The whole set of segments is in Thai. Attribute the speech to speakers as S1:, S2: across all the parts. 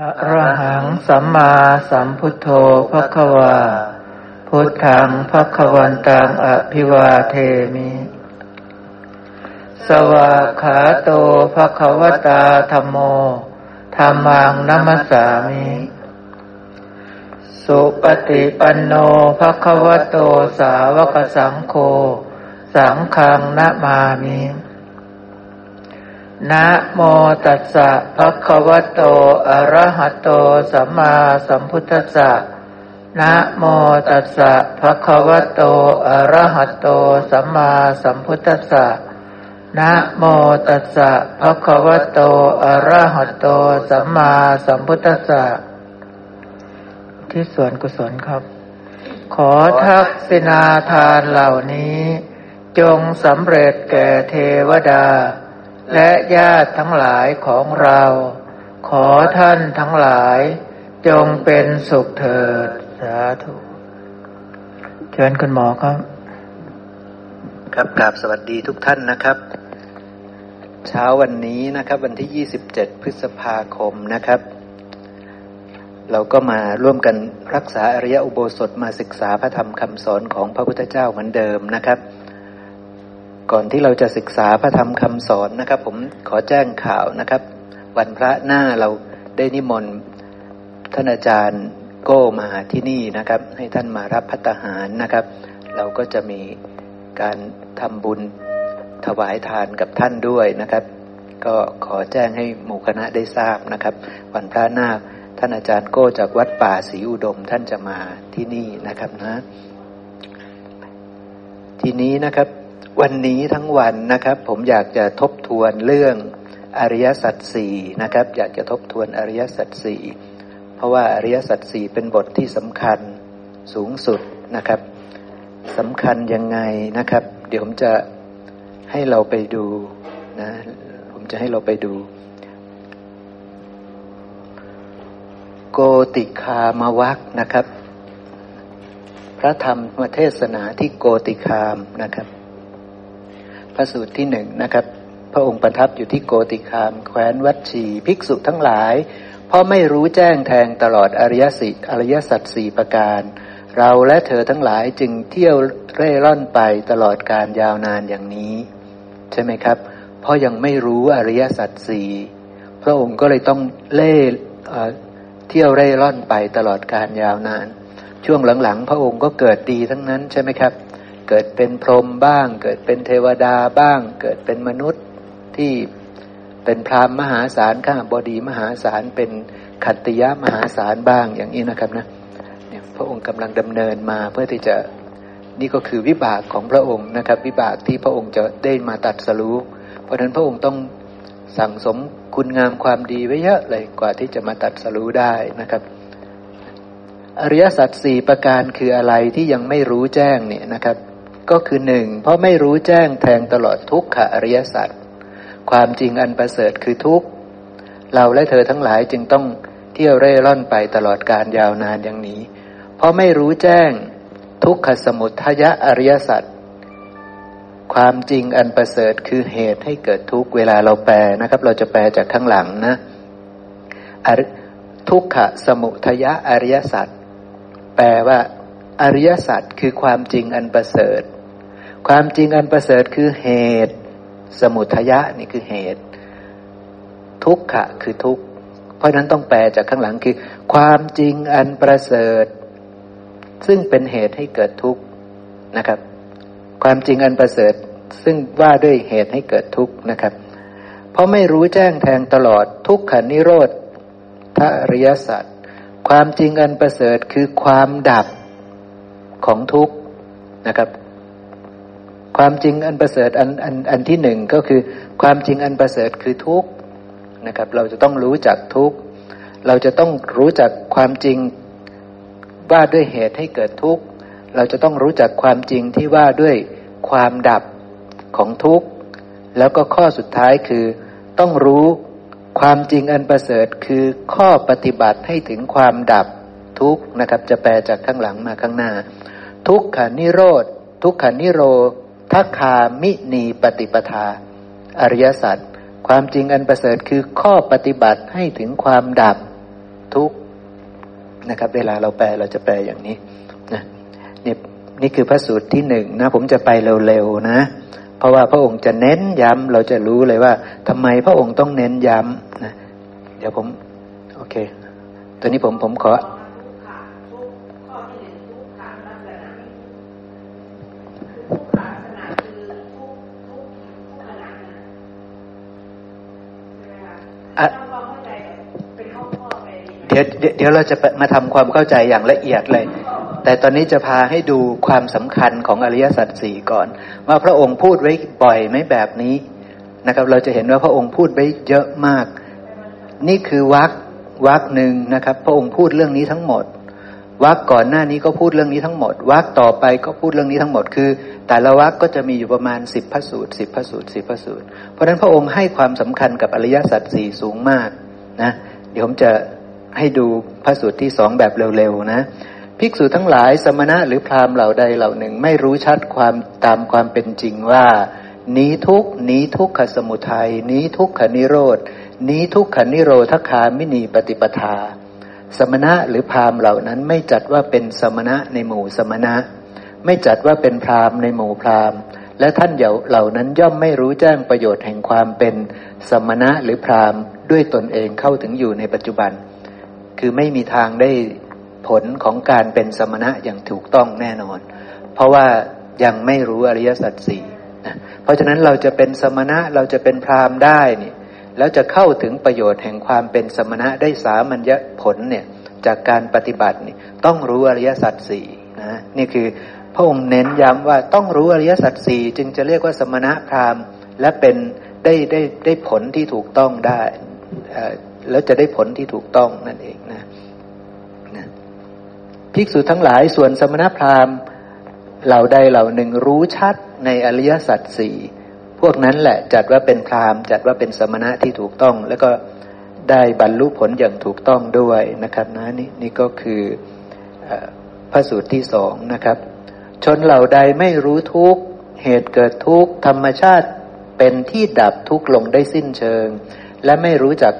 S1: อะระหังสัมมาสัมพุทโธภควา พุทธังภควันตังอภิวาเทมิ สวาขาโตภควตาธรรมโมธรรมังนัมสามิ สุปฏิปันโนภควโตสาวกสังโฆ สังฆังนะมามิ นะโมตัสสะภะคะวะโต อะระหะโต สัมมาสัมพุทธัสสะ นะโมตัสสะภะคะวะโต อะระหะโต สัมมาสัมพุทธัสสะ นะโมตัสสะภะคะวะโต อะระหะโต สัมมาสัมพุทธัสสะ ที่ส่วนกุศลครับ ขอทักษิณาทานเหล่านี้ จงสำเร็จแก่เทวดา และญาติทั้งหลายของเรา ขอท่านทั้งหลาย จงเป็นสุขเถิด สาธุเชิญคุณหมอครับ
S2: ครับกราบสวัสดีทุกท่านนะครับ เช้าวันนี้นะครับ วันที่ 27 พฤษภาคมนะครับ เราก็มาร่วมกันรักษาอริยอุโบสถมาศึกษาพระธรรมคำสอนของพระพุทธเจ้าเหมือนเดิมนะครับ ก่อนที่เราจะศึกษาพระธรรมคำสอนนะครับ ผมขอแจ้งข่าวนะครับ วันพระหน้าเราได้นิมนต์ท่านอาจารย์โก้มาที่นี่นะครับ ให้ท่านมารับพัตหารนะครับ เราก็จะมีการทำบุญถวายทานกับท่านด้วยนะครับ ก็ขอแจ้งให้หมู่คณะได้ทราบนะครับ วันพระหน้าท่านอาจารย์โก้จากวัดป่าศรีอุดมท่านจะมาที่นี่นะครับนะ ทีนี้นะครับ วันนี้ทั้งวันนะครับ ผมอยากจะทบทวนเรื่องอริยสัจสี่นะครับ อยากจะทบทวนอริยสัจสี่เพราะว่าอริยสัจสี่เป็นบทที่สำคัญสูงสุดนะครับสำคัญยังไงนะครับ เดี๋ยวผมจะให้เราไปดูนะผมจะให้เราไปดู โกติคามวักนะครับ พระธรรมเทศนาที่โกติคามนะครับ พระสูตรที่หนึ่งนะครับ พระองค์ประทับอยู่ที่โกติคาม แคว้นวัดชีภิกษุทั้งหลายเพราะไม่รู้แจ้งแทงตลอดอริยสิอริยสัจสี่ประการ เราและเธอทั้งหลายจึงเที่ยวเร่ร่อนไปตลอดการยาวนานอย่างนี้ ใช่ไหมครับ เพราะยังไม่รู้อริยสัจสี่พระองค์ก็เลยต้องเล่เที่ยวเร่ร่อนไปตลอดการยาวนาน ช่วงหลังๆ พระองค์ก็เกิดดีทั้งนั้นใช่ไหมครับ เกิดเป็นพรหมบ้าง เกิดเป็นเทวดาบ้าง เกิดเป็นมนุษย์ที่เป็นพรามมหาศาลข้าบดีมหาศาลเป็นขัตติยะมหาศาลบ้างอย่างนี้นะครับนะเนี่ยพระองค์กำลังดำเนินมาเพื่อที่จะนี่ก็คือวิบากของพระองค์นะครับ วิบากที่พระองค์จะได้มาตัดสรู้ เพราะฉะนั้นพระองค์ต้องสั่งสมคุณงามความดีไว้เยอะเลยกว่าที่จะมาตัดสรู้ได้นะครับ อริยสัจสี่ประการคืออะไรที่ยังไม่รู้แจ้งเนี่ยนะครับ ก็คือหนึ่งเพราะไม่รู้แจ้งแทงตลอดทุกขอริยสัจความจริงอันประเสริฐคือทุกเราและเธอทั้งหลายจึงต้องเที่ยวเร่ร่อนไปตลอดการยาวนานอย่างนี้ เพราะไม่รู้แจ้งทุกขสมุทยะอริยสัจความจริงอันประเสริฐคือเหตุให้เกิดทุกเวลาเราแปลนะครับ เราจะแปลจากข้างหลังนะทุกขสมุทยะอริยสัจแปลว่า อริยสัจคือความจริงอันประเสริฐ ความจริงอันประเสริฐคือเหตุ สมุทยะนี่คือเหตุ ทุกขะคือทุกข์เพราะนั้นต้องแปลจากข้างหลังคือ ความจริงอันประเสริฐ ซึ่งเป็นเหตุให้เกิดทุกข์นะครับ ความจริงอันประเสริฐ ซึ่งว่าด้วยเหตุให้เกิดทุกข์นะครับ เพราะไม่รู้แจ้งแทงตลอดทุกขันนิโรธทริยสัจความจริงอันประเสริฐคือความดับ ของทุกข์นะครับ ความจริงอันประเสริฐอันอันอันที่หนึ่งก็คือ ความจริงอันประเสริฐคือทุกข์นะครับ เราจะต้องรู้จักทุกข์เราจะต้องรู้จักความจริงว่าด้วยเหตุให้เกิดทุกข์เราจะต้องรู้จักความจริงที่ว่าด้วยความดับของทุกข์แล้วก็ข้อสุดท้ายคือ ต้องรู้ความจริงอันประเสริฐคือข้อปฏิบัติให้ถึงความดับ ทุกข์นะครับ จะแปลจากข้างหลังมาข้างหน้า ทุกขานิโรธ ทุกขานิโรทักคามินีปฏิปทา อริยสัจความจริงอันประเสริฐคือข้อปฏิบัติให้ถึงความดับทุกข์นะครับ เวลาเราแปลเราจะแปลอย่างนี้นะนี่นี่คือพระสูตรที่หนึ่งนะ ผมจะไปเร็วๆนะ เพราะว่าพระองค์จะเน้นย้ำเราจะรู้เลยว่าทำไมพระองค์ต้องเน้นย้ำนะเดี๋ยวผม โอเค ตัวนี้ผมผมขอ เดี๋ยวเดี๋ยวเราจะมาทำความเข้าใจอย่างละเอียดเลย แต่ตอนนี้จะพาให้ดูความสำคัญของอริยสัจสี่ก่อน ว่าพระองค์พูดไว้บ่อยไหมแบบนี้นะครับ เราจะเห็นว่าพระองค์พูดไว้เยอะมาก นี่คือวักวักหนึ่งนะครับ พระองค์พูดเรื่องนี้ทั้งหมด วักก่อนหน้านี้ก็พูดเรื่องนี้ทั้งหมดวักต่อไปก็พูดเรื่องนี้ทั้งหมดคือ แต่ละวักก็จะมีอยู่ประมาณสิบพระสูตรสิบพระสูตรสิบพระสูตร เพราะฉะนั้นพระองค์ให้ความสำคัญกับอริยสัจสี่สูงมากนะเดี๋ยวผมจะให้ดูพระสูตรที่สองแบบเร็วๆนะภิกษุทั้งหลายสมณะหรือพราหมณ์เหล่าใดเหล่าหนึ่งไม่รู้ชัดความตามความเป็นจริงว่านี้ทุกนี้ทุกขสมุทัยนี้ทุกขนิโรธนี้ทุกขนิโรธคามินีปฏิปทา สมณะหรือพราหมณ์เหล่านั้นไม่จัดว่าเป็นสมณะในหมู่สมณะ ไม่จัดว่าเป็นพราหมณ์ในหมู่พราหมณ์ และท่านเหล่านั้นย่อมไม่รู้แจ้งประโยชน์แห่งความเป็นสมณะหรือพราหมณ์ด้วยตนเองเข้าถึงอยู่ในปัจจุบัน คือไม่มีทางได้ผลของการเป็นสมณะอย่างถูกต้องแน่นอน เพราะว่ายังไม่รู้อริยสัจสี่นะเพราะฉะนั้นเราจะเป็นสมณะเราจะเป็นพราหมณ์ได้นี่ แล้วจะเข้าถึงประโยชน์แห่งความเป็นสมณะได้สามัญญผลเนี่ยจากการปฏิบัตินี่ต้องรู้อริยสัจสี่นะนี่คือพระองค์เน้นย้ำว่าต้องรู้อริยสัจสี่จึงจะเรียกว่าสมณะพราหมณ์ และเป็นได้ได้ได้ผลที่ถูกต้องได้แล้วจะได้ผลที่ถูกต้องนั่นเองนะนะภิกษุทั้งหลายส่วนสมณพราหมณ์เหล่าใดเหล่าหนึ่งรู้ชัดในอริยสัจสี่ พวกนั้นแหละจัดว่าเป็นพราหมณ์ จัดว่าเป็นสมณะที่ถูกต้อง แล้วก็ได้บรรลุผลอย่างถูกต้องด้วยนะครับนะนี่นี่ก็คือพระสูตรที่สองนะครับ ชนเหล่าใดไม่รู้ทุกเหตุเกิดทุกธรรมชาติเป็นที่ดับทุกลงได้สิ้นเชิง และไม่รู้จัก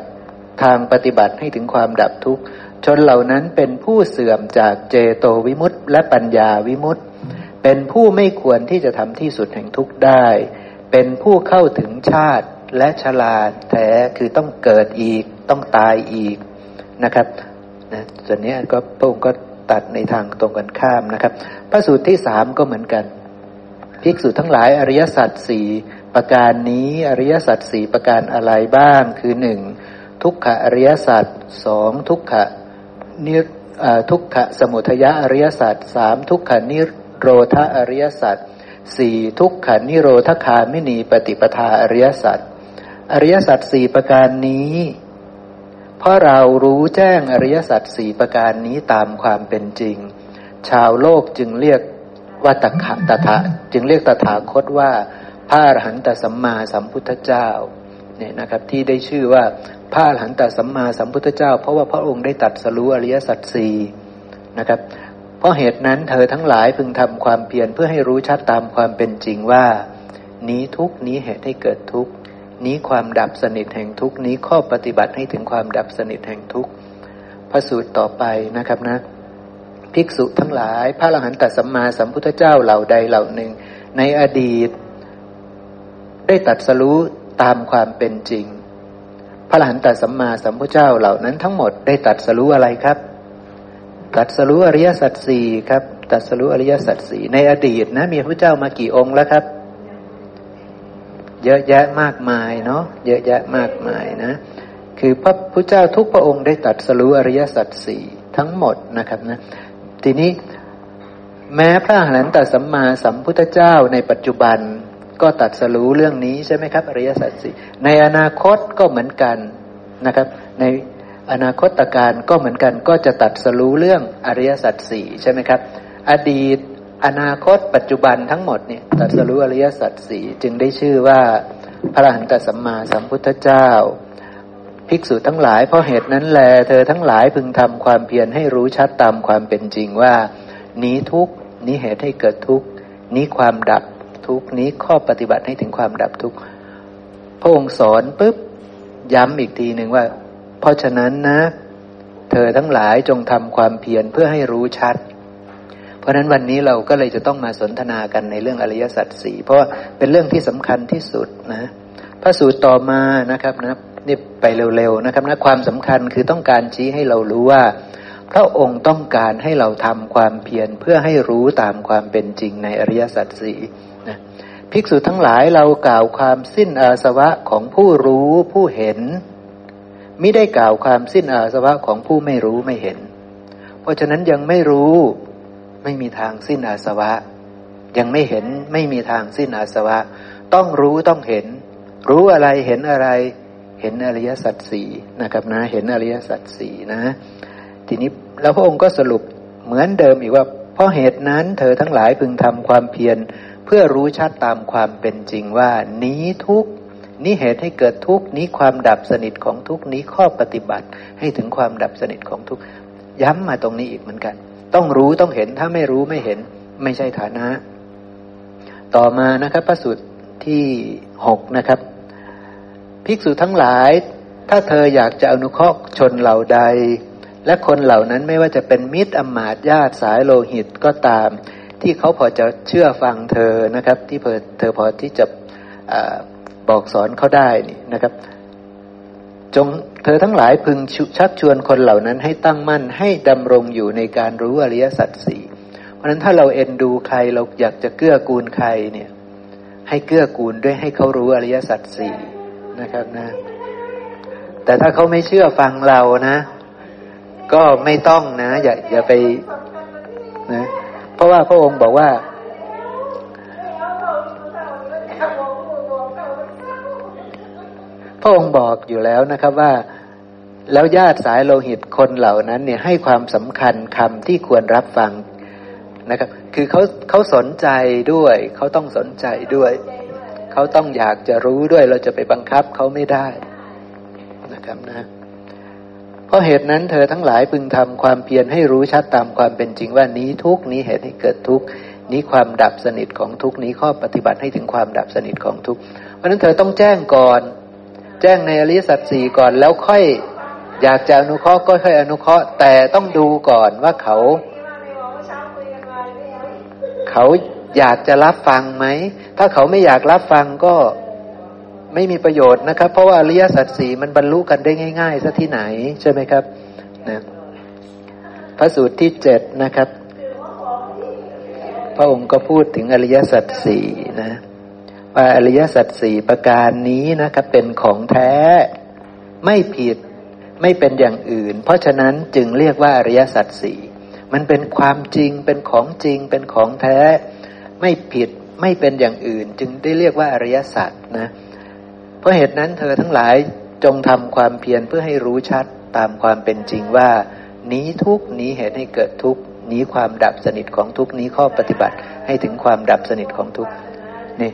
S2: ทางปฏิบัติให้ถึงความดับทุกชนเหล่านั้นเป็นผู้เสื่อมจากเจโตวิมุตต์และปัญญาวิมุตต์เป็นผู้ไม่ควรที่จะทำที่สุดแห่งทุกข์ได้ เป็นผู้เข้าถึงชาติและชลาแท้คือต้องเกิดอีกต้องตายอีกนะครับนะส่วนนี้ก็พระองค์ก็ตัดในทางตรงกันข้ามนะครับ พระสูตรที่สามก็เหมือนกันภิกษุทั้งหลายอริยสัจสี่ประการนี้อริยสัจสี่ประการอะไรบ้างคือหนึ่งทุกขอริยสัจสองทุกขนิทุกขสมุทยอริยสัจสามทุกขนิโรธอริยสัจ สี่ทุกขนิโรธคามินีปฏิปทาอริยสัจอริยสัจสี่ประการนี้ เพราะเรารู้แจ้งอริยสัจสี่ประการนี้ตามความเป็นจริง ชาวโลกจึงเรียกว่าตถาตถาจึงเรียกตถาคตว่าพระอรหันตสัมมาสัมพุทธเจ้าเนี่ยนะครับที่ได้ชื่อว่าพระอรหันตสัมมาสัมพุทธเจ้า เพราะว่าพระองค์ได้ตัดสรู้อริยสัจสี่นะครับ เพราะเหตุนั้นเธอทั้งหลายพึงทำความเพียรเพื่อให้รู้ชัดตามความเป็นจริงว่า นี้ทุกนี้เหตุให้เกิดทุกนี้ความดับสนิทแห่งทุกนี้ข้อปฏิบัติให้ถึงความดับสนิทแห่งทุกพระสูตรต่อไปนะครับนะ ภิกษุทั้งหลาย พระอรหันตสัมมาสัมพุทธเจ้าเหล่าใดเหล่าหนึ่ง ในอดีต ได้ตัดสรู้ตามความเป็นจริง พระหลานตัดสัมมาสัมพุทธเจ้าเหล่านั้นทั้งหมดได้ตัดสรู้อะไรครับ ตัดสรู้อริยสัจสี่ครับตัดสรู้อริยสัจสี่ในอดีตนะ มีพระเจ้ามากี่องค์แล้วครับ เยอะแยะมากมายเนาะเยอะแยะมากมายนะ คือพระพุทธเจ้าทุกพระองค์ได้ตัดสรู้อริยสัจสี่ทั้งหมดนะครับนะ ทีนี้แม้พระอรหันตสัมมาสัมพุทธเจ้าในปัจจุบันก็ตัดสรู้เรื่องนี้ใช่ไหมครับ อริยสัจสี่ในอนาคตก็เหมือนกันนะครับ ใน อนาคตการก็เหมือนกันก็จะตัดสรู้เรื่องอริยสัจสี่ใช่ไหมครับ อดีต อนาคต ปัจจุบันทั้งหมดเนี่ยตัดสรู้อริยสัจสี่จึงได้ชื่อว่าพระหันตสัมมาสัมพุทธเจ้า ภิกษุทั้งหลายเพราะเหตุนั้นแล เธอทั้งหลายพึงทำความเพียรให้รู้ชัดตามความเป็นจริงว่านี้ทุกนี้เหตุให้เกิดทุกนี้ความดับทุกนี้ข้อปฏิบัติให้ถึงความดับทุกพระองค์สอนปุ๊บย้ำอีกทีหนึ่งว่า เพราะฉะนั้นนะ เธอทั้งหลายจงทำความเพียรเพื่อให้รู้ชัด เพราะนั้นวันนี้เราก็เลยจะต้องมาสนทนากันในเรื่องอริยสัจสี่เพราะเป็นเรื่องที่สำคัญที่สุดนะพระสูตรต่อมานะครับนะนี่ไปเร็วๆนะครับนะความสำคัญคือต้องการชี้ให้เรารู้ว่า พระองค์ต้องการให้เราทำความเพียรเพื่อให้รู้ตามความเป็นจริงในอริยสัจสี่นะภิกษุทั้งหลายเรากล่าวความสิ้นอาสวะของผู้รู้ผู้เห็น มิได้กล่าวความสิ้นอาสวะของผู้ไม่รู้ไม่เห็น เพราะฉะนั้นยังไม่รู้ไม่มีทางสิ้นอาสวะ ยังไม่เห็นไม่มีทางสิ้นอาสวะ ต้องรู้ต้องเห็น รู้อะไรเห็นอะไร เห็นอริยสัจสี่นะครับนะ เห็นอริยสัจสี่นะ ทีนี้แล้วพระองค์ก็สรุปเหมือนเดิมอีกว่าเพราะเหตุนั้นเธอทั้งหลายพึงทำความเพียรเพื่อรู้ชัดตามความเป็นจริงว่านี้ทุก นี้เหตุให้เกิดทุกนี้ความดับสนิทของทุกนี้ข้อปฏิบัติให้ถึงความดับสนิทของทุกย้ำมาตรงนี้อีกเหมือนกัน ต้องรู้ต้องเห็นถ้าไม่รู้ไม่เห็นไม่ใช่ฐานะ ต่อมานะครับพระสูตรที่หกนะครับ ภิกษุทั้งหลาย ถ้าเธออยากจะอนุเคราะห์ชนเหล่าใด และคนเหล่านั้นไม่ว่าจะเป็นมิตรอมาตญาติสายโลหิตก็ตาม ที่เขาพอจะเชื่อฟังเธอนะครับ ที่เธอพอที่จะ บอกสอนเขาได้นี่นะครับ จงเธอทั้งหลายพึงชักชวนคนเหล่านั้นให้ตั้งมั่นให้ดำรงอยู่ในการรู้อริยสัจสี่เพราะนั้นถ้าเราเอ็นดูใครเราอยากจะเกื้อกูลใครเนี่ย ให้เกื้อกูลด้วยให้เขารู้อริยสัจสี่นะครับนะ แต่ถ้าเขาไม่เชื่อฟังเรานะ ก็ไม่ต้องนะ อย่าอย่าไปนะ เพราะว่าพระองค์บอกว่า พระองค์บอกอยู่แล้วนะครับว่า แล้วญาติสายโลหิตคนเหล่านั้นเนี่ยให้ความสำคัญคำที่ควรรับฟังนะครับ คือเขาเขาสนใจด้วย เขาต้องสนใจด้วย เขาต้องอยากจะรู้ด้วยเราจะไปบังคับเขาไม่ได้นะครับนะเพราะเหตุนั้นเธอทั้งหลายพึงทำความเพียรให้รู้ชัดตามความเป็นจริงว่านี้ทุกนี้เหตุให้เกิดทุกนี้ความดับสนิทของทุกนี้ข้อปฏิบัติให้ถึงความดับสนิทของทุกเพราะนั้นเธอต้องแจ้งก่อน แจ้งในอริยสัจสี่ก่อน แล้วค่อยอยากจะอนุเคราะห์ก็ค่อยอนุเคราะห์ แต่ต้องดูก่อนว่าเขา เขาอยากจะรับฟังไหม ถ้าเขาไม่อยากรับฟังก็ไม่มีประโยชน์นะครับ เพราะว่าอริยสัจสี่มันบรรลุกันได้ง่ายๆซะที่ไหนใช่ไหมครับนะพระสูตรที่เจ็ดนะครับ พระองค์ก็พูดถึงอริยสัจสี่นะ ว่าอริยสัจสี่ประการนี้นะครับเป็นของแท้ไม่ผิดไม่เป็นอย่างอื่น เพราะฉะนั้นจึงเรียกว่าอริยสัจสี่มันเป็นความจริงเป็นของจริงเป็นของแท้ ไม่ผิดไม่เป็นอย่างอื่น จึงได้เรียกว่าอริยสัจนะ เพราะเหตุนั้นเธอทั้งหลายจงทำความเพียรเพื่อให้รู้ชัดตามความเป็นจริงว่า นี้ทุกนี้เหตุให้เกิดทุกนี้ความดับสนิทของทุกนี้ข้อปฏิบัติให้ถึงความดับสนิทของทุกนี่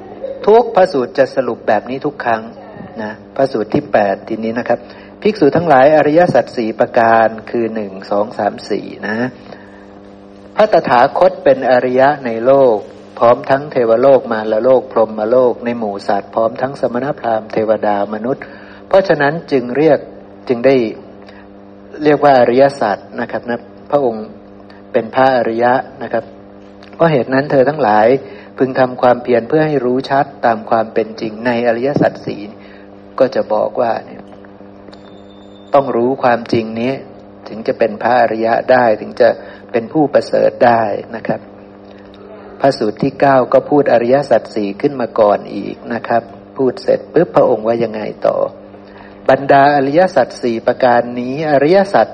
S2: ทุกพระสูตรจะสรุปแบบนี้ทุกครั้งนะพระสูตรที่แปดทีนี้นะครับ ภิกษุทั้งหลายอริยสัจสี่ประการคือหนึ่งสองสามสี่นะ พระตถาคตเป็นอริยะในโลก พร้อมทั้งเทวโลกมาละโลก พรหมโลก ในหมู่สัตว์พร้อมทั้งสมณพราหมณ์เทวดามนุษย์ เพราะฉะนั้นจึงเรียกจึงได้เรียกว่าอริยสัจนะครับนะพระองค์เป็นพระอริยะนะครับเพราะเหตุนั้นเธอทั้งหลาย พึงทำความเพียรเพื่อให้รู้ชัดตามความเป็นจริงในอริยสัจสีก็จะบอกว่าเนี่ยต้องรู้ความจริงนี้ ถึงจะเป็นพระอริยะได้ถึงจะเป็นผู้ประเสริฐได้นะครับพระสูตรที่เก้าก็พูดอริยสัจสี่ขึ้นมาก่อนอีกนะครับ พูดเสร็จปุ๊บพระองค์ว่ายังไงต่อ บรรดาอริยสัจสี่ประการนี้ อริยสัจ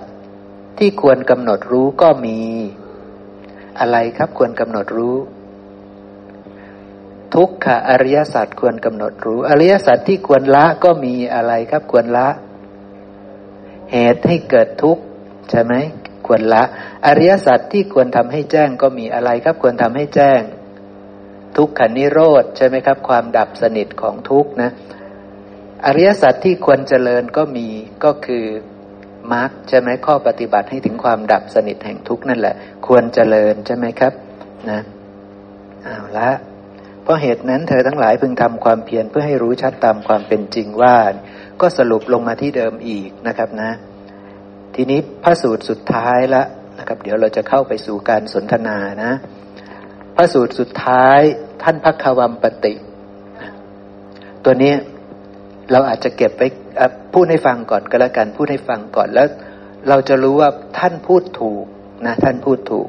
S2: ที่ควรกำหนดรู้ก็มี อะไรครับควรกำหนดรู้ ทุกขะอริยสัจควรกำหนดรู้ อริยสัจที่ควรละก็มีอะไรครับควรละ เหตุให้เกิดทุกข์ใช่ไหมควรละ อริยสัจที่ควรทำให้แจ้งก็มีอะไรครับ ควรทำให้แจ้ง ทุกขันนิโรธใช่ไหมครับ ความดับสนิทของทุกข์นะ อริยสัจที่ควรเจริญก็มีก็คือมรรคใช่ไหมข้อปฏิบัติให้ถึงความดับสนิทแห่งทุกข์นั่นแหละ ควรเจริญใช่ไหมครับ นะเอาละ เพราะเหตุนั้นเธอทั้งหลายพึงทำความเพียรเพื่อให้รู้ชัดตามความเป็นจริงว่า ก็สรุปลงมาที่เดิมอีกนะครับนะ ทีนี้พระสูตรสุดท้ายละนะครับ เดี๋ยวเราจะเข้าไปสู่การสนทนานะ พระสูตรสุดท้ายท่านพักควัมปติ ตัวนี้เราอาจจะเก็บไปพูดให้ฟังก่อนก็แล้วกันพูดให้ฟังก่อนแล้ว เราจะรู้ว่าท่านพูดถูกนะ ท่านพูดถูก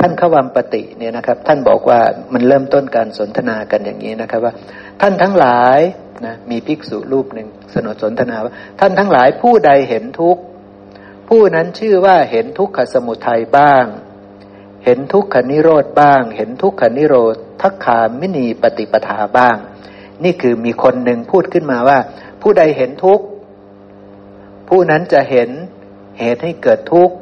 S2: ท่านขวัมปติเนี่ยนะครับ ท่านบอกว่ามันเริ่มต้นการสนทนากันอย่างนี้นะครับว่า ท่านทั้งหลายนะมีภิกษุรูปหนึ่งสนสนทนาว่า ท่านทั้งหลายผู้ใดเห็นทุกข์ผู้นั้นชื่อว่าเห็นทุกขสมุทัยบ้าง เห็นทุกขนิโรธบ้าง เห็นทุกขนิโรธทักขามินีปฏิปทาบ้าง นี่คือมีคนหนึ่งพูดขึ้นมาว่า ผู้ใดเห็นทุกข์ผู้นั้นจะเห็นเหตุให้เกิดทุกข์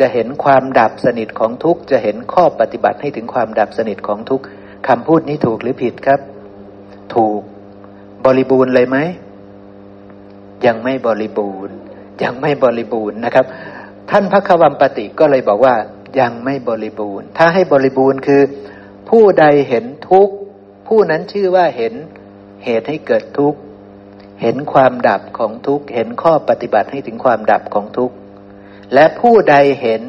S2: จะเห็นความดับสนิทของทุกข์จะเห็นข้อปฏิบัติให้ถึงความดับสนิทของทุกข์คำพูดนี้ถูกหรือผิดครับ ถูกบริบูรณ์เลยไหม ยังไม่บริบูรณ์ ยังไม่บริบูรณ์นะครับ ท่านพระควัมปติก็เลยบอกว่า ยังไม่บริบูรณ์ ถ้าให้บริบูรณ์คือ ผู้ใดเห็นทุกข์ผู้นั้นชื่อว่าเห็นเหตุให้เกิดทุกข์ เห็นความดับของทุกข์ เห็นข้อปฏิบัติให้ถึงความดับของทุกข์ และผู้ใดเห็น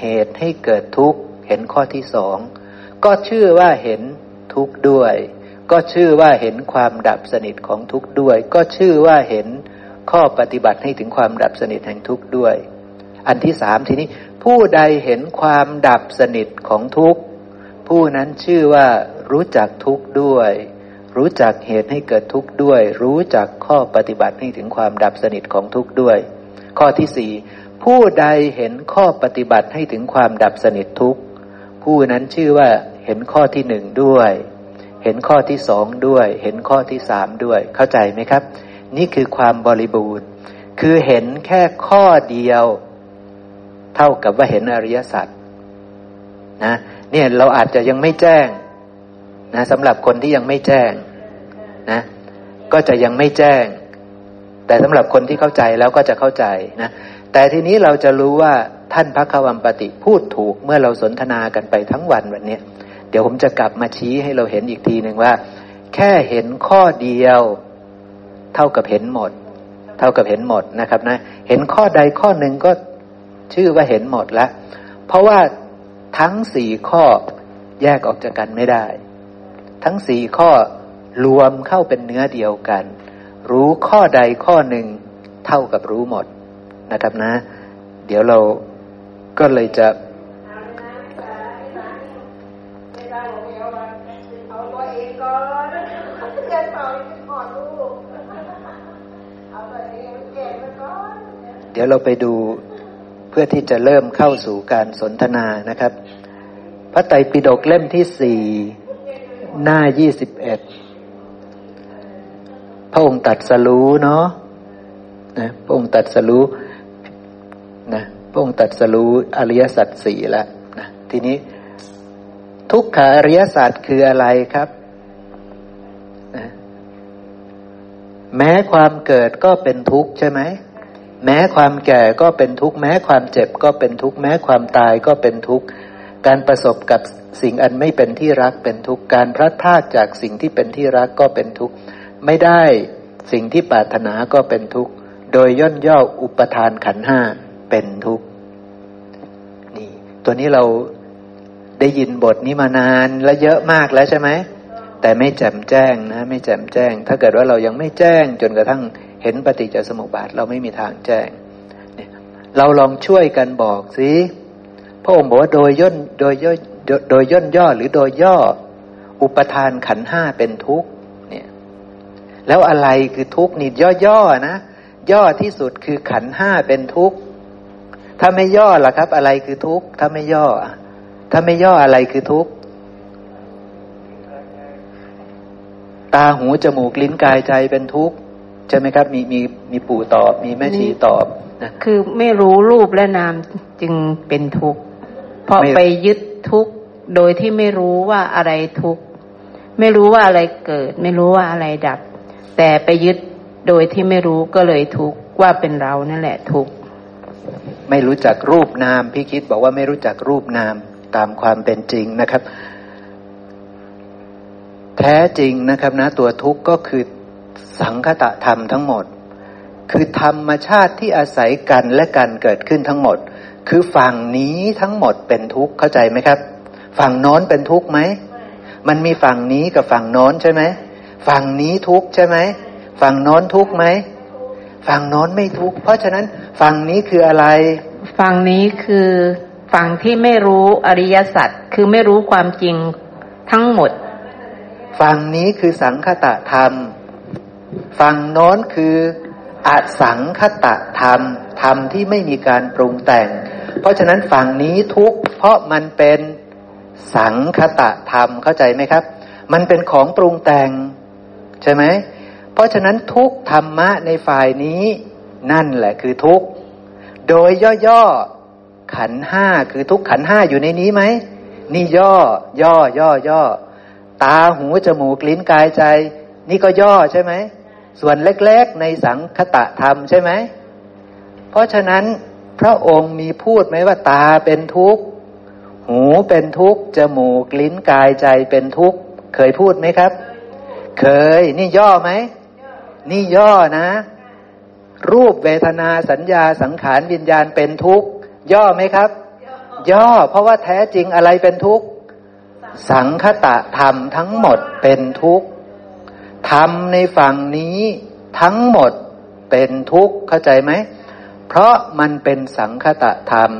S2: เหตุให้เกิดทุกข์เห็นข้อที่สองก็ชื่อว่าเห็นทุกข์ด้วย ก็ชื่อว่าเห็นความดับสนิทของทุกข์ด้วย ก็ชื่อว่าเห็นข้อปฏิบัติให้ถึงความดับสนิทแห่งทุกข์ด้วย อันที่สามทีนี้ ผู้ใดเห็นความดับสนิทของทุกข์ผู้นั้นชื่อว่ารู้จักทุกข์ด้วย รู้จักเหตุให้เกิดทุกข์ด้วย รู้จักข้อปฏิบัติให้ถึงความดับสนิทของทุกข์ด้วย ข้อที่สี่ ผู้ใดเห็นข้อปฏิบัติให้ถึงความดับสนิททุกข์ผู้นั้นชื่อว่าเห็นข้อที่หนึ่งด้วย เห็นข้อที่สองด้วย เห็นข้อที่สามด้วย เข้าใจไหมครับ นี่คือความบริบูรณ์ คือเห็นแค่ข้อเดียว เท่ากับว่าเห็นอริยสัจนะเนี่ยเราอาจจะยังไม่แจ้งนะสำหรับคนที่ยังไม่แจ้งนะก็จะยังไม่แจ้ง แต่สำหรับคนที่เข้าใจแล้วก็จะเข้าใจนะ แต่ทีนี้เราจะรู้ว่าท่านพระควัมปติพูดถูกเมื่อเราสนทนากันไปทั้งวันวันนี้เดี๋ยวผมจะกลับมาชี้ให้เราเห็นอีกทีหนึ่งว่า แค่เห็นข้อเดียว เท่ากับเห็นหมด เท่ากับเห็นหมดนะครับนะ เห็นข้อใดข้อหนึ่งก็ชื่อว่าเห็นหมดล้วเพราะว่าทั้งสี่ข้อแยกออกจากกันไม่ได้ ทั้งสี่ข้อรวมเข้าเป็นเนื้อเดียวกัน รู้ข้อใดข้อหนึ่งเท่ากับรู้หมด นะครับนะ เดี๋ยวเราก็เลยจะเดี๋ยวเราไปดูเพื่อที่จะเริ่มเข้าสู่การสนทนานะครับ พระไตรปิฎกเล่มที่สี่หน้ายี่สิบเอ็ดพระองค์ตัดสรู้เนาะนะพระองค์ตัดสรู้นะ พระองค์ตัดสรู้อริยสัจสี่แล้วนะทีนี้ทุกขาอริยสัจคืออะไรครับนะแม้ความเกิดก็เป็นทุกข์ใช่ไหม แม้ความแก่ก็เป็นทุกข์ แม้ความเจ็บก็เป็นทุกข์ แม้ความตายก็เป็นทุกข์ การประสบกับสิ่งอันไม่เป็นที่รักเป็นทุกข์ การพลัดพรากจากสิ่งที่เป็นที่รักก็เป็นทุกข์ ไม่ได้สิ่งที่ปรารถนาก็เป็นทุกข์ โดยย่นย่ออุปทานขันห้า เป็นทุกข์นี่ ตัวนี้เราได้ยินบทนี้มานานและเยอะมากแล้วใช่ไหมแต่ไม่แจ่มแจ้งนะ ไม่แจ่มแจ้ง ถ้าเกิดว่าเรายังไม่แจ้ง จนกระทั่งเห็นปฏิจจสมุปบาทเราไม่มีทางแจ้งเราลองช่วยกันบอกสิพระองค์บอกว่าโดยย่นโดยย่นโดยย่นย่อหรือโดยย่อ อุปทานขันห้าเป็นทุกข์เนี่ย แล้วอะไรคือทุกข์นี่ย่อๆนะย่อที่สุดคือขันห้าเป็นทุกข์ ถ้าไม่ย่อล่ะครับ อะไรคือทุกข์ถ้าไม่ย่อ ถ้าไม่ย่ออะไรคือทุกข์ตาหูจมูกลิ้นกายใจเป็นทุกข์ใช่ไหมครับ มีมีมีปู่ตอบ มีแม่ชีตอบ
S3: นะคือไม่รู้รูปและนามจึงเป็นทุกข์เพราะไปยึดทุกข์โดยที่ไม่รู้ว่าอะไรทุกข์ไม่รู้ว่าอะไรเกิด ไม่รู้ว่าอะไรดับ แต่ไปยึดโดยที่ไม่รู้ก็เลยทุกข์ว่าเป็นเรานั่นแหละทุกข์
S2: ไม่รู้จักรูปนามพี่คิดบอกว่าไม่รู้จักรูปนามตามความเป็นจริงนะครับ แท้จริงนะครับนะตัวทุกข์ก็คือสังคตะธรรมทั้งหมด คือธรรมชาติที่อาศัยกันและกันเกิดขึ้นทั้งหมด คือฝั่งนี้ทั้งหมดเป็นทุกข์เข้าใจไหมครับ ฝั่งโน้นเป็นทุกข์ไหมมันมีฝั่งนี้กับฝั่งโน้นใช่ไหมฝั่งนี้ทุกข์ใช่ไหมฝั่งโน้นทุกข์ไหม ฝั่งโน้นไม่ทุกข์เพราะฉะนั้นฝั่งนี้คืออะไร
S3: ฝั่งนี้คือฝั่งที่ไม่รู้อริยสัจคือไม่รู้ความจริงทั้งหมด
S2: ฝั่งนี้คือสังคตะธรรม ฝั่งโน้นคืออสังคตะธรรมธรรมที่ไม่มีการปรุงแต่ง เพราะฉะนั้นฝั่งนี้ทุกข์เพราะมันเป็นสังคตะธรรมเข้าใจไหมครับ มันเป็นของปรุงแต่ง ใช่ไหมเพ ราะฉะนั้นทุกธรรมะในฝ่ายนี้นั่นแหละคือทุกโดยย่อๆขันห้าคือทุกขันห้าอยู่ในนี้ไหมนี่ย่อ ย่อ ย่อ ย่อ ตาหูจมูกลิ้นกายใจ นี่ก็ย่อใช่ไหมส่วนเล็กๆในสังคตะธรรมใช่ไหมเพราะฉะนั้นพระองค์มีพูดไหมว่าตาเป็นทุกข์ หูเป็นทุกข์จมูกลิ้นกายใจเป็นทุกข์ เคยพูดไหมครับ เคยนี่ย่อไหม นี่ย่อนะ รูปเวทนาสัญญาสังขารวิญญาณเป็นทุกข์ ย่อไหมครับ ย่อ เพราะว่าแท้จริงอะไรเป็นทุกข์ สังคตะธรรมทั้งหมดเป็นทุกข์ธรรมในฝั่งนี้ทั้งหมดเป็นทุกข์เข้าใจไหม เพราะมันเป็นสังคตะธรรม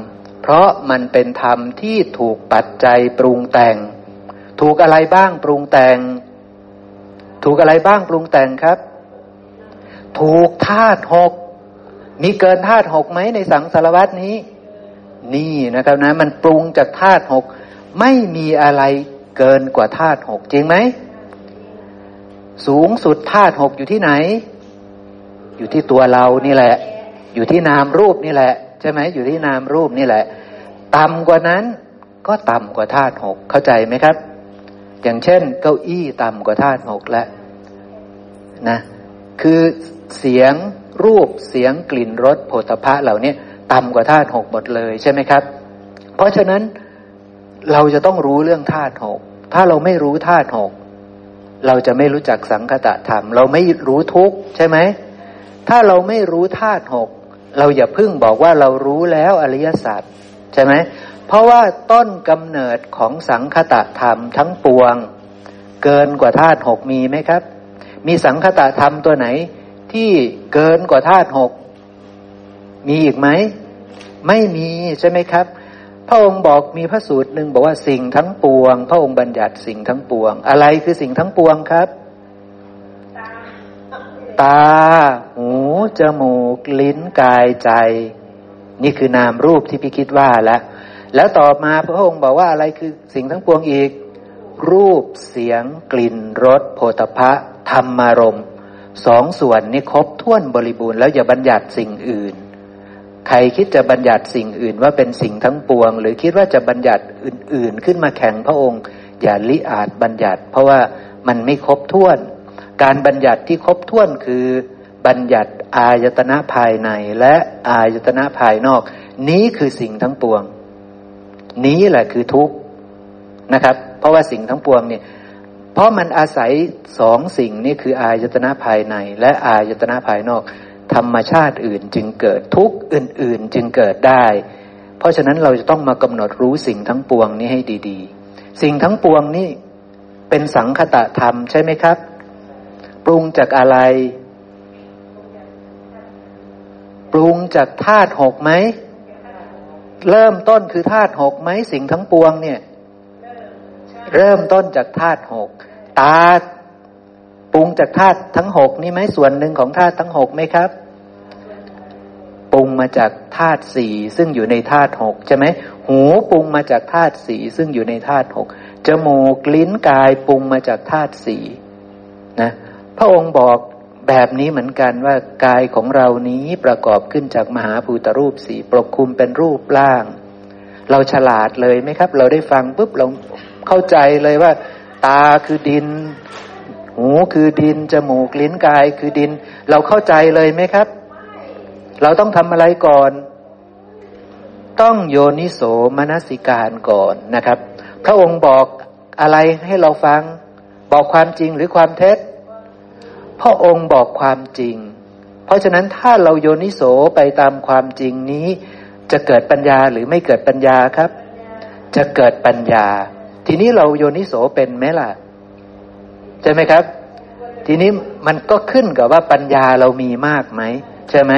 S2: เพราะมันเป็นธรรมที่ถูกปัจจัยปรุงแต่ง ถูกอะไรบ้างปรุงแต่ง ถูกอะไรบ้างปรุงแต่งครับ ถูกธาตุหกมีเกินธาตุหกไหมในสังสารวัตนี้ นี่นะครับนะ มันปรุงจากธาตุหกไม่มีอะไรเกินกว่าธาตุหกจริงไหม สูงสุดธาตุหกอยู่ที่ไหน อยู่ที่ตัวเรานี่แหละ อยู่ที่นามรูปนี่แหละ ใช่ไหมอยู่ที่นามรูปนี่แหละ ต่ำกว่านั้นก็ต่ำกว่าธาตุหกเข้าใจไหมครับ อย่างเช่น เก้าอี้ต่ำกว่าธาตุหกแล้วนะ คือ เสียง รูปเสียงกลิ่นรสโผฏฐะเหล่านี้ต่ำกว่าธาตุหกหมดเลยใช่ไหมครับ เพราะฉะนั้นเราจะต้องรู้เรื่องธาตุหกถ้าเราไม่รู้ธาตุหกเราจะไม่รู้จักสังคตะธรรม เราไม่รู้ทุกใช่ไหมถ้าเราไม่รู้ธาตุหกเราอย่าพึ่งบอกว่าเรารู้แล้วอริยสัจใช่ไหมเพราะว่าต้นกำเนิดของสังคตะธรรมทั้งปวง เกินกว่าธาตุหกมีไหมครับ มีสังคตะธรรมตัวไหน ที่เกินกว่าธาตุหกมีอีกไหม ไม่มีใช่ไหมครับ พระองค์บอกมีพระสูตรหนึ่งบอกว่าสิ่งทั้งปวง พระองค์บัญญัติสิ่งทั้งปวง อะไรคือสิ่งทั้งปวงครับ ตา หู จมูก ลิ้นกายใจ นี่คือนามรูปที่พี่คิดว่าแล้วแล้วต่อมาพระองค์บอกว่าอะไรคือสิ่งทั้งปวงอีก รูปเสียงกลิ่นรสโผฏฐะธรรมารม สองส่วนนี้ครบถ้วนบริบูรณ์แล้วอย่าบัญญัติสิ่งอื่น ใครคิดจะบัญญัติสิ่งอื่นว่าเป็นสิ่งทั้งปวง หรือคิดว่าจะบัญญัติอื่น ๆ ขึ้นมาแข่งพระองค์ อย่าลิอาจบัญญัติ เพราะว่ามันไม่ครบถ้วน การบัญญัติที่ครบถ้วนคือบัญญัติอายตนะภายในและอายตนะภายนอก นี้คือสิ่งทั้งปวง นี้แหละคือทุกข์นะครับ เพราะว่าสิ่งทั้งปวงเนี่ย ราะมันอาศัยสองสิ่งนี้คืออายตนะภายใน และอายตนะภายนอก ธรรมชาติอื่นจึงเกิดทุกข์อื่น ๆ จึงเกิดได้ เพราะฉะนั้นเราจะต้องมากำหนดรู้สิ่งทั้งปวงนี้ให้ดี ๆ สิ่งทั้งปวงนี่เป็นสังคตะธรรมใช่ไหมครับ ปรุงจากอะไร ปรุงจากธาตุหกไหมเริ่มต้นคือธาตุหกไหมสิ่งทั้งปวงเนี่ย เริ่มต้นจากธาตุหก ตาปรุงจากธาตุทั้งหกนี่ไหมส่วนหนึ่งของธาตุทั้งหกไหมครับปรุงมาจากธาตุสี่ซึ่งอยู่ในธาตุหกใช่ไหมหูปรุงมาจากธาตุสี่ซึ่งอยู่ในธาตุหกจมูกลิ้นกายปรุงมาจากธาตุสี่นะพระองค์บอกแบบนี้เหมือนกันว่ากายของเรานี้ประกอบขึ้นจากมหาภูตรูปสี่ปกคลุมเป็นรูปร่าง เราฉลาดเลยไหมครับ เราได้ฟังปุ๊บเราเข้าใจเลยว่า ตาคือดิน หูคือดิน จมูกลิ้นกายคือดิน เราเข้าใจเลยไหมครับ เราต้องทำอะไรก่อน ต้องโยนิโสมนสิการก่อนนะครับ พระองค์บอกอะไรให้เราฟัง บอกความจริงหรือความเท็จพระองค์บอกความจริง เพราะฉะนั้นถ้าเราโยนิโสไปตามความจริงนี้ จะเกิดปัญญาหรือไม่เกิดปัญญาครับ จะเกิดปัญญา ทีนี้เราโยนิโสเป็นไหมล่ะ ใช่ไหมครับ ทีนี้มันก็ขึ้นกับว่าปัญญาเรามีมากไหมใช่ไหม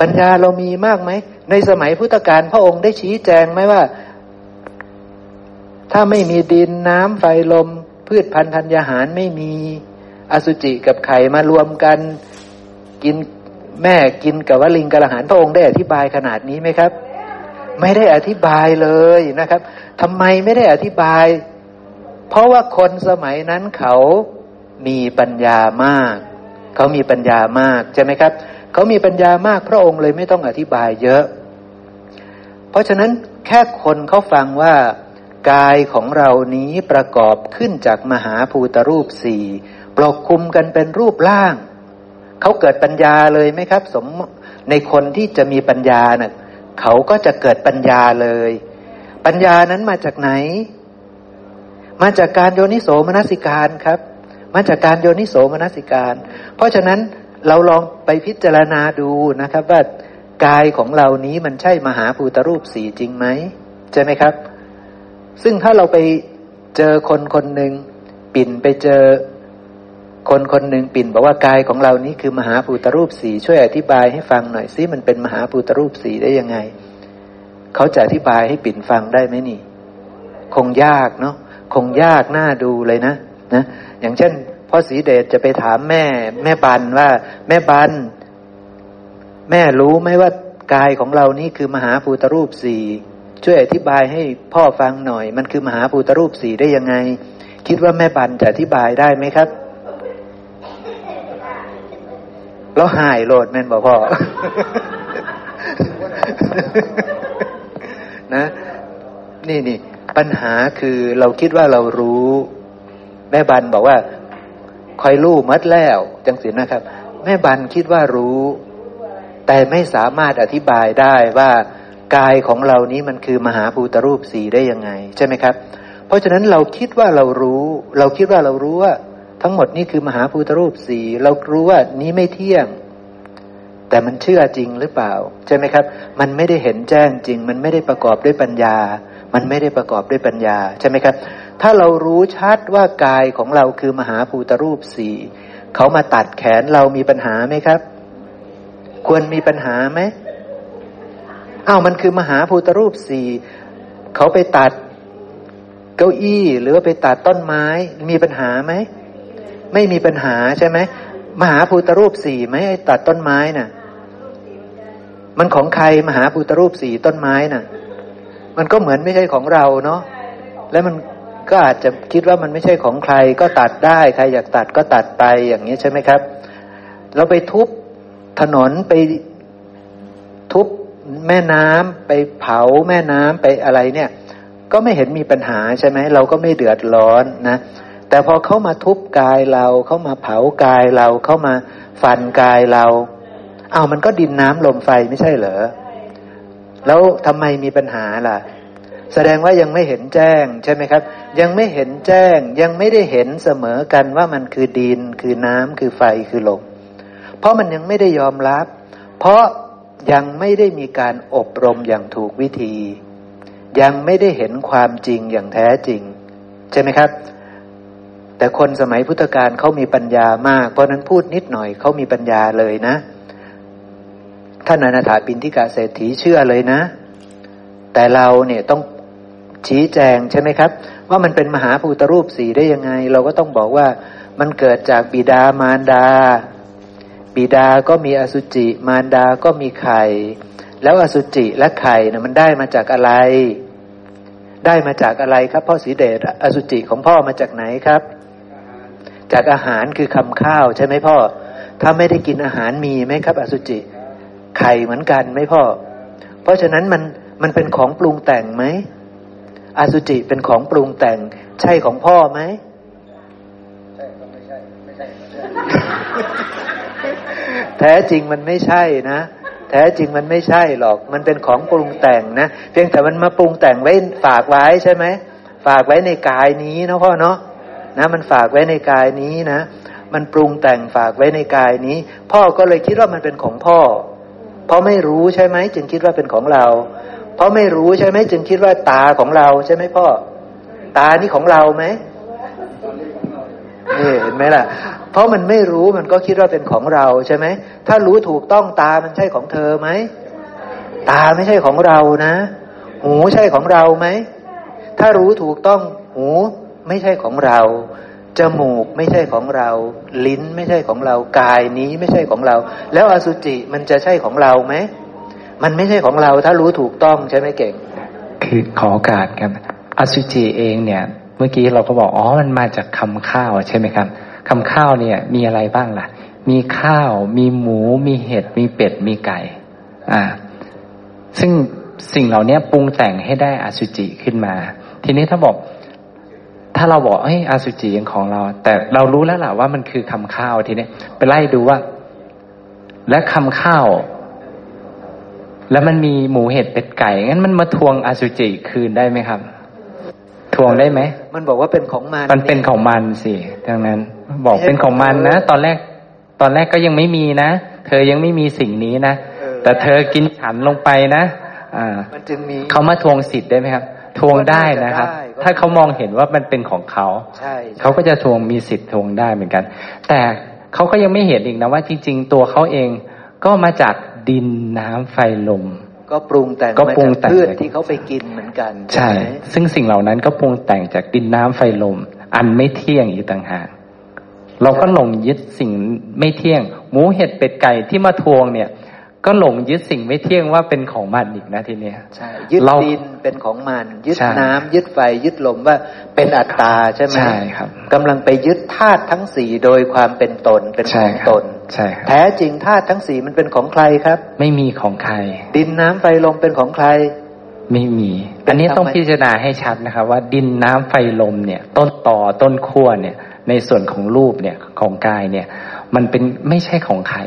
S2: ปัญญาเรามีมากไหม ในสมัยพุทธกาลพระองค์ได้ชี้แจงไหมว่า ถ้าไม่มีดินน้ำไฟลม พืชพันธุ์ธัญญาหารไม่มีอสุจิกับไข่มารวมกันกินแม่กินกับวลิงกระหารพระองค์ได้อธิบายขนาดนี้ไหมครับ ไม่ได้อธิบายเลยนะครับ ทำไมไม่ได้อธิบาย เพราะว่าคนสมัยนั้นเขามีปัญญามาก เขามีปัญญามากใช่ไหมครับ เขามีปัญญามากพระองค์เลยไม่ต้องอธิบายเยอะ เพราะฉะนั้นแค่คนเขาฟังว่ากายของเรานี้ประกอบขึ้นจากมหาภูตรูปสี่ปกคลุมกันเป็นรูปร่าง เขาเกิดปัญญาเลยไหมครับ สมในคนที่จะมีปัญญาเนะ่ะเขาก็จะเกิดปัญญาเลย ปัญญานั้นมาจากไหน มาจากการโยนิโสมนสิการครับ มาจากการโยนิโสมนสิการ เพราะฉะนั้นเราลองไปพิจารณาดูนะครับ ว่ากายของเรานี้มันใช่มหาภูตรูปสีจริงไหมใช่ไหมครับ ซึ่งถ้าเราไปเจอคนคนหนึ่งปิ่นไปเจอคนคนหนึ่งปิ่นบอกว่ากายของเรานี้คือมหาภูตรูปสีช่วยอธิบายให้ฟังหน่อยซิมันเป็นมหาภูตรูปสีได้ยังไง เขาจะอธิบายให้ปิ่นฟังได้ไหมนี่ คงยากเนาะคงยากน่าดูเลยนะนะอย่างเช่นพ่อสีเดชจะไปถามแม่ แม่บันว่า แม่บันแม่รู้ไหมว่ากายของเรานี้คือมหาภูตรูปสี่ช่วยอธิบายให้พ่อฟังหน่อย มันคือมหาภูตรูปสี่ได้ยังไง คิดว่าแม่บันจะอธิบายได้ไหมครับแล้วหายโหลดแม่นบอกพ่อ นะ นี่นี่ปัญหาคือเราคิดว่าเรารู้ แม่บันบอกว่าคอยรู้มัดแล้ว จังสินะครับ แม่บันคิดว่ารู้ แต่ไม่สามารถอธิบายได้ว่ากายของเรานี้มันคือมหาภูตรูปสีได้ยังไง ใช่ไหมครับ เพราะฉะนั้นเราคิดว่าเรารู้ เราคิดว่าเรารู้ว่า ทั้งหมดนี้คือมหาภูตรูปสีเรารู้ว่านี้ไม่เที่ยง แต่มันเชื่อจริงหรือเปล่า ใช่ไหมครับ มันไม่ได้เห็นแจ้งจริง มันไม่ได้ประกอบด้วยปัญญา มันไม่ได้ประกอบด้วยปัญญาใช่ไหมครับ ถ้าเรารู้ชัดว่ากายของเราคือมหาภูตรูปสี่เขามาตัดแขนเรามีปัญหาไหมครับ ควรมีปัญหาไหมอ้าวมันคือมหาภูตรูปสี่เขาไปตัดเก้าอี้หรือว่าไปตัดต้นไม้ มีปัญหาไหมไม่มีปัญหาใช่ไหมมหาภูตรูปสี่ไหมไอ้ตัดต้นไม้น่ะ มันของใครมหาภูตรูปสี่ต้นไม้น่ะ มันก็เหมือนไม่ใช่ของเราเนาะแล้วมันก็อาจจะคิดว่ามันไม่ใช่ของใครก็ตัดได้ ใครอยากตัดก็ตัดไปอย่างนี้ใช่ไหมครับ เราไปทุบถนนไปทุบแม่น้ำไปเผาแม่น้ำไปอะไรเนี่ย ก็ไม่เห็นมีปัญหาใช่ไหมเราก็ไม่เดือดร้อนนะแต่พอเขามาทุบกายเราเขามาเผากายเราเขามาฟันกายเรา เอามันก็ดินน้ำลมไฟไม่ใช่เหรอ แล้วทำไมมีปัญหาล่ะ แสดงว่ายังไม่เห็นแจ้งใช่ไหมครับ ยังไม่เห็นแจ้ง ยังไม่ได้เห็นเสมอกันว่ามันคือดิน คือน้ำคือไฟคือลม เพราะมันยังไม่ได้ยอมรับ เพราะยังไม่ได้มีการอบรมอย่างถูกวิธี ยังไม่ได้เห็นความจริงอย่างแท้จริง ใช่ไหมครับ แต่คนสมัยพุทธกาลเขามีปัญญามาก เพราะนั้นพูดนิดหน่อยเขามีปัญญาเลยนะ ท่านอนาถาปินทิกาเศรษฐีเชื่อเลยนะ แต่เราเนี่ยต้องชี้แจงใช่ไหมครับ ว่ามันเป็นมหาภูตรูปสีได้ยังไง เราก็ต้องบอกว่ามันเกิดจากบิดามารดา บิดาก็มีอสุจิ มารดาก็มีไข่ แล้วอสุจิและไข่นะมันได้มาจากอะไร ได้มาจากอะไรครับ พ่อสีเดชอสุจิของพ่อมาจากไหนครับ จากอาหารคือคำข้าวใช่ไหมพ่อ ถ้าไม่ได้กินอาหารมีไหมครับ อสุจิ ไข่เหมือนกันไหมพ่อ เพราะฉะนั้นมันมันเป็นของปรุงแต่งไหมอสุจิเป็นของปรุงแต่ง ใช่ของพ่อไหมแท้จริงมันไม่ใช่นะแท้จริงมันไม่ใช่หรอก มันเป็นของปรุงแต่งนะ เพียงแต่มันมาปรุงแต่งไว้ฝากไว้ใช่ไหม ฝากไว้ในกายนี้นะพ่อเนาะ นะ มันฝากไว้ในกายนี้นะ มันปรุงแต่งฝากไว้ในกายนี้ พ่อก็เลยคิดว่ามันเป็นของพ่อ เพราะไม่รู้ใช่ไหมจึงคิดว่าเป็นของเรา เพราะไม่รู้ใช่ไหมจึงคิดว่าตาของเราใช่ไหมพ่อ ตานี่ของเราไหมนี่เห็นไหมล่ะ เพราะมันไม่รู้มันก็คิดว่าเป็นของเราใช่ไหม ถ้ารู้ถูกต้องตามันใช่ของเธอไหม ตาไม่ใช่ของเรานะ หูใช่ของเราไหม ถ้ารู้ถูกต้องหูไม่ใช่ของเรา จมูกไม่ใช่ของเรา ลิ้นไม่ใช่ของเรา กายนี้ไม่ใช่ของเรา แล้วอสุจิมันจะใช่ของเราไหม มันไม่ใช่ของเราถ้ารู้ถูกต้องใช่ไหมเก่ง
S4: คือขอโอกาสครับอสุจิเองเนี่ย เมื่อกี้เราก็บอกอ๋อมันมาจากคำข้าวใช่ไหมครับคำข้าวเนี่ย มีอะไรบ้างล่ะ มีข้าว มีหมู มีเห็ด มีเป็ด มีไก่ อ่า ซึ่งสิ่งเหล่านี้ปรุงแต่งให้ได้อสุจิขึ้นมา ทีนี้ถ้าบอก ถ้าเราบอกเฮ้ยอสุจิยังของเรา แต่เรารู้แล้วล่ะว่ามันคือคำข้าวทีนี้ไปไล่ดูว่า และคำข้าว แล้วมันมีหมูเห็ดเป็ดไก่งั้นมันมาทวงอสุจิคืนได้ไหมครับ ทวงได้ไหม
S2: มันบอกว่าเป็นของมัน
S4: มันเป็นของมันสิดังนั้น บอกเป็นของมันนะตอนแรก ตอนแรกก็ยังไม่มีนะเธอยังไม่มีสิ่งนี้นะแต่เธอกินฉันลงไปนะอ่า
S2: มันจึงมี
S4: เขามาทวงสิทธิ์ได้ไหมครับ ทวงได้นะครับ
S2: ได้ก็
S4: ถ้าเขามองเห็นว่ามันเป็นของเขา
S2: ใช่
S4: เขาก็จะทวงมีสิทธิ์ทวงได้เหมือนกัน แต่เขาก็ยังไม่เห็นอีกนะว่าจริง ๆ ตัวเขาเองก็มาจากดินน้ำไฟลม
S2: ก็ปรุงแต่ง
S4: ก็
S2: มา
S4: ปรุง
S2: จาก
S4: แต่ง
S2: พืชที่เขาไปกินเหมือนกัน
S4: ใช่
S2: ไหม
S4: ซึ่งสิ่งเหล่านั้นก็ปรุงแต่งจากดินน้ำไฟลม อันไม่เที่ยงอีกต่างหากเราก็หลงยึดสิ่งไม่เที่ยง หมูเห็ดเป็ดไก่ที่มาทวงเนี่ย ก็หลงยึดสิ่งไม่เที่ยงว่าเป็นของมันอีกนะทีเนี้ย
S2: ใช่ยึด
S4: เรา
S2: ดินเป็นของมัน ยึด
S4: ใช่
S2: น้ำยึดไฟ ยึดลมว่าเป็นอัตตาใช่ไหม
S4: ใช่ครับ
S2: กำลังไปยึดธาตุทั้งสี่โดยความเป็นตนเป็นข
S4: ใช่
S2: อง
S4: ครับ
S2: ตน
S4: ใช่ครับ
S2: แท้จริงธาตุทั้งสี่มันเป็นของใครครับ
S4: ไม่มีของใคร
S2: ดินน้ำไฟลมเป็นของใคร
S4: ไม่มี
S2: เป็น
S4: อันนี้ต้อง
S2: ธรรม
S4: พิจารณาให้ชัดนะครับ ว่าดินน้ำไฟลมเนี่ย ต้นต่อต้นขั้วเนี่ย ในส่วนของรูปเนี่ยของกายเนี่ย มันเป็นไม่ใช่ของใคร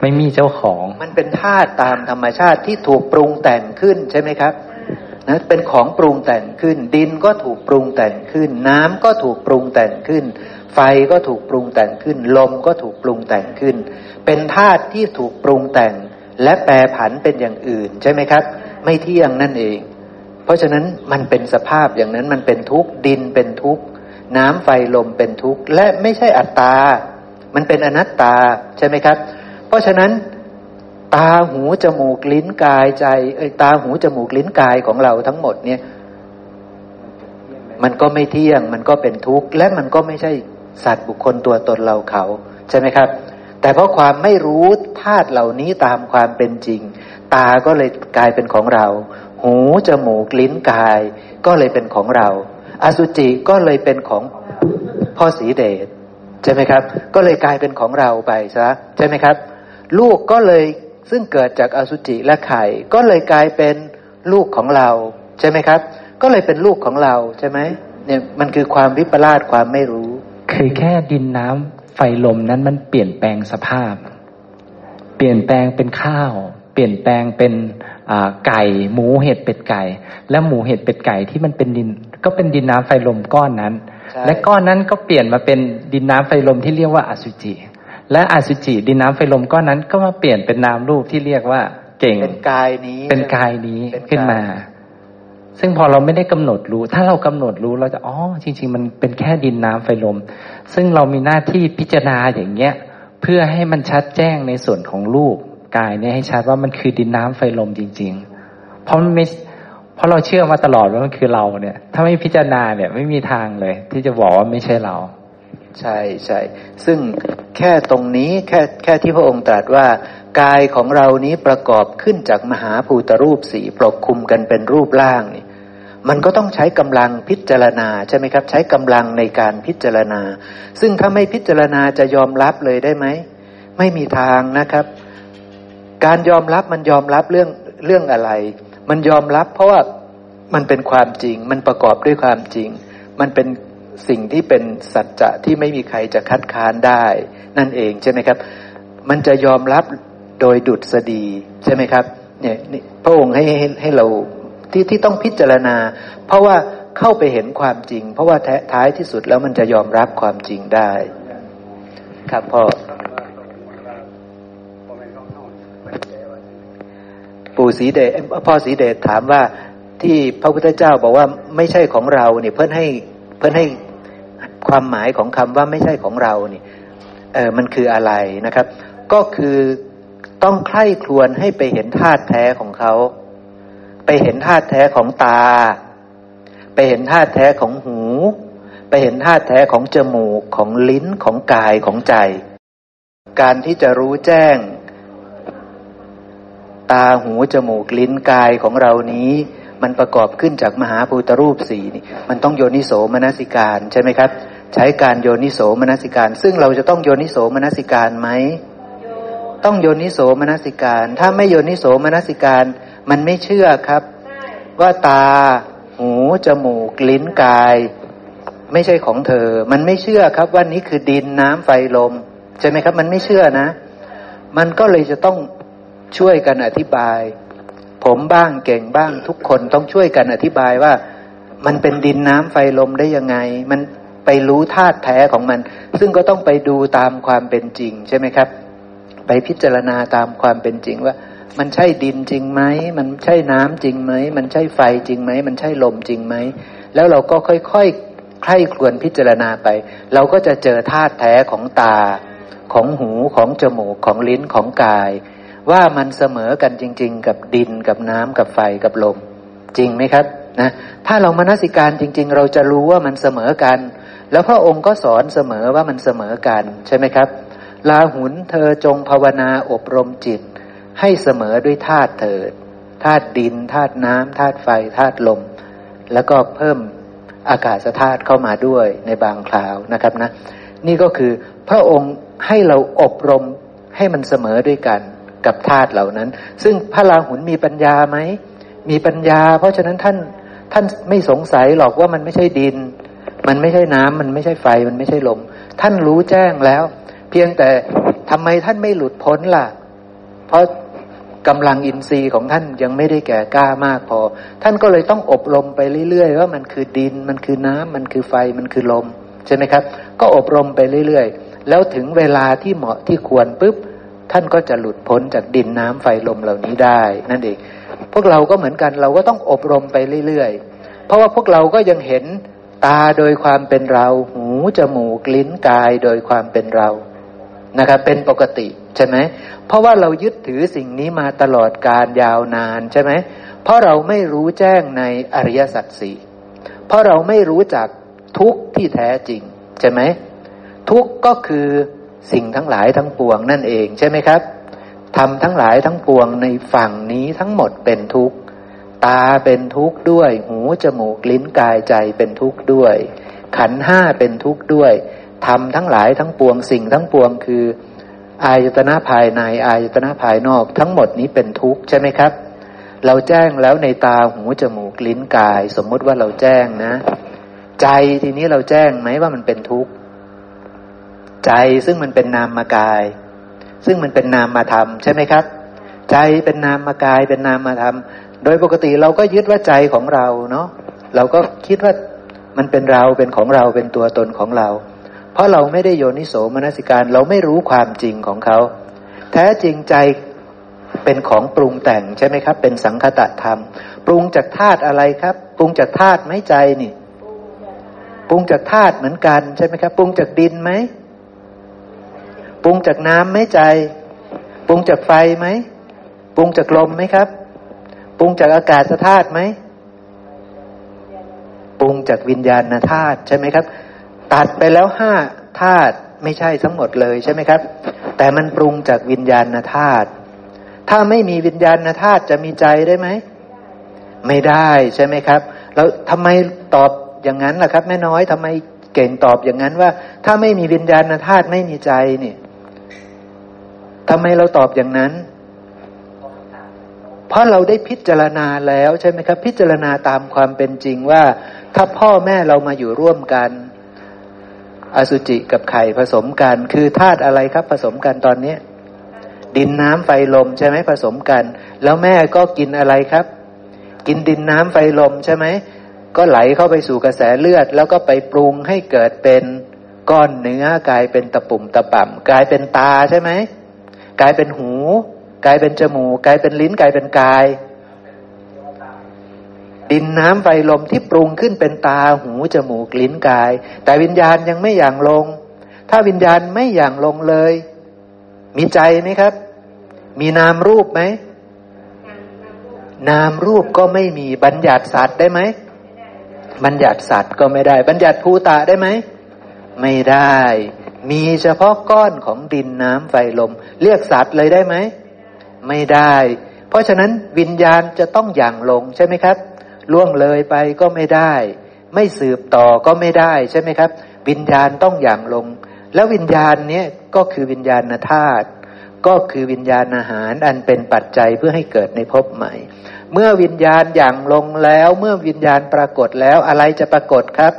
S4: ไม่มีเจ้าของ
S2: มันเป็นธาตุตามธรรมชาติที่ถูกปรุงแต่งขึ้นใช่ไหมครับนะเป็นของปรุงแต่งขึ้น ดินก็ถูกปรุงแต่งขึ้น น้ำก็ถูกปรุงแต่งขึ้น ไฟก็ถูกปรุงแต่งขึ้น ลมก็ถูกปรุงแต่งขึ้น เป็นธาตุที่ถูกปรุงแต่ง และแปรผันเป็นอย่างอื่นใช่ไหมครับ ไม่เที่ยงนั่นเอง เพราะฉะนั้นมันเป็นสภาพอย่างนั้นมันเป็นทุกข์ดินเป็นทุกข์น้ำไฟลมเป็นทุกข์และไม่ใช่อัตตา มันเป็นอนัตตาใช่ไหมครับ เพราะฉะนั้น ตาหูจมูกลิ้นกายใจเอ้ตาหูจมูกลิ้นกายของเราทั้งหมดเนี่ย มันก็ไม่เที่ยง มันก็เป็นทุกข์และมันก็ไม่ใช่สัตว์บุคคลตัวตนเราเขาใช่ไหมครับ แต่เพราะความไม่รู้ธาตุเหล่านี้ตามความเป็นจริง ตาก็เลยกลายเป็นของเรา หูจมูกลิ้นกาย ก็เลยเป็นของเรา อสุจิก็เลยเป็นของพ่อสีเดชใช่ไหมครับ ก็เลยกลายเป็นของเราไปซะใช่ไหมครับ ลูกก็เลยซึ่งเกิดจากอสุจิและไข่ ก็เลยกลายเป็นลูกของเราใช่ไหมครับ ก็เลยเป็นลูกของเราใช่ไหมเนี่ยมันคือความวิปลาสความไม่รู้
S4: คือแค่ดินน้ำไฟลมนั้นมันเปลี่ยนแปลงสภาพ เปลี่ยนแปลงเป็นข้าว เปลี่ยนแปลงเป็นอ่าไก่หมูเห็ดเป็ดไก่ และหมูเห็ดเป็ดไก่ที่มันเป็นดิน ก็เป็นดินน้ำไฟลมก้อนนั้น
S2: ใช่
S4: และก้อนนั้นก็เปลี่ยนมาเป็นดินน้ำไฟลมที่เรียกว่าอสุจิ และอสุจิดินน้ำไฟลมก้อนนั้นก็มาเปลี่ยนเป็นนามรูปที่เรียกว่าเก่ง
S2: เป็นกายนี้
S4: เป็นกายนี้
S2: เป็นกาย
S4: ขึ้นมา ซึ่งพอเราไม่ได้กำหนดรู้ ถ้าเรากำหนดรู้เราจะอ๋อจริง ๆ มันเป็นแค่ดินน้ำไฟลม ซึ่งเรามีหน้าที่พิจารณาอย่างเงี้ย เพื่อให้มันชัดแจ้งในส่วนของรูปกายเนี่ยให้ชัดว่ามันคือดินน้ำไฟลมจริง ๆ เพราะมันไม่เพราะเราเชื่อมาตลอดว่ามันคือเราเนี่ย ถ้าไม่พิจารณาเนี่ยไม่มีทางเลย ที่จะบอกว่าไม่ใช่เรา
S2: ใช่ใช่ซึ่งแค่ตรงนี้แค่แค่ที่พระองค์ตรัสว่ากายของเรานี้ประกอบขึ้นจากมหาภูตรูปสีปกคลุมกันเป็นรูปร่างนี่มันก็ต้องใช้กำลังพิจารณาใช่ไหมครับ ใช้กำลังในการพิจารณา ซึ่งถ้าไม่พิจารณาจะยอมรับเลยได้ไหม ไม่มีทางนะครับ การยอมรับมันยอมรับเรื่องเรื่องอะไร มันยอมรับเพราะว่ามันเป็นความจริง มันประกอบด้วยความจริง มันเป็น สิ่งที่เป็นสัจจะที่ไม่มีใครจะคัดค้านได้ นั่นเองใช่ไหมครับ มันจะยอมรับโดยดุษฎีใช่ไหมครับเนี่ยนี่พระองค์ให้ให้ให้เราที่ที่ต้องพิจารณา เพราะว่าเข้าไปเห็นความจริง เพราะว่าแท้ท้ายที่สุดแล้วมันจะยอมรับความจริงได้ ครับพ่อปู่สีเดชพ่อสีเดชถามว่าที่พระพุทธเจ้าบอกว่าไม่ใช่ของเราเนี่ยเพื่อนให้เพื่อนให้ ความหมายของคำว่าไม่ใช่ของเราเนี่ยเออมันคืออะไรนะครับ ก็คือต้องใคร่ครวญให้ไปเห็นธาตุแท้ของเขา ไปเห็นธาตุแท้ของตา ไปเห็นธาตุแท้ของหู ไปเห็นธาตุแท้ของจมูกของลิ้นของกายของใจ การที่จะรู้แจ้ง ตาหูจมูกลิ้นกายของเรานี้มันประกอบขึ้นจากมหาภูตรูปสี่นี่ มันต้องโยนิโสมนสิการใช่ไหมครับ ใช้การโยนิโสมนสิการ ซึ่งเราจะต้องโยนิโสมนสิการไหมต้องโยนิโสมนสิการ ถ้าไม่โยนิโสมนสิการ มันไม่เชื่อครับ ว่าตา หู จมูก ลิ้นกาย ไม่ใช่ของเธอ มันไม่เชื่อครับว่านี้คือดินน้ำไฟลม ใช่ไหมครับ มันไม่เชื่อนะ มันก็เลยจะต้องช่วยกันอธิบาย ผมบ้างเก่งบ้างทุกคนต้องช่วยกันอธิบายว่า มันเป็นดินน้ำไฟลมได้ยังไง มัน ไปรู้ธาตุแท้ของมัน ซึ่งก็ต้องไปดูตามความเป็นจริงใช่ไหมครับ ไปพิจารณาตามความเป็นจริงว่า มันใช่ดินจริงไหมมันใช่น้ำจริงไหมมันใช่ไฟจริงไหมมันใช่ลมจริงไหมแล้วเราก็ค่อยๆใคร่ครวญพิจารณาไป เราก็จะเจอธาตุแท้ของตา ของหูของจมูกของลิ้นของกาย ว่ามันเสมอกันจริง ๆ กับดินกับน้ำกับไฟกับลม จริงไหมครับนะถ้าเรามนสิการจริง ๆ เราจะรู้ว่ามันเสมอกัน แล้วพระองค์ก็สอนเสมอว่ามันเสมอกันใช่ไหมครับ ลาหุนเธอจงภาวนาอบรมจิต ให้เสมอด้วยธาตุเถิดธาตุดินธาตุน้ำธาตุไฟธาตุลม แล้วก็เพิ่มอากาศธาตุเข้ามาด้วยในบางคราวนะครับนะ นี่ก็คือพระองค์ให้เราอบรมให้มันเสมอด้วยกันกับธาตุเหล่านั้น ซึ่งพระราหุลมีปัญญาไหมมีปัญญา เพราะฉะนั้นท่านท่านไม่สงสัยหรอกว่ามันไม่ใช่ดิน มันไม่ใช่น้ำมันไม่ใช่ไฟ มันไม่ใช่ลม ท่านรู้แจ้งแล้ว เพียงแต่ทำไมท่านไม่หลุดพ้นล่ะ เพราะกำลังอินทรีย์ของท่านยังไม่ได้แก่กล้ามากพอ ท่านก็เลยต้องอบรมไปเรื่อยๆว่ามันคือดิน มันคือน้ำมันคือไฟ มันคือลม ใช่ไหมครับ ก็อบรมไปเรื่อยๆ แล้วถึงเวลาที่เหมาะที่ควรปุ๊บ ท่านก็จะหลุดพ้นจากดินน้ำไฟลมเหล่านี้ได้ นั่นเอง พวกเราก็เหมือนกัน เราก็ต้องอบรมไปเรื่อยๆ เพราะว่าพวกเราก็ยังเห็น ตาโดยความเป็นเรา หูจมูกลิ้นกายโดยความเป็นเรานะครับเป็นปกติใช่ไหมเพราะว่าเรายึดถือสิ่งนี้มาตลอดการยาวนานใช่ไหมเพราะเราไม่รู้แจ้งในอริยสัจสี่เพราะเราไม่รู้จักทุกข์ที่แท้จริงใช่ไหมทุกข์ก็คือสิ่งทั้งหลายทั้งปวงนั่นเองใช่ไหมครับทำทั้งหลายทั้งปวงในฝั่งนี้ทั้งหมดเป็นทุกข์ ตาเป็นทุกข์ด้วย หูจมูกลิ้นกายใจเป็นทุกข์ด้วย ขันห้าเป็นทุกข์ด้วยทำทั้งหลายทั้งปวงสิ่งทั้งปวงคือ อายตนะภายในอายตนะภายนอก ทั้งหมดนี้เป็นทุกข์ใช่ไหมครับ เราแจ้งแล้วในตาหูจมูกลิ้นกาย สมมุติว่าเราแจ้งนะ ใจทีนี้เราแจ้งไหมว่ามันเป็นทุกข์ใจซึ่งมันเป็นนามมากาย ซึ่งมันเป็นนามมาธรรมใช่ไหมครับ ใจเป็นนามมากายเป็นนามมาธรรม โดยปกติเราก็ยึดว่าใจของเราเนาะเราก็คิดว่ามันเป็นเราเป็นของเราเป็นตัวตนของเรา เพราะเราไม่ได้โยนิโสมนสิการเราไม่รู้ความจริงของเขา แท้จริงใจเป็นของปรุงแต่งใช่ไหมครับ เป็นสังคตะธรรม ปรุงจากธาตุอะไรครับ ปรุงจากธาตุไหมใจนี่ ปรุงจากธาตุเหมือนกันใช่ไหมครับ ปรุงจากดินไหมปรุงจากน้ำไหมใจ ปรุงจากไฟไหมปรุงจากลมไหมครับ ปรุงจากอากาศธาตุไหมปรุงจากวิญญาณธาตุใช่ไหมครับ ตัดไปแล้วห้าธาตุไม่ใช่ทั้งหมดเลยใช่ไหมครับ แต่มันปรุงจากวิญญาณธาตุถ้าไม่มีวิญญาณธาตุจะมีใจได้ไหม ไม่ได้ใช่ไหมครับ แล้วทำไมตอบอย่างนั้นล่ะครับ แม่น้อยทำไมเก่งตอบอย่างนั้นว่า ถ้าไม่มีวิญญาณธาตุไม่มีใจเนี่ยทำไมเราตอบอย่างนั้น เพราะเราได้พิจารณาแล้วใช่ไหมครับ พิจารณาตามความเป็นจริงว่า ถ้าพ่อแม่เรามาอยู่ร่วมกัน อสุจิกับไข่ผสมกัน คือธาตุอะไรครับ ผสมกันตอนนี้ ดินน้ำไฟลมใช่ไหมผสมกัน แล้วแม่ก็กินอะไรครับ กินดินน้ำไฟลมใช่ไหมก็ไหลเข้าไปสู่กระแสเลือด แล้วก็ไปปรุงให้เกิดเป็นก้อนเนื้อกลายเป็นตะปุ่มตะป่ำกลายเป็นตาใช่ไหมกลายเป็นหู กลายเป็นจมูกกลายเป็นลิ้นกลายเป็นกาย ดินน้ำไฟลมที่ปรุงขึ้นเป็นตาหูจมูกลิ้นกาย แต่วิญญาณยังไม่อย่างลง ถ้าวิญญาณไม่อย่างลงเลย มีใจไหมครับ มีนามรูปไหมนามรูปก็ไม่มีบัญญัติสัตว์ได้ไหมบัญญัติสัตว์ก็ไม่ได้ บัญญัติภูตะได้ไหม ไม่ได้ มีเฉพาะก้อนของดินน้ำไฟลม เรียกสัตว์เลยได้ไหม ไม่ได้ เพราะฉะนั้นวิญญาณจะต้องอย่างลงใช่ไหมครับ ล่วงเลยไปก็ไม่ได้ ไม่สืบต่อก็ไม่ได้ใช่ไหมครับ วิญญาณต้องอย่างลง แล้ววิญญาณเนี้ยก็คือวิญญาณธาตุก็คือวิญญาณอาหารอันเป็นปัจจัยเพื่อให้เกิดในภพใหม่ เมื่อวิญญาณอย่างลงแล้ว เมื่อวิญญาณปรากฏแล้วอะไรจะปรากฏครับ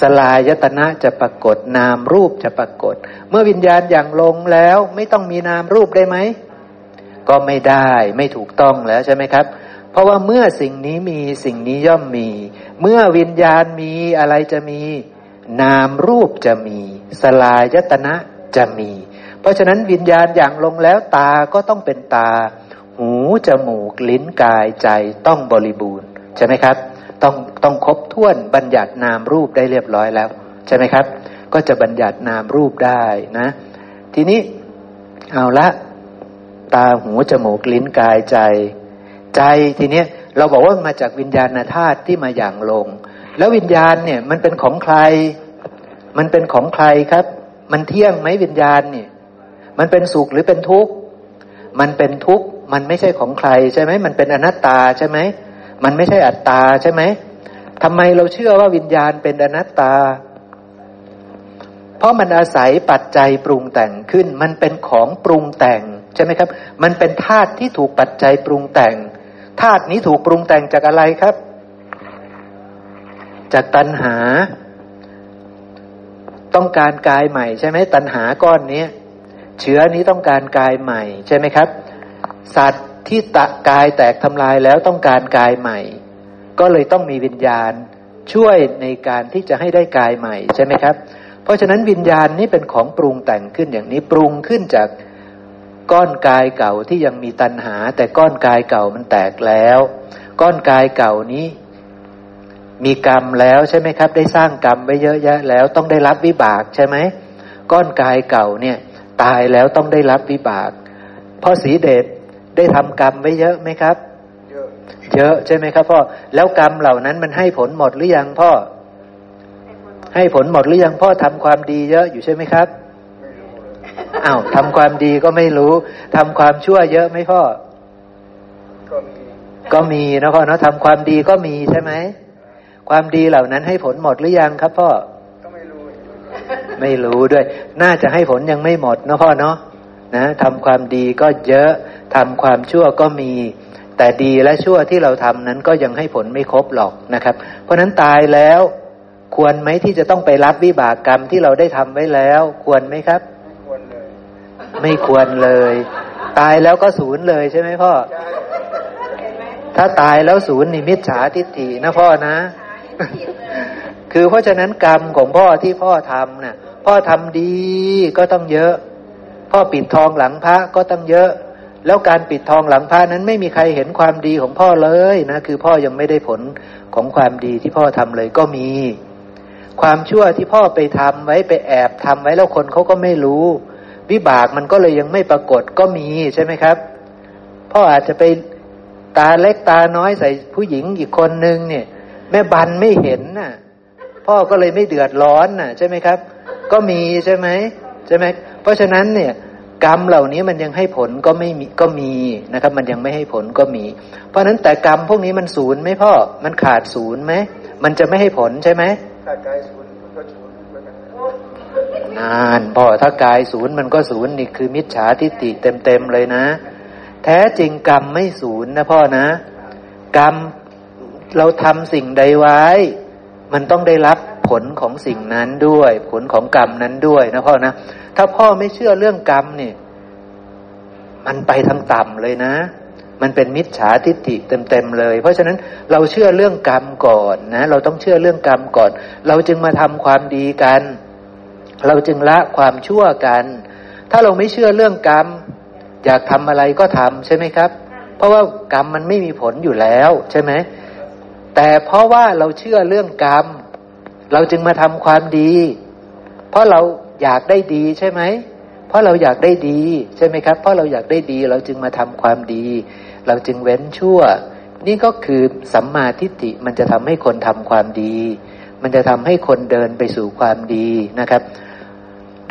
S2: สลายตนะจะปรากฏ นามรูปจะปรากฏ เมื่อวิญญาณอย่างลงแล้วไม่ต้องมีนามรูปได้ไหม ก็ไม่ได้ไม่ถูกต้องแล้วใช่ไหมครับ เพราะว่าเมื่อสิ่งนี้มีสิ่งนี้ย่อมมี เมื่อวิญญาณมีอะไรจะมี นามรูปจะมี สลายตนะจะมี เพราะฉะนั้นวิญญาณอย่างลงแล้วตาก็ต้องเป็นตา หูจมูกลิ้นกายใจต้องบริบูรณ์ใช่ไหมครับ ต้องต้องครบถ้วนบัญญัตินามรูปได้เรียบร้อยแล้ว ใช่ไหมครับ ก็จะบัญญัตินามรูปได้นะ ทีนี้เอาละ ตาหูจมูกลิ้นกายใจ ใจทีเนี้ยเราบอกว่ามาจากวิญญาณธาตุที่มาอย่างลง แล้ววิญญาณเนี่ยมันเป็นของใคร มันเป็นของใครครับ มันเที่ยงไหมวิญญาณเนี่ย มันเป็นสุขหรือเป็นทุกข์ มันเป็นทุกข์ มันไม่ใช่ของใครใช่ไหม มันเป็นอนัตตาใช่ไหม มันไม่ใช่อัตตาใช่ไหมทำไมเราเชื่อว่าวิญญาณเป็นอนัตตา เพราะมันอาศัยปัจจัยปรุงแต่งขึ้น มันเป็นของปรุงแต่งใช่ไหมครับ มันเป็นธาตุที่ถูกปัจจัยปรุงแต่ง ธาตุนี้ถูกปรุงแต่งจากอะไรครับ จากตัณหา ต้องการกายใหม่ใช่ไหมตัณหาก้อนนี้ เชื้อนี้ต้องการกายใหม่ ใช่ไหมครับ สัตว์ ที่ตะกายแตกทำลายแล้วต้องการกายใหม่ ก็เลยต้องมีวิญญาณช่วยในการที่จะให้ได้กายใหม่ใช่ไหมครับ เพราะฉะนั้นวิญญาณนี้เป็นของปรุงแต่งขึ้นอย่างนี้ปรุงขึ้นจากก้อนกายเก่าที่ยังมีตัณหา แต่ก้อนกายเก่ามันแตกแล้ว ก้อนกายเก่านี้ มีกรรมแล้วใช่ไหมครับ ได้สร้างกรรมไว้เยอะแยะแล้วต้องได้รับวิบากใช่ไหมก้อนกายเก่าเนี่ย ตายแล้วต้องได้รับวิบากพ่อสีเดช ได้ทำกรรมไว้เยอะไหมครับ เยอะเยอะใช่ไหมครับพ่อแล้วกรรมเหล่านั้นมันให้ผลหมดหรือยังพ่อ ให้ผลหมดหรือยังพ่อทำความดีเยอะอยู่ใช่ไหมครับอ้าวทำความดีก็ไม่รู้ทำความชั่วเยอะไหมพ่อก็มีก็มีนะพ่อเนาะทำความดีก็มีใช่ไหม ความดีเหล่านั้นให้ผลหมดหรือยังครับพ่อ ก็ไม่รู้ ไม่รู้ด้วย น่าจะให้ผลยังไม่หมดนะพ่อเนาะ นะทำความดีก็เยอะทำความชั่วก็มี แต่ดีและชั่วที่เราทำนั้นก็ยังให้ผลไม่ครบหรอกนะครับ เพราะนั้นตายแล้วควรไหมที่จะต้องไปรับวิบากกรรมที่เราได้ทำไว้แล้ว ควรไหมครับ ไม่ควรเลย ไม่ควรเลย ตายแล้วก็ศูนย์เลยใช่ไหมพ่อ ถ้าตายแล้วศูนย์นิมิตฉาทิฏฐินะพ่อนะ คือเพราะฉะนั้นกรรมของพ่อที่พ่อทำนะ่ะพ่อทำดีก็ต้องเยอะ พ่อปิดทองหลังพระก็ต้องเยอะ แล้วการปิดทองหลังพระนั้นไม่มีใครเห็นความดีของพ่อเลยนะคือพ่อยังไม่ได้ผลของความดีที่พ่อทำเลยก็มี ความชั่วที่พ่อไปทำไว้ไปแอบทำไว้แล้วคนเขาก็ไม่รู้ วิบากมันก็เลยยังไม่ปรากฏก็มีใช่ไหมครับ พ่ออาจจะไปตาเล็กตาน้อยใส่ผู้หญิงอีกคนนึงเนี่ย แม่บันไม่เห็นน่ะ พ่อก็เลยไม่เดือดร้อนน่ะ ใช่ไหมครับ ก็มีใช่ไหม ช่ไหมเพราะฉะนั้นเนี่ยกรรมเหล่านี้มันยังให้ผลก็ไม่มีก็มีนะครับ มันยังไม่ให้ผลก็มี เพราะฉะนั้นแต่กรรมพวกนี้มันศูนย์ไหมพ่อมันขาดศูนย์ไหมมันจะไม่ให้ผลใช่ไหมขาดกายศูนย์มันก็ศูนย์นานพ่อถ้ากายศูนย์มันก็ศูนย์นี่คือมิจฉาทิฏฐิเต็มๆเลยนะ แท้จริงกรรมไม่ศูนย์นะพ่อนะ กรรมเราทำสิ่งใดไว้ มันต้องได้รับผลของสิ่งนั้นด้วย ผลของกรรมนั้นด้วยนะพ่อนะ ถ้าพ่อไม่เชื่อเรื่องกรรมเนี่ย มันไปทางต่ำเลยนะ มันเป็นมิจฉาทิฏฐิเต็มๆเลย เพราะฉะนั้นเราเชื่อเรื่องกรรมก่อนนะ เราต้องเชื่อเรื่องกรรมก่อน เราจึงมาทำความดีกัน เราจึงละความชั่วกัน ถ้าเราไม่เชื่อเรื่องกรรม อยากทำอะไรก็ทำใช่ไหมครับ เพราะว่ากรรมมันไม่มีผลอยู่แล้วใช่ไหมแต่เพราะว่าเราเชื่อเรื่องกรรม เราจึงมาทำความดี เพราะเรา อยากได้ดีใช่ไหม เพราะเราอยากได้ดีใช่ไหมครับ เพราะเราอยากได้ดีเราจึงมาทำความดี เราจึงเว้นชั่ว นี่ก็คือสัมมาทิฏฐิมันจะทำให้คนทำความดี มันจะทำให้คนเดินไปสู่ความดีนะครับ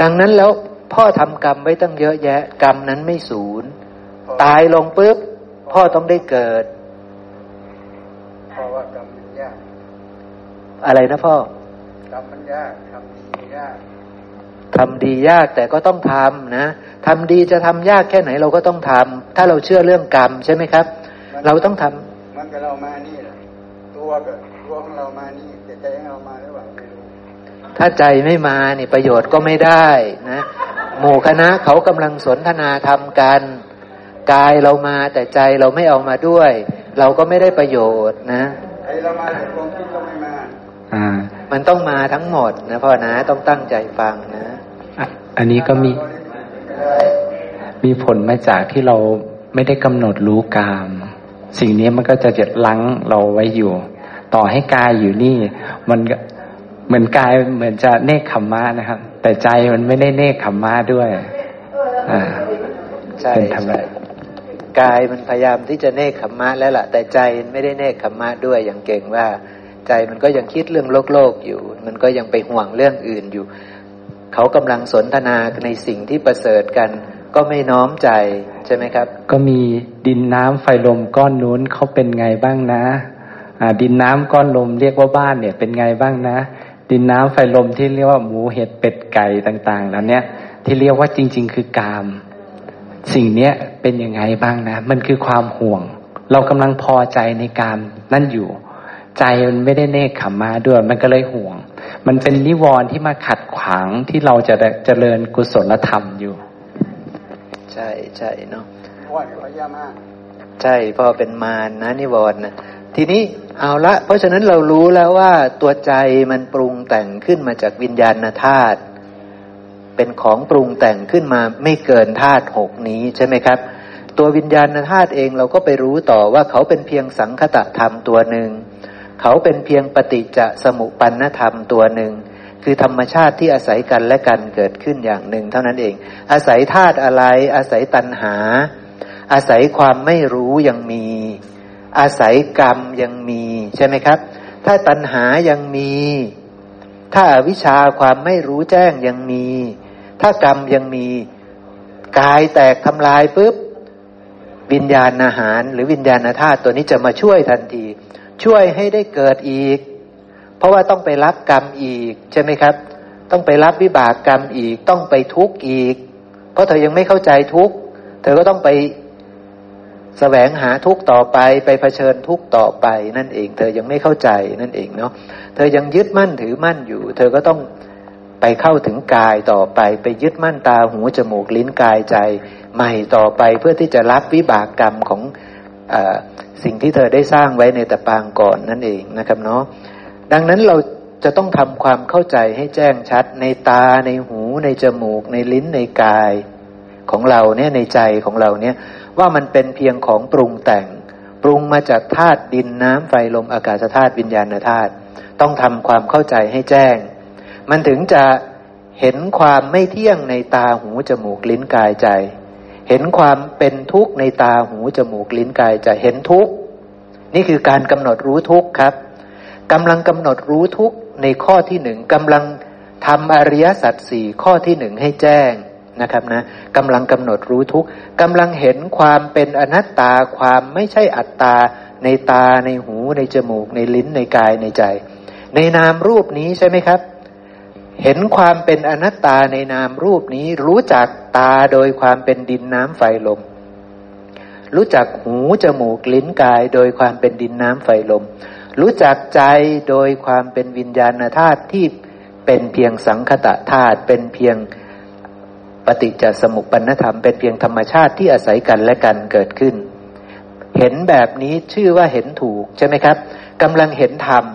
S2: ดังนั้นแล้วพ่อทำกรรมไว้ตั้งเยอะแยะ กรรมนั้นไม่สูญตายลงปุ๊บพ่อต้องได้เกิด
S5: เพราะว่ากรรมมันยาก
S2: อะไรนะพ่อ
S5: กรรมมันยากทำดียาก
S2: ทำดียากแต่ก็ต้องทำนะทำดีจะทำยากแค่ไหนเราก็ต้องทำถ้าเราเชื่อเรื่องกรรมใช่ไหมครับ เราต้องทำ
S5: มันกับเรามานี่แหละตัวกับตัวของเรามานี่แต่ใจของเรามาหรือเปล่าไม่รู้
S2: ถ้าใจไม่มานี่ประโยชน์ก็ไม่ได้นะหมู่คณะเขากำลังสนทนาทำกันกายเรามาแต่ใจเราไม่เอามาด้วย เราก็ไม่ได้ประโยชน์นะ
S5: ใจเรามาแต่ความคิดก็ไม่มา
S2: อ่า มันต้องมาทั้งหมดนะพ่อนะต้องตั้งใจฟังนะ
S4: อันนี้ก็มีมีผลมาจากที่เราไม่ได้กำหนดรู้กาม สิ่งนี้มันก็จะเจ็ดลังเราไว้อยู่ ต่อให้กายอยู่นี่ มันเหมือนกายเหมือนจะเนคขมมะนะครับ แต่ใจมันไม่ได้เนคขมมะด้วย อ่า
S2: ใช่ใช่กายมันพยายามที่จะเนคขมมะแล้วล่ะ แต่ใจไม่ได้เนคขมมะด้วยอย่างเก่งว่า ใจมันก็ยังคิดเรื่องโลกโลกอยู่ มันก็ยังไปห่วงเรื่องอื่นอยู่ เขากำลังสนทนาในสิ่งที่ประเสริฐกัน ก็ไม่น้อมใจใช่ไหมครับ
S4: ก็มีดินน้ำไฟลมก้อนนู้นเขาเป็นไงบ้างนะอ่าดินน้ำก้อนลมเรียกว่าบ้านเนี่ยเป็นไงบ้างนะ ดินน้ำไฟลมที่เรียกว่าหมูเห็ดเป็ดไก่ต่างๆแล้วเนี่ยที่เรียกว่าจริง ๆ คือกาม สิ่งเนี้ยเป็นยังไงบ้างนะ มันคือความห่วง เรากำลังพอใจในกามนั่นอยู่ ใจมันไม่ได้เนคขมมาด้วย มันก็เลยห่วง มันเป็นนิวรณ์ที่มาขัดขวางที่เราจะเจริญกุศลธรรมอยู่
S2: ใช่ใช่เนาะ
S5: ว่าพยามาก
S2: ใช่พอเป็นมารนะนิวรณ์นะทีนี้เอาละ เพราะฉะนั้นเรารู้แล้วว่าตัวใจมันปรุงแต่งขึ้นมาจากวิญญาณธาตุเป็นของปรุงแต่งขึ้นมาไม่เกินธาตุหกนี้ใช่ไหมครับ ตัววิญญาณธาตุเองเราก็ไปรู้ต่อว่าเขาเป็นเพียงสังคตะธรรมตัวหนึ่ง เขาเป็นเพียงปฏิจจสมุปันนธรรมตัวหนึ่ง คือธรรมชาติที่อาศัยกันและกันเกิดขึ้นอย่างหนึ่ง เท่านั้นเอง อาศัยธาตุอะไร อาศัยตัณหา อาศัยความไม่รู้ยังมี อาศัยกรรมยังมีใช่ไหมครับ ถ้าตัณหายังมี ถ้าอาวิชชาความไม่รู้แจ้งยังมี ถ้ากรรมยังมีกายแตกทำลายปุ๊บวิญญาณอาหาร หรือวิญญาณธาตุตัวนี้จะมาช่วยทันที ช่วยให้ได้เกิดอีก เพราะว่าต้องไปรับกรรมอีกใช่ไหมครับ ต้องไปรับวิบากกรรมอีก ต้องไปทุกข์อีก เพราะเธอยังไม่เข้าใจทุกข์เธอก็ต้องไปแสวงหาทุกข์ต่อไปไปเผชิญทุกข์ต่อไปนั่นเอง เธอยังไม่เข้าใจนั่นเองเนาะเธอยังยึดมั่นถือมั่นอยู่ เธอก็ต้องไปเข้าถึงกายต่อไป ไปยึดมั่นตาหูจมูกลิ้นกายใจ ใหม่ต่อไปเพื่อที่จะรับวิบากกรรมของ สิ่งที่เธอได้สร้างไว้ในแต่ปางก่อนนั่นเองนะครับเนาะดังนั้นเราจะต้องทำความเข้าใจให้แจ้งชัด ในตาในหูในจมูก ในลิ้นในกายของเราเนี่ยในใจของเราเนี่ยว่ามันเป็นเพียงของปรุงแต่ง ปรุงมาจากธาตุดินน้ำไฟลมอากาศธาตุวิญญาณธาตุต้องทำความเข้าใจให้แจ้ง มันถึงจะเห็นความไม่เที่ยงในตาหูจมูกลิ้นกายใจ เห็นความเป็นทุกข์ในตาหูจมูกลิ้นกายจะเห็นทุกข์นี่คือการกำหนดรู้ทุกข์ครับกำลังกำหนดรู้ทุกข์ในข้อที่หนึ่งกำลังทำอริยสัจสี่ข้อที่หนึ่งให้แจ้งนะครับนะกำลังกำหนดรู้ทุกข์กำลังเห็นความเป็นอนัตตาความไม่ใช่อัตตา ในตาในหูในจมูก ในลิ้นในกายในใจ ในนามรูปนี้ใช่ไหมครับ เห็นความเป็นอนัตตาในนามรูปนี้ รู้จักตาโดยความเป็นดินน้ำไฟลม รู้จักหูจมูกลิ้นกายโดยความเป็นดินน้ำไฟลม รู้จักใจโดยความเป็นวิญญาณธาตุที่เป็นเพียงสังคตะธาตุเป็นเพียงปฏิจจสมุปปนธรรม เป็นเพียงธรรมชาติที่อาศัยกันและกันเกิดขึ้น เห็นแบบนี้ชื่อว่าเห็นถูกใช่ไหมครับกำลังเห็นธรรม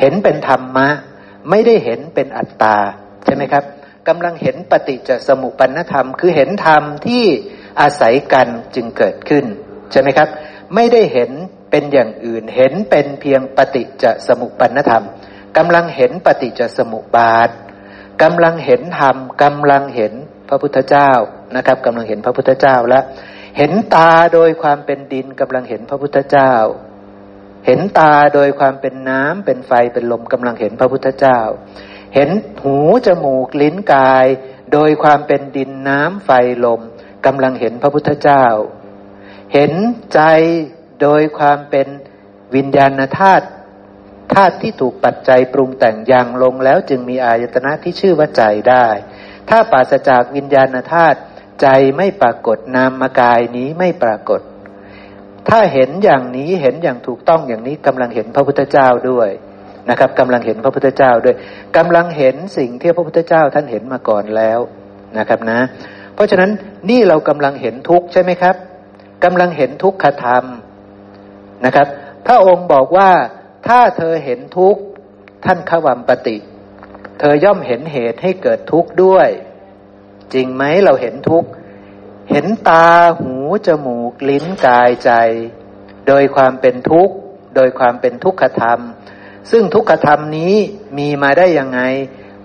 S2: เห็นเป็นธรรมะ ไม่ได้เห็นเป็นอัตตาใช่ไหมครับกำลังเห็นปฏิจจสมุปปนธรรม คือเห็นธรรมที่อาศัยกันจึงเกิดขึ้นใช่ไหมครับ ไม่ได้เห็นเป็นอย่างอื่น เห็นเป็นเพียงปฏิจจสมุปปนธรรมกำลังเห็นปฏิจจสมุปบาทกำลังเห็นธรรมกำลังเห็นพระพุทธเจ้านะครับกำลังเห็นพระพุทธเจ้าแล้วเห็นตาโดยความเป็นดินกำลังเห็นพระพุทธเจ้า เห็นตาโดยความเป็นน้ำเป็นไฟเป็นลมกำลังเห็นพระพุทธเจ้า เห็นหูจมูกลิ้นกาย โดยความเป็นดินน้ำไฟลมกำลังเห็นพระพุทธเจ้า เห็นใจโดยความเป็นวิญญาณธาตุธาตุที่ถูกปัจจัยปรุงแต่งอย่างลงแล้วจึงมีอายตนะที่ชื่อว่าใจได้ ถ้าปราศจากวิญญาณธาตุใจไม่ปรากฏนามกายนี้ไม่ปรากฏ ถ้าเห็นอย่างนี้เห็นอย่างถูกต้องอย่างนี้กำลังเห็นพระพุทธเจ้าด้วยนะครับกำลังเห็นพระพุทธเจ้าด้วยกำลังเห็นสิ่งที่พระพุทธเจ้าท่านเห็นมาก่อนแล้วนะครับนะ เพราะฉะนั้นนี่เรากำลังเห็นทุกข์ใช่ไหมครับกำลังเห็นทุกขธรรมนะครับ พระองค์บอกว่าถ้าเธอเห็นทุกข์ท่านขวัมปฏิเธอย่อมเห็นเหตุให้เกิดทุกข์ด้วย จริงไหมเราเห็นทุกข์ เห็นตาหูจมูกลิ้นกายใจ โดยความเป็นทุกข์ โดยความเป็นทุกขธรรม ซึ่งทุกขธรรมนี้มีมาได้ยังไง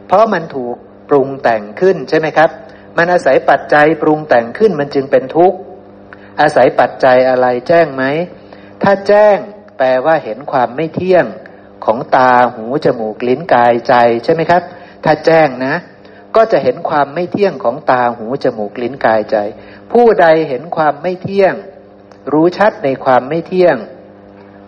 S2: เพราะมันถูกปรุงแต่งขึ้นใช่ไหมครับ มันอาศัยปัจจัยปรุงแต่งขึ้นมันจึงเป็นทุกข์ อาศัยปัจจัยอะไรแจ้งไหม ถ้าแจ้งแปลว่าเห็นความไม่เที่ยงของตาหูจมูกลิ้นกายใจใช่ไหมครับ ถ้าแจ้งนะ ก็จะเห็นความไม่เที่ยงของตาหูจมูกลิ้นกายใจ ผู้ใดเห็นความไม่เที่ยง รู้ชัดในความไม่เที่ยง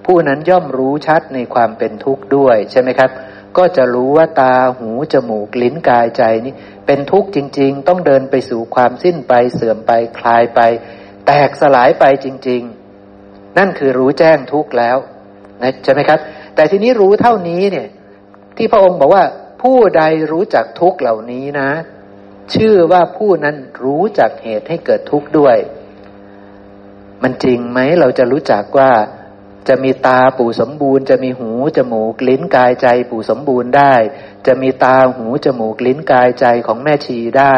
S2: ผู้นั้นย่อมรู้ชัดในความเป็นทุกข์ด้วยใช่ไหมครับ ก็จะรู้ว่าตาหูจมูกลิ้นกายใจนี้ เป็นทุกข์จริง ๆ ต้องเดินไปสู่ความสิ้นไปเสื่อมไปคลายไป แตกสลายไปจริง ๆ นั่นคือรู้แจ้งทุกข์แล้วนะใช่ไหมครับ แต่ทีนี้รู้เท่านี้เนี่ย ที่พระองค์บอกว่า ผู้ใดรู้จักทุกเหล่านี้นะ ชื่อว่าผู้นั้นรู้จักเหตุให้เกิดทุกข์ด้วย มันจริงไหมเราจะรู้จักว่าจะมีตาปู่สมบูรณ์ จะมีหูจมูกลิ้นกายใจปู่สมบูรณ์ได้ จะมีตาหูจมูกลิ้นกายใจของแม่ชีได้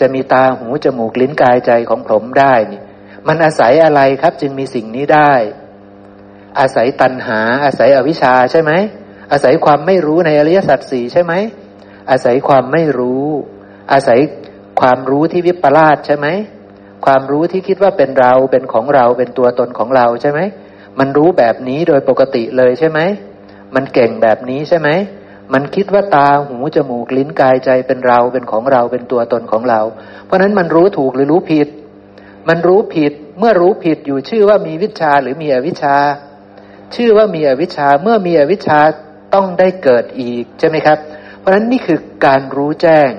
S2: จะมีตาหูจมูกลิ้นกายใจของผมได้นี่มันอาศัยอะไรครับจึงมีสิ่งนี้ได้ อาศัยตัณหาอาศัยอวิชชาใช่ไหม อาศัยความไม่รู้ในอริยสัจสี่ใช่ไหม อาศัยความไม่รู้ อาศัยความรู้ที่วิปลาสใช่ไหม ความรู้ที่คิดว่าเป็นเราเป็นของเราเป็นตัวตนของเราใช่ไหม มันรู้แบบนี้โดยปกติเลยใช่ไหม มันเก่งแบบนี้ใช่ไหม มันคิดว่าตาหูจมูกลิ้นกายใจเป็นเราเป็นของเราเป็นตัวตนของเรา เพราะนั้นมันรู้ถูกหรือรู้ผิด มันรู้ผิดเมื่อรู้ผิดอยู่ชื่อว่ามีวิชาหรือมีอวิชาชื่อว่ามีอวิชาเมื่อมีอวิชา ต้องได้เกิดอีกใช่ไหมครับ เพราะฉะนั้นนี่คือการรู้แจ้ง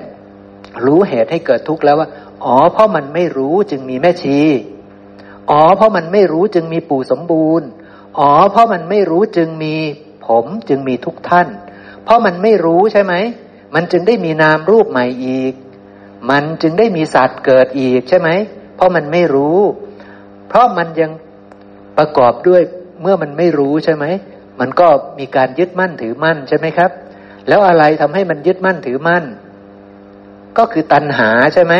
S2: รู้เหตุให้เกิดทุกข์แล้วว่าอ๋อ เพราะมันไม่รู้จึงมีแม่ชี อ๋อ เพราะมันไม่รู้จึงมีปู่สมบูรณ์ อ๋อ เพราะมันไม่รู้จึงมีผมจึงมีทุกท่าน เพราะมันไม่รู้ใช่ไหม มันจึงได้มีนามรูปใหม่อีก มันจึงได้มีสัตว์เกิดอีกใช่ไหม เพราะมันไม่รู้ เพราะมันยังประกอบด้วยเมื่อมันไม่รู้ใช่ไหม มันก็มีการยึดมั่นถือมั่นใช่ไหมครับ แล้วอะไรทำให้มันยึดมั่นถือมั่น ก็คือตัณหาใช่ไหม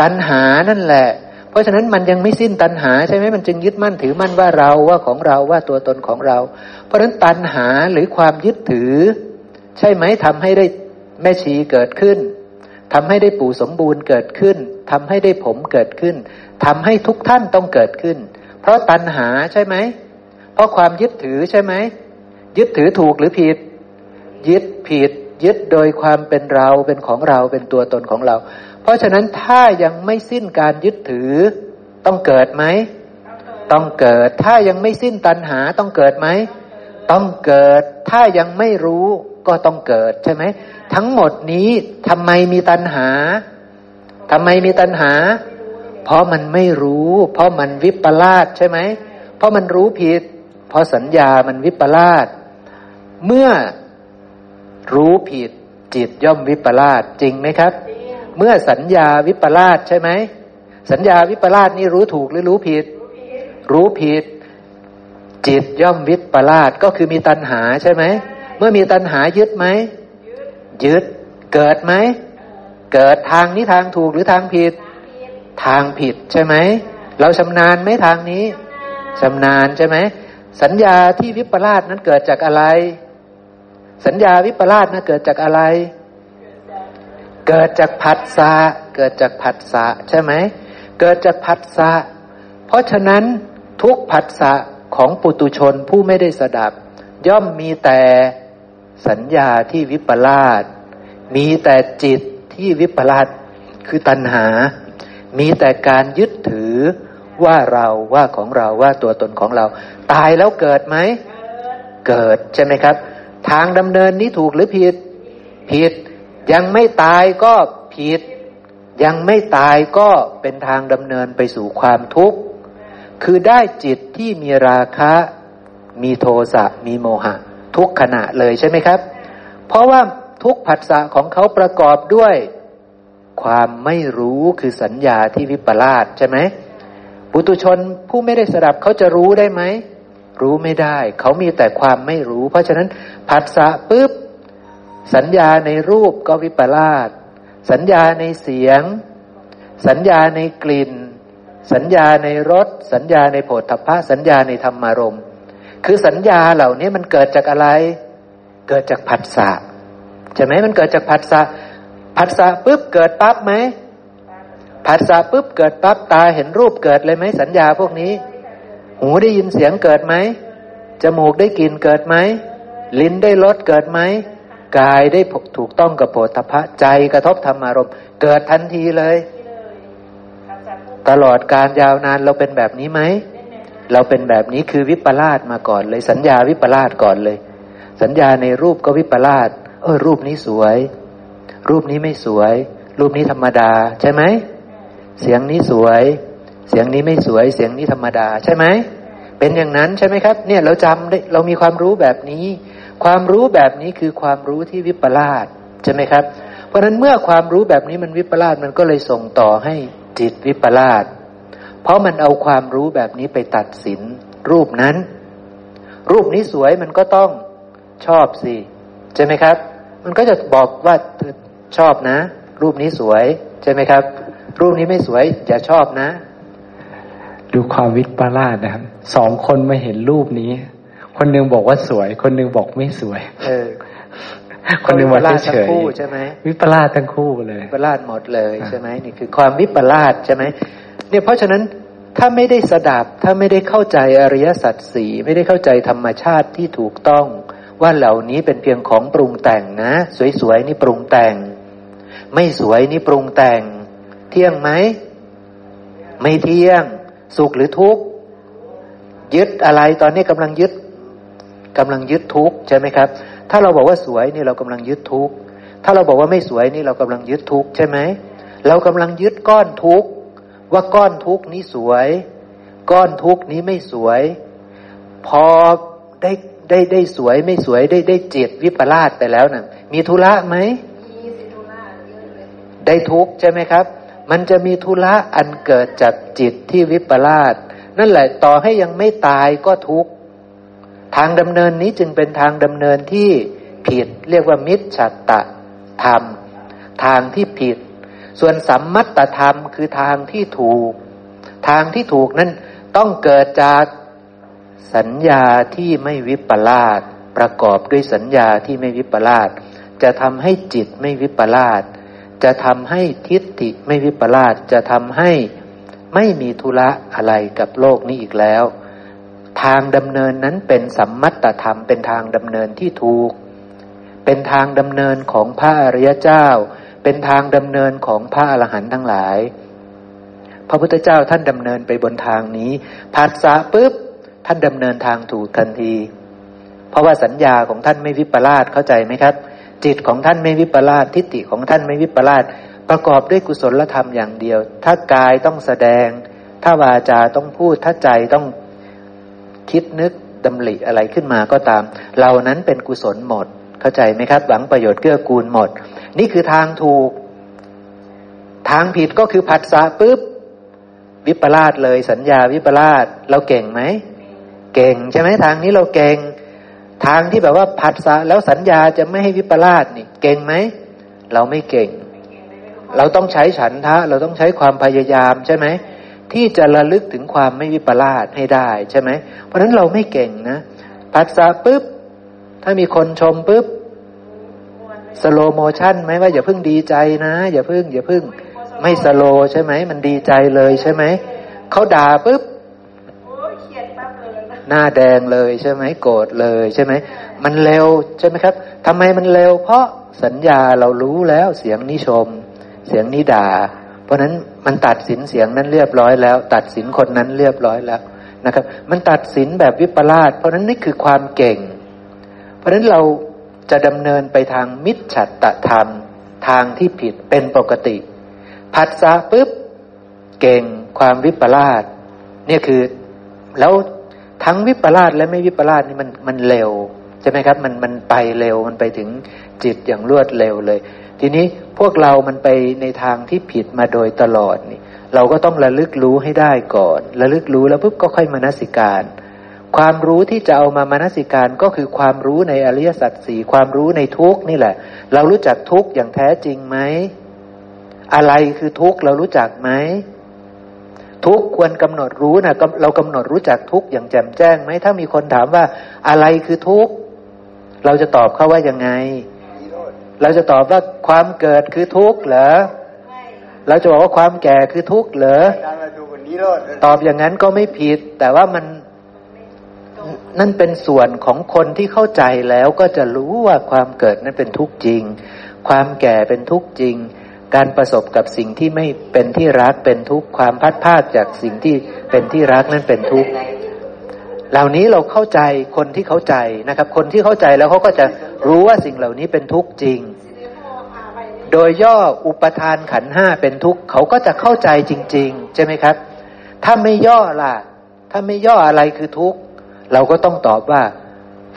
S2: ตัณหานั่นแหละ เพราะฉะนั้นมันยังไม่สิ้นตัณหาใช่ไหมมันจึงยึดมั่นถือมั่นว่าเราว่าของเราว่าตัวตนของเรา เพราะฉะนั้นตัณหาหรือความยึดถือ ใช่ไหมทำให้ได้แม่ชีเกิดขึ้นทำให้ได้ปู่สมบูรณ์เกิดขึ้นทำให้ได้ผมเกิดขึ้นทำให้ทุกท่านต้องเกิดขึ้น เพราะตัณหาใช่ไหมเพราะความยึดถือใช่ไหม ยึดถือถูกหรือผิด ยึดผิด ยึดโดยความเป็นเราเป็นของเราเป็นตัวตนของเรา เพราะฉะนั้นถ้ายังไม่สิ้นการยึดถือต้องเกิดไหมต้องเกิด ถ้ายังไม่สิ้นตัณหาต้องเกิดไหมต้องเกิด ถ้ายังไม่รู้ก็ต้องเกิดใช่ไหมทั้งหมดนี้ทำไมมีตัณหาทำไมมีตัณหา เพราะมันไม่รู้ เพราะมันวิปลาสใช่ไหมเพราะมันรู้ผิด เพราะสัญญามันวิปลาส เมื่อรู้ผิดจิตย่อมวิปลาสจริงไหมครับ เมื่อสัญญาวิปลาสใช่ไหมสัญญาวิปลาสนี่รู้ถูกหรือรู้ผิด รู้ผิด จิตย่อมวิปลาสก็คือมีตัณหาใช่ไหมเมื่อมีตัณหายึดไหมยึดเกิดไหมเกิดทางนี้ทางถูกหรือทางผิด ทางผิดใช่ไหมเราชำนาญไหมทางนี้ชำนาญใช่ไหมสัญญาที่วิปลาสนั้นเกิดจากอะไร สัญญาวิปลาสนั้นเกิดจากอะไร เกิดจากผัสสะเกิดจากผัสสะใช่ไหมเกิดจากผัสสะเพราะฉะนั้นทุกผัสสะของปุตุชนผู้ไม่ได้สดับ ย่อมมีแต่สัญญาที่วิปลาสมีแต่จิตที่วิปลาสคือตัณหา มีแต่การยึดถือว่าเราว่าของเราว่าตัวตนของเรา ตายแล้วเกิดไหม เกิดใช่ไหมครับ ทางดำเนินนี้ถูกหรือผิด ผิด ยังไม่ตายก็ผิด ยังไม่ตายก็เป็นทางดำเนินไปสู่ความทุกข์ คือได้จิตที่มีราคะ มีโทสะ มีโมหะ ทุกขณะเลยใช่ไหมครับ เพราะว่าทุกผัสสะของเขาประกอบด้วย ความไม่รู้คือสัญญาที่วิปลาสใช่ไหมปุตุชนผู้ไม่ได้สดับเขาจะรู้ได้ไหม รู้ไม่ได้ เขามีแต่ความไม่รู้ เพราะฉะนั้นผัสสะปุ๊บ สัญญาในรูปก็วิปลาสสัญญาในเสียง สัญญาในกลิ่น สัญญาในรสสัญญาในโผฏฐัพพะสัญญาในธรรมารมคือสัญญาเหล่านี้มันเกิดจากอะไร เกิดจากผัสสะใช่ไหมมันเกิดจากผัสสะผัสสะปุ๊บเกิดปั๊บไหมผัสสะปุ๊บเกิดปั๊บตาเห็นรูปเกิดเลยไหมสัญญาพวกนี้ หูได้ยินเสียงเกิดไหม จมูกได้กลิ่นเกิดไหม ลิ้นได้รสเกิดไหม กายได้ถูกต้องกับโผฏฐะใจกระทบธรรมารมณ์เกิดทันทีเลย ตลอดการยาวนานเราเป็นแบบนี้ไหม เราเป็นแบบนี้คือวิปลาสมาก่อนเลย สัญญาวิปลาสก่อนเลย สัญญาในรูปก็วิปลาสเออรูปนี้สวย รูปนี้ไม่สวย รูปนี้ธรรมดา ใช่ไหม เสียงนี้สวย เสียงนี้ไม่สวยเสียงนี้ธรรมดาใช่ไหมเป็นอย่างนั้นใช่ไหมครับ เนี่ยเราจำได้เรามีความรู้แบบนี้ ความรู้แบบนี้คือความรู้ที่วิปลาสใช่ไหมครับ เพราะฉะนั้นเมื่อความรู้แบบนี้มันวิปลาสมันก็เลยส่งต่อให้จิตวิปลาสเพราะมันเอาความรู้แบบนี้ไปตัดสิน รูปนั้น รูปนี้สวยมันก็ต้องชอบสิใช่ไหมครับ มันก็จะบอกว่าชอบนะ รูปนี้สวยใช่ไหมครับ รูปนี้ไม่สวยอย่าชอบนะ
S4: ดูความวิปลาสนะครับสองคนมาเห็นรูปนี้ คนหนึ่งบอกว่าสวย คนหนึ่งบอกไม่สวย
S2: เออ
S4: คนหนึ่งบอกเฉย
S2: ใช่ไหม
S4: วิปลาสทั้งคู่เลย
S2: วิปลาสหมดเลยใช่ไหมนี่คือความวิปลาสใช่ไหมเนี่ยเพราะฉะนั้นถ้าไม่ได้สดับถ้าไม่ได้เข้าใจอริยสัจสี่ไม่ได้เข้าใจธรรมชาติที่ถูกต้อง ว่าเหล่านี้เป็นเพียงของปรุงแต่งนะ สวยๆนี่ปรุงแต่ง ไม่สวยนี่ปรุงแต่ง เที่ยงไหม ไม่เที่ยง สุขหรือทุกข์ยึดอะไรตอนนี้กำลังยึดกำลังยึดทุกข์ใช่ไหมครับ ถ้าเราบอกว่าสวยนี่เรากำลังยึดทุกข์ถ้าเราบอกว่าไม่สวยนี่เรากำลังยึดทุกข์ใช่ไหมเรากำลังยึดก้อนทุกข์ว่าก้อนทุกข์นี้สวย ก้อนทุกข์นี้ไม่สวย พอได้ได้ได้สวยไม่สวยได้ได้จิตวิปลาสไปแล้วนะ่ะ มีธุระไหมได้ทุกข์ใช่ไหมครับ มันจะมีทุระอันเกิดจากจิตที่วิปลาสนั่นแหละต่อให้ยังไม่ตายก็ทุกข์ทางดำเนินนี้จึงเป็นทางดำเนินที่ผิดเรียกว่ามิจฉาตะธรรม ทางที่ผิด ส่วนสัมมัตตธรรมคือทางที่ถูก ทางที่ถูกนั้นต้องเกิดจากสัญญาที่ไม่วิปลาสประกอบด้วยสัญญาที่ไม่วิปลาสจะทำให้จิตไม่วิปลาส จะทำให้ทิฏฐิไม่วิปลาสจะทำให้ไม่มีธุระอะไรกับโลกนี้อีกแล้ว ทางดำเนินนั้นเป็นสัมมัตตธรรมเป็นทางดำเนินที่ถูก เป็นทางดำเนินของพระอริยเจ้า เป็นทางดำเนินของพระอรหันต์ทั้งหลาย พระพุทธเจ้าท่านดำเนินไปบนทางนี้ผัสสะปุ๊บท่านดำเนินทางถูกทันที เพราะว่าสัญญาของท่านไม่วิปลาสเข้าใจไหมครับ จิตของท่านไม่วิปลาสทิฏฐิของท่านไม่วิปลาสประกอบด้วยกุศลธรรมอย่างเดียว ถ้ากายต้องแสดง ถ้าวาจาต้องพูด ถ้าใจต้องคิดนึกดำริอะไรขึ้นมาก็ตาม เหล่านั้นเป็นกุศลหมด เข้าใจไหมครับ หวังประโยชน์เกื้อกูลหมด นี่คือทางถูก ทางผิดก็คือผัสสะปุ๊บ วิปลาสเลยสัญญาวิปลาสเราเก่งไหม เก่งใช่ไหมทางนี้เราเก่ง ทางที่แบบว่าผัสสะแล้วสัญญาจะไม่ให้วิปลาสนี่ เก่งไหม เราไม่เก่ง เราต้องใช้ฉันทะ เราต้องใช้ความพยายามใช่ไหมที่จะระลึกถึงความไม่วิปลาสให้ได้ใช่ไหม เพราะฉะนั้นเราไม่เก่งนะผัสสะปุ๊บ ถ้ามีคนชมปุ๊บ slow motion ไหมว่าอย่าเพิ่งดีใจนะ อย่าเพิ่งอย่าเพิ่ง ไม่ slow ใช่ไหมมันดีใจเลยใช่ไหมเขาด่าปุ๊บ หน้าแดงเลยใช่ไหมโกรธเลยใช่ไหมมันเร็วใช่ไหมครับทำไมมันเร็ว เพราะสัญญาเรารู้แล้วเสียงนิชม เสียงนิด่า เพราะนั้นมันตัดสินเสียงนั้นเรียบร้อยแล้ว ตัดสินคนนั้นเรียบร้อยแล้วนะครับ มันตัดสินแบบวิปลาสเพราะนั้นนี่คือความเก่ง เพราะนั้นเราจะดำเนินไปทางมิจฉัตตธรรม ทางที่ผิดเป็นปกติ ผัสสะปุ๊บ เก่งความวิปลาสเนี่ยคือแล้ว ทั้งวิปลาสและไม่วิปลาสนี่มันมันเร็วใช่ไหมครับ มันมันไปเร็วมันไปถึงจิตอย่างรวดเร็วเลย ทีนี้พวกเรามันไปในทางที่ผิดมาโดยตลอดนี่ เราก็ต้องระลึกรู้ให้ได้ก่อนระลึกรู้แล้วปุ๊บก็ค่อยมานสิการ ความรู้ที่จะเอามามานสิการก็คือความรู้ในอริยสัจสี่ความรู้ในทุกนี่แหละ เรารู้จักทุกอย่างแท้จริงไหมอะไรคือทุกเรารู้จักไหม ทุกควรกำหนดรู้นะเรากำหนดรู้จักทุกอย่างแจ่มแจ้งไหมถ้ามีคนถามว่าอะไรคือทุกเราจะตอบเขาว่ายังไง เราจะตอบว่าความเกิดคือทุกข์เหรอเราจะบอกว่าความแก่คือทุกข์เหรอตอบอย่างนั้นก็ไม่ผิด แต่ว่ามันนั่นเป็นส่วนของคนที่เข้าใจแล้วก็จะรู้ว่าความเกิดนั้นเป็นทุกข์จริง ความแก่เป็นทุกข์จริง การประสบกับสิ่งที่ไม่เป็นที่รักเป็นทุกข์ความพัดพาดจากสิ่งที่เป็นที่รักนั้นเป็นทุกข์เหล่านี้เราเข้าใจคนที่เข้าใจนะครับ คนที่เข้าใจแล้วเขาก็จะรู้ว่าสิ่งเหล่านี้เป็นทุกข์จริง โดยย่ออุปทานขันห้าเป็นทุกข์เขาก็จะเข้าใจจริง ๆ ใช่ไหมครับ ถ้าไม่ย่อล่ะ ถ้าไม่ย่ออะไรคือทุกข์เราก็ต้องตอบว่า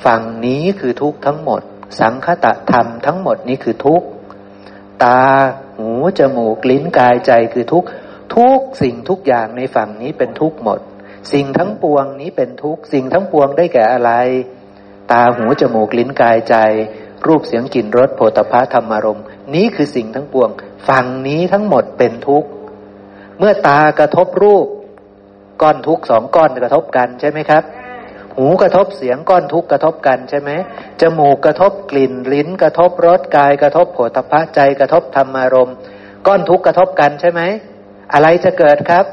S2: ฝั่งนี้คือทุกข์ทั้งหมด สังคตะธรรมทั้งหมดนี้คือทุกข์ตา หูจมูกลิ้นกายใจคือทุกทุกสิ่งทุกอย่างในฝั่งนี้เป็นทุกหมด สิ่งทั้งปวงนี้เป็นทุกสิ่งทั้งปวงได้แก่อะไร ตาหูจมูกลิ้นกายใจ รูปเสียงกลิ่นรสโผฏฐะธรรมารมณ์นี้คือสิ่งทั้งปวง ฝั่งนี้ทั้งหมดเป็นทุกข์ เมื่อตากระทบรูป ก้อนทุกสองก้อนกระทบกันใช่ไหมครับ หูกระทบเสียงก้อนทุกกระทบกันใช่ไหมจมูกกระทบกลิ่น ลิ้นกระทบรสกายกระทบโผฏฐะใจกระทบธรรมารมณ์ก้อนทุกกระทบกันใช่ไหมอะไรจะเกิดครับ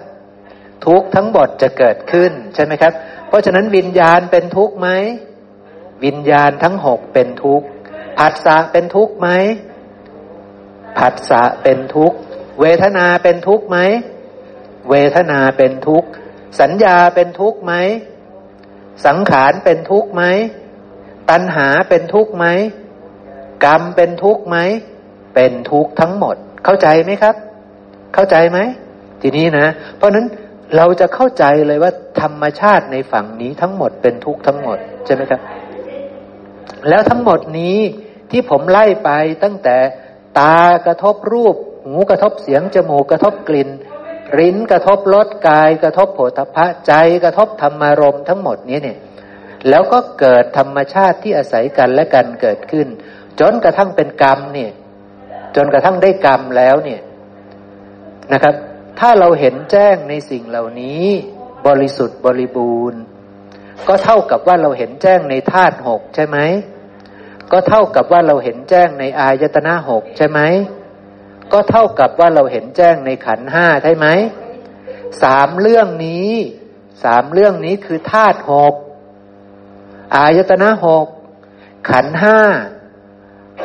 S2: ทุกทั้งหมดจะเกิดขึ้นใช่ไหมครับ เพราะฉะนั้นวิญญาณเป็นทุกข์ไหมวิญญาณทั้งหกเป็นทุกข์ผัสสะเป็นทุกข์ไหมผัสสะเป็นทุกข์เวทนาเป็นทุกข์ไหมเวทนาเป็นทุกข์สัญญาเป็นทุกข์ไหม สังขารเป็นทุกข์ไหม ตัณหาเป็นทุกข์ไหม กรรมเป็นทุกข์ไหม เป็นทุกข์ทั้งหมด เข้าใจไหมครับ เข้าใจไหม ทีนี้นะ เพราะนั้นเราจะเข้าใจเลยว่าธรรมชาติในฝั่งนี้ทั้งหมดเป็นทุกข์ทั้งหมดใช่ไหมครับ แล้วทั้งหมดนี้ที่ผมไล่ไปตั้งแต่ตากระทบรูป หูกระทบเสียง จมูกกระทบกลิ่น ริ้นกระทบรสกายกระทบโผฏฐะใจกระทบธรรมารมทั้งหมดนี้เนี่ยแล้วก็เกิดธรรมชาติที่อาศัยกันและกันเกิดขึ้น จนกระทั่งเป็นกรรมเนี่ยจนกระทั่งได้กรรมแล้วเนี่ยนะครับ ถ้าเราเห็นแจ้งในสิ่งเหล่านี้ บริสุทธิ์บริบูรณ์ ก็เท่ากับว่าเราเห็นแจ้งในธาตุหกใช่ไหมก็เท่ากับว่าเราเห็นแจ้งในอายตนะหกใช่ไหม ก็เท่ากับว่าเราเห็นแจ้งในขันห้าใช่ไหมสามเรื่องนี้สามเรื่องนี้คือธาตุหกอายตนะหกขันห้า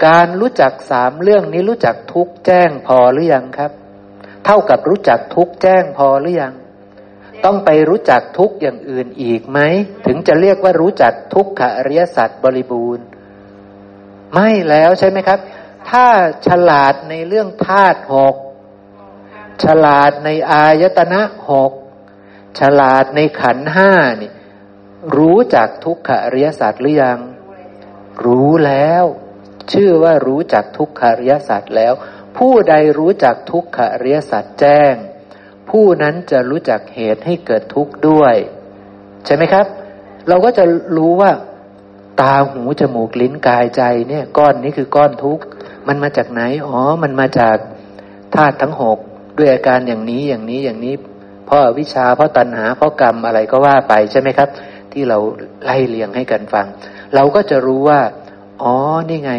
S2: การรู้จักสามเรื่องนี้รู้จักทุกแจ้งพอหรือยังครับ เท่ากับรู้จักทุกแจ้งพอหรือยัง ต้องไปรู้จักทุกอย่างอื่นอีกไหม ถึงจะเรียกว่ารู้จักทุกขอริยสัจบริบูรณ์ ไม่แล้วใช่ไหมครับ ถ้าฉลาดในเรื่องธาตุหกฉลาดในอายตนะหกฉลาดในขันห้านี่ รู้จักทุกขอริยสัจหรือยัง รู้แล้ว ชื่อว่ารู้จักทุกขอริยสัจแล้ว ผู้ใดรู้จักทุกขอริยสัจแจ้งผผู้นั้นจะรู้จักเหตุให้เกิดทุกข์ด้วย ใช่ไหมครับ เราก็จะรู้ว่า ตาหูจมูกลิ้นกายใจเนี่ย ก้อนนี้คือก้อนทุกข์ มันมาจากไหน อ๋อ มันมาจากธาตุทั้งหกด้วยอาการอย่างนี้อย่างนี้อย่างนี้เพราะวิชาเพราะตัณหาเพราะกรรมอะไรก็ว่าไปใช่ไหมครับ ที่เราไล่เลียงให้กันฟัง เราก็จะรู้ว่า อ๋อนี่ไง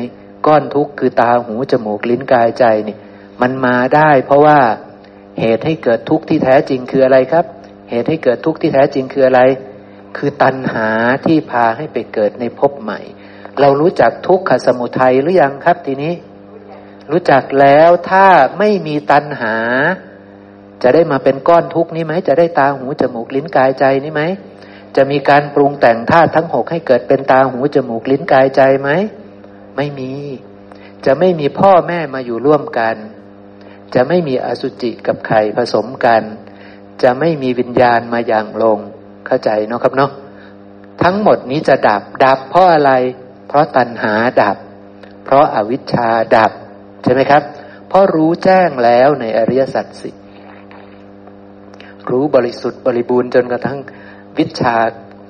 S2: ก้อนทุกข์คือตาหูจมูกลิ้นกายใจนี่มันมาได้ เพราะว่าเหตุให้เกิดทุกข์ที่แท้จริงคืออะไรครับ เหตุให้เกิดทุกข์ที่แท้จริงคืออะไร คือตัณหาที่พาให้ไปเกิดในภพใหม่ เรารู้จักทุกขสมุทัยหรือยังครับทีนี้ รู้จักแล้วถ้าไม่มีตัณหา จะได้มาเป็นก้อนทุกนี้ไหม จะได้ตาหูจมูกลิ้นกายใจนี้ไหม จะมีการปรุงแต่งธาตุทั้งหกให้เกิดเป็นตาหูจมูกลิ้นกายใจไหม ไม่มี จะไม่มีพ่อแม่มาอยู่ร่วมกัน จะไม่มีอสุจิกับไข่ผสมกัน จะไม่มีวิญญาณมาอย่างลง เข้าใจเนาะครับเนาะทั้งหมดนี้จะดับ ดับเพราะอะไร เพราะตัณหาดับ เพราะอาวิชชาดับ ใช่ไหมครับ เพราะรู้แจ้งแล้วในอริยสัจสิรู้บริสุทธิ์บริบูรณ์จนกระทั่งวิชา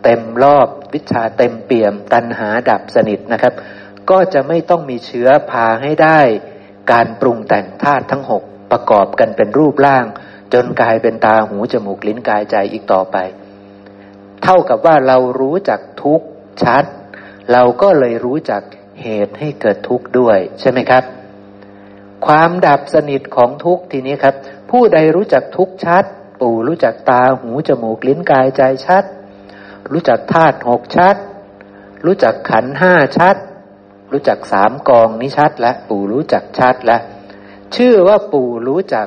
S2: เต็มรอบ วิชาเต็มเปี่ยม ตัณหาดับสนิทนะครับ ก็จะไม่ต้องมีเชื้อพาให้ได้ การปรุงแต่งธาตุทั้งหกประกอบกันเป็นรูปร่าง จนกลายเป็นตาหูจมูกลิ้นกายใจอีกต่อไป เท่ากับว่าเรารู้จักทุกชัด เราก็เลยรู้จักเหตุให้เกิดทุกข์ด้วยใช่ไหมครับ ความดับสนิทของทุกทีนี้ครับ ผู้ใดรู้จักทุกชัด ปู่รู้จักตาหูจมูกลิ้นกายใจชัด รู้จักธาตุหกชัด รู้จักขันห้าชัด รู้จักสามกองนี้ชัดและปู่รู้จักชัดแล้วชื่อว่าปู่รู้จัก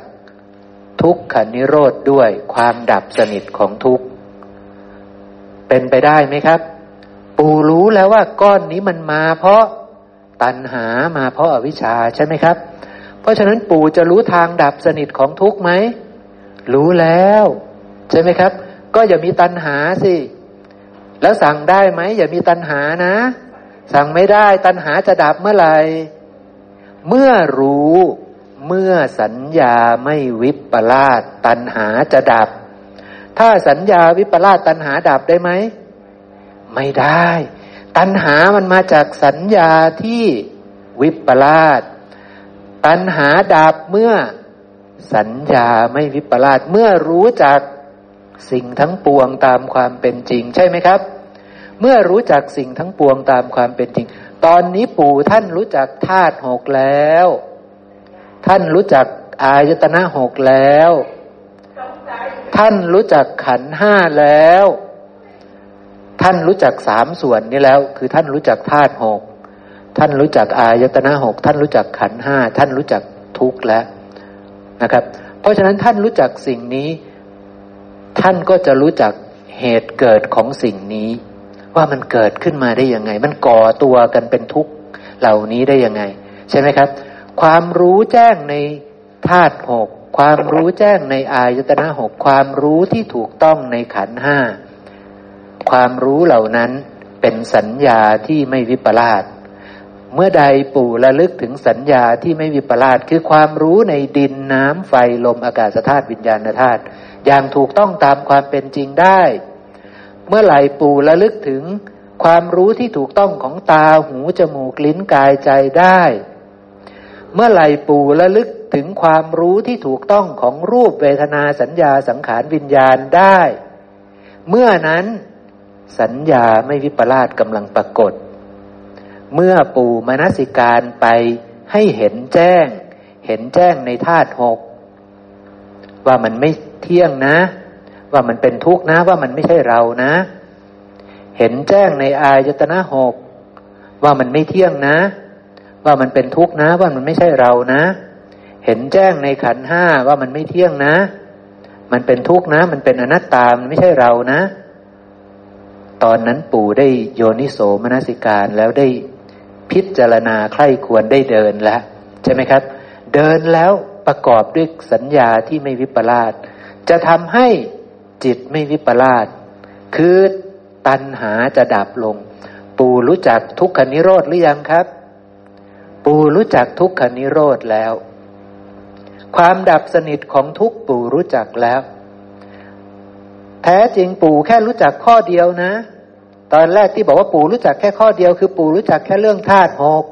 S2: ทุกขานิโรธด้วยความดับสนิทของทุกข์เป็นไปได้ไหมครับ ปู่รู้แล้วว่าก้อนนี้มันมาเพราะตัณหามาเพราะอวิชชาใช่ไหมครับ ราะฉะนั้นปู่จะรู้ทางดับสนิทของทุกข์ไหม รู้แล้ว ใช่ไหมครับ ก็อย่ามีตัณหาสิ แล้วสั่งได้ไหม อย่ามีตัณหานะ สั่งไม่ได้ตัณหาจะดับเมื่อไหร่ เมื่อรู้เมื่อสัญญาไม่วิปลาสตัณหาจะดับ ถ้าสัญญาวิปลาสตัณหาดับได้ไหม ไม่ได้ ตัณหามันมาจากสัญญาที่วิปลาส ตัณหาดับเมื่อสัญญาไม่วิปลาสเมื่อรู้จักสิ่งทั้งปวงตามความเป็นจริง ใช่ไหมครับ เมื่อรู้จักสิ่งทั้งปวงตามความเป็นจริง ตอนนี้ปู่ท่านรู้จักธาตุหกแล้ว ท่านรู้จักอายตนะหกแล้ว ท่านรู้จักขันห้าแล้ว ท่านรู้จักสามส่วนนี้แล้ว คือท่านรู้จักธาตุหก ท่านรู้จักอายตนะหกท่านรู้จักขันห้าท่านรู้จักทุกข์แล้วนะครับ เพราะฉะนั้นท่านรู้จักสิ่งนี้ ท่านก็จะรู้จักเหตุเกิดของสิ่งนี้ ว่ามันเกิดขึ้นมาได้ยังไง มันก่อตัวกันเป็นทุกข์เหล่านี้ได้ยังไง ใช่ไหมครับ ความรู้แจ้งในธาตุหกความรู้แจ้งในอายตนะหกความรู้ที่ถูกต้องในขันห้าความรู้เหล่านั้นเป็นสัญญาที่ไม่วิปลาส เมื่อใดปู่ระลึกถึงสัญญาที่ไม่วิปลาสคือความรู้ในดินน้ำไฟลมอากาศธาตุวิญญาณธาตุอย่างถูกต้องตามความเป็นจริงได้ เมื่อไหร่ปู่ระลึกถึงความรู้ที่ถูกต้องของตาหูจมูกลิ้นกายใจได้ เมื่อไหร่ปู่ระลึกถึงความรู้ที่ถูกต้องของรูปเวทนาสัญญาสังขารวิญญาณได้ เมื่อนั้นสัญญาไม่วิปลาสกำลังปรากฏ เมื่อปู่มนสิการไปให้เห็นแจ้ง เห็นแจ้งในธาตุหกว่ามันไม่เที่ยงนะ ว่ามันเป็นทุกข์นะ ว่ามันไม่ใช่เรานะ เห็นแจ้งในอายตนะหกว่ามันไม่เที่ยงนะ ว่ามันเป็นทุกข์นะ ว่ามันไม่ใช่เรานะ เห็นแจ้งในขันห้าว่ามันไม่เที่ยงนะ มันเป็นทุกข์นะ มันเป็นอนัตตา มันไม่ใช่เรานะ ตอนนั้นปู่ได้โยนิโสมนสิการแล้วได้ พิจารณาใคร่ควรได้เดินแล้ว ใช่ไหมครับ เดินแล้วประกอบด้วยสัญญาที่ไม่วิปลาสจะทำให้จิตไม่วิปลาสคือตัณหาจะดับลง ปู่รู้จักทุกขนิโรธหรือยังครับ ปู่รู้จักทุกขนิโรธแล้ว ความดับสนิทของทุกปู่รู้จักแล้ว แท้จริงปู่แค่รู้จักข้อเดียวนะ ตอนแรกที่บอกว่าปู่รู้จักแค่ข้อเดียวคือ ปู่รู้จักแค่เรื่องธาตุหก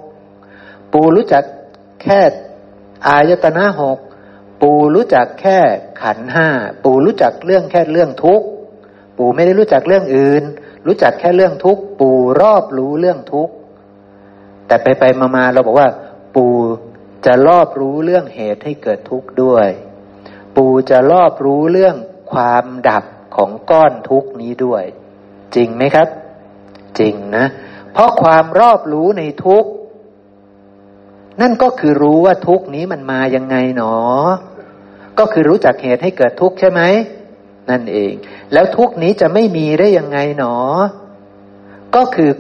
S2: ปู่รู้จักแค่อายตนะหกปู่รู้จักแค่ขันห้าปู่รู้จักเรื่องแค่เรื่องทุกข์ปู่ไม่ได้รู้จักเรื่องอื่น รู้จักแค่เรื่องทุกข์ปู่รอบรู้เรื่องทุกข์แต่ไปไปมามาเราบอกว่า ปู่จะรอบรู้เรื่องเหตุให้เกิดทุกข์ด้วย ปู่จะรอบรู้เรื่องความดับของก้อนทุกนี้ด้วย จริงไหมครับ จริงนะ เพราะความรอบรู้ในทุกนั่นก็คือรู้ว่าทุกนี้มันมายังไงหนอ ก็คือรู้จักเหตุให้เกิดทุกใช่ไหมนั่นเอง แล้วทุกนี้จะไม่มีได้ยังไงหนอ ก็คือ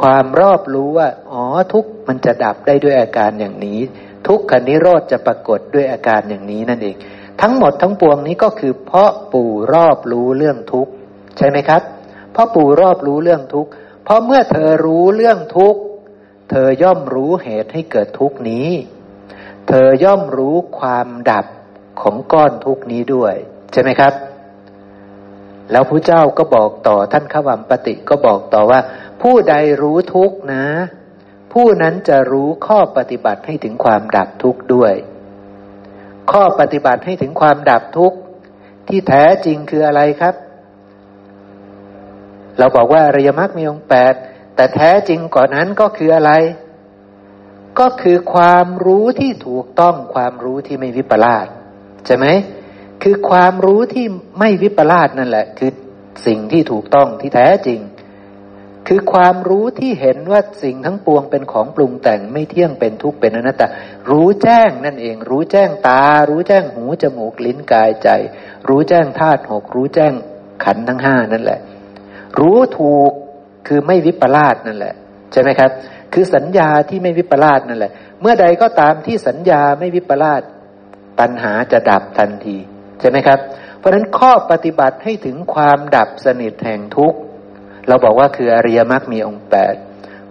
S2: ความรอบรู้ว่า อ๋อทุกมันจะดับได้ด้วยอาการอย่างนี้ ทุกขนิโรธจะปรากฏด้วยอาการอย่างนี้นั่นเอง ทั้งหมดทั้งปวงนี้ก็คือเพราะปู่รอบรู้เรื่องทุกใช่ไหมครับ พราะปู่รอบรู้เรื่องทุกข์เพราะเมื่อเธอรู้เรื่องทุกข์เธอย่อมรู้เหตุให้เกิดทุกข์นี้ เธอย่อมรู้ความดับของก้อนทุกข์นี้ด้วย ใช่ไหมครับ แล้วพระเจ้าก็บอกต่อท่านขวัมปติก็บอกต่อว่า ผู้ใดรู้ทุกข์นะ ผู้นั้นจะรู้ข้อปฏิบัติให้ถึงความดับทุกข์ด้วย ข้อปฏิบัติให้ถึงความดับทุกข์ที่แท้จริงคืออะไรครับ เราบอกว่าอริยมรรคมีองค์แปดแต่แท้จริงกว่านั้นก็คืออะไร ก็คือความรู้ที่ถูกต้องความรู้ที่ไม่วิปลาสใช่ไหมคือความรู้ที่ไม่วิปลาสนั่นแหละ คือสิ่งที่ถูกต้องที่แท้จริง คือความรู้ที่เห็นว่าสิ่งทั้งปวงเป็นของปรุงแต่งไม่เที่ยงเป็นทุกข์เป็นอนัตตารู้แจ้งนั่นเอง รู้แจ้งตา รู้แจ้งหูจมูกลิ้นกายใจ รู้แจ้งธาตุหกรู้แจ้งขันทั้งห้านั่นแหละ รู้ถูกคือไม่วิปลาสนั่นแหละ ใช่ไหมครับ คือสัญญาที่ไม่วิปลาสนั่นแหละ เมื่อใดก็ตามที่สัญญาไม่วิปลาสปัญหาจะดับทันที ใช่ไหมครับ เพราะฉะนั้นข้อปฏิบัติให้ถึงความดับสนิทแห่งทุกข์เราบอกว่าคืออริยมรรคมีองค์แปด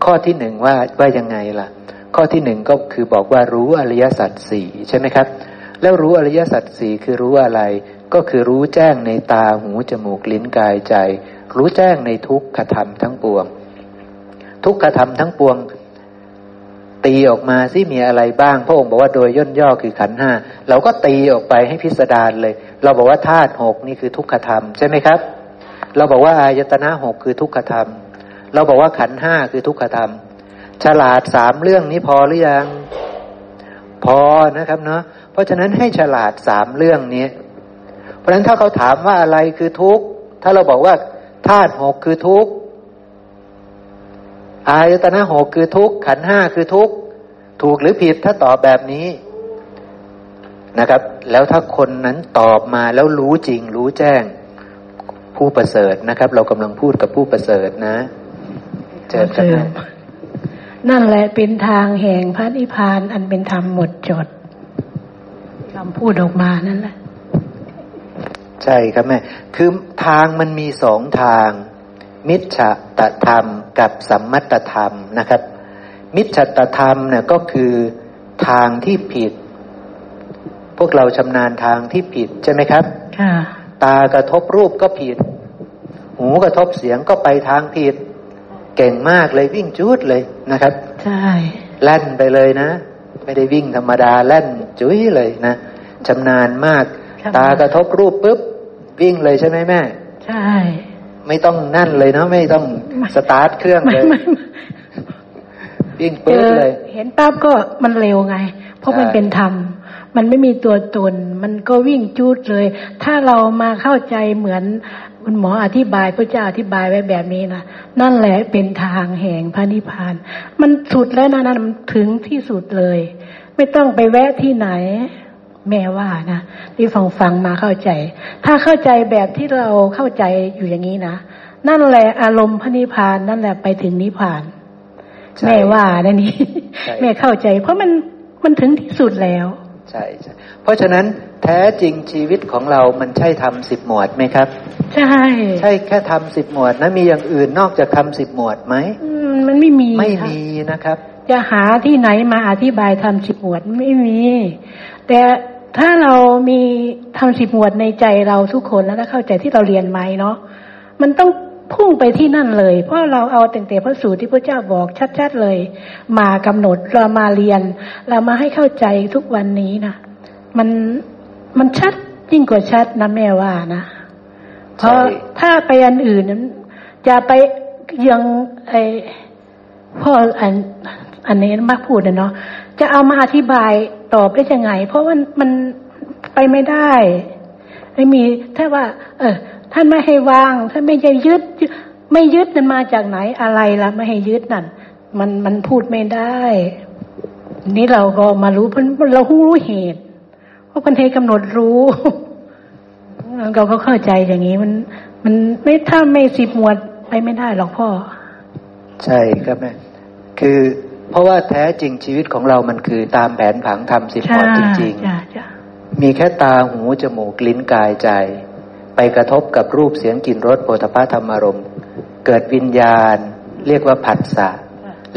S2: ข้อที่หนึ่งว่าว่ายังไงล่ะ ข้อที่หนึ่งก็คือบอกว่ารู้อริยสัจสี่ใช่ไหมครับ แล้วรู้อริยสัจสี่คือรู้อะไร ก็คือรู้แจ้งในตาหูจมูกลิ้นกายใจ รู้แจ้งในทุกขธรรมทั้งปวง ทุกขธรรมทั้งปวง ตีออกมาซิมีอะไรบ้าง พระองค์บอกว่าโดยย่นย่อคือขันห้าเราก็ตีออกไปให้พิสดารเลย เราบอกว่าธาตุหกนี่คือทุกขธรรมใช่ไหมครับ เราบอกว่าอายตนะหกคือทุกขธรรม เราบอกว่าขันห้าคือทุกขธรรม ฉลาดสามเรื่องนี้พอหรือยังพอนะครับเนาะเพราะฉะนั้นให้ฉลาดสามเรื่องนี้ เพราะฉะนั้นถ้าเขาถามว่าอะไรคือทุกข์ถ้าเราบอกว่าธาตุหกคือทุกข์อายตนะหกคือทุกข์ขันห้าคือทุกข์ถูกหรือผิดถ้าตอบแบบนี้นะครับ แล้วถ้าคนนั้นตอบมาแล้วรู้จริง รู้แจ้งผู้ประเสริฐนะครับ เรากำลังพูดกับผู้ประเสริฐนะเจอกัน
S6: นั่นแหละเป็นทางแห่งพระนิพพานอันเป็นธรรมหมดจดคำพูดออกมานั่นแหละ
S2: ใช่ครับแม่คือทางมันมีสองทาง มิจฉาตธรรมกับสัมมัตธรรมนะครับ มิจฉาตธรรมเนี่ยก็คือทางที่ผิด พวกเราชำนาญทางที่ผิดใช่ไหมครับ
S6: ค่ะ
S2: ตากระทบรูปก็ผิด หูกระทบเสียงก็ไปทางผิด เก่งมากเลยวิ่งจุดเลยนะครับ
S6: ใช่
S2: แล่นไปเลยนะ ไม่ได้วิ่งธรรมดาแล่นจุ้ยเลยนะชำนาญมาก ตากระทบรูปปุ๊บ วิ่งเลยใช่ไหมแม่
S6: ใช่
S2: ไม่ต้องนั่นเลยนะไม่ต้องสตาร์ทเครื่องเลยวิ่งปุ๊บเลย
S6: เห็นปั๊บก็มันเร็วไง เพราะมันเป็นธรรมมันไม่มีตัวตน มันก็วิ่งจูดเลย ถ้าเรามาเข้าใจเหมือนคุณหมออธิบายพระเจ้าอธิบายไว้แบบนี้นะนั่นแหละเป็นทางแห่งพระนิพพาน มันสุดแล้วนะนั่นถึงที่สุดเลย ไม่ต้องไปแวะที่ไหน แม่ว่านะที่ฟังฟังมาเข้าใจ ถ้าเข้าใจแบบที่เราเข้าใจอยู่อย่างนี้นะนั่นแหละอารมณ์พระนิพพานนั่นแหละไปถึงนิพพาน แม่ว่านั่นนี่แม่เข้าใจ เพราะมันมันถึงที่สุดแล้ว
S2: ใช่ใช่เพราะฉะนั้นแท้จริงชีวิตของเรามันใช่ทำสิบหมวดไหมครับ
S6: ใช่
S2: ใช่แค่ทำสิบหมวดนะมีอย่างอื่นนอกจากทำสิบหมวดไหม
S6: มันไม่มี
S2: ไม่มีนะครับ
S6: จะหาที่ไหนมาอธิบายทำสิบหมวดไม่มี แต่ ถ้าเรามีทำสิบหมวดในใจเราทุกคนแล้วเข้าใจที่เราเรียนไหมเนาะมันต้องพุ่งไปที่นั่นเลย เพราะเราเอาแต่งแต่พระสูตรที่พระเจ้าบอกชัดๆเลย มากำหนดเรามาเรียน เรามาให้เข้าใจทุกวันนี้นะมันมันชัดยิ่งกว่าชัดนะแม่ว่านะ เพราะถ้าไปอันอื่นนั้นจะไปยังไอพ่ออันอันนี้มักพูดนะเนาะจะเอามาอธิบาย ตอบได้ยังไง เพราะว่ามันไปไม่ได้ไม่มีถ้าว่า เออท่านไม่ให้วางท่านไม่ให้ยึด ไม่ยึดมันมาจากไหนอะไรละไม่ให้ยึดนั่นมันมันพูดไม่ได้นี่เราก็มารู้เพราะเรารู้เหตุเพราะพันเทกำหนดรู้เราก็เข้าใจอย่างนี้มัน มันไม่ถ้าไม่สิบหมวดไปไม่ได้หรอกพ่อ
S2: ใช่ครับแม่คือ เพราะว่าแท้จริงชีวิตของเรามันคือตามแผนผังทำสิบหมวดจริงๆ มีแค่ตาหูจมูกลิ้นกายใจ ไปกระทบกับรูปเสียงกลิ่นรสโผฏฐธรรมารมณ์เกิดวิญญาณ เรียกว่าผัสสะ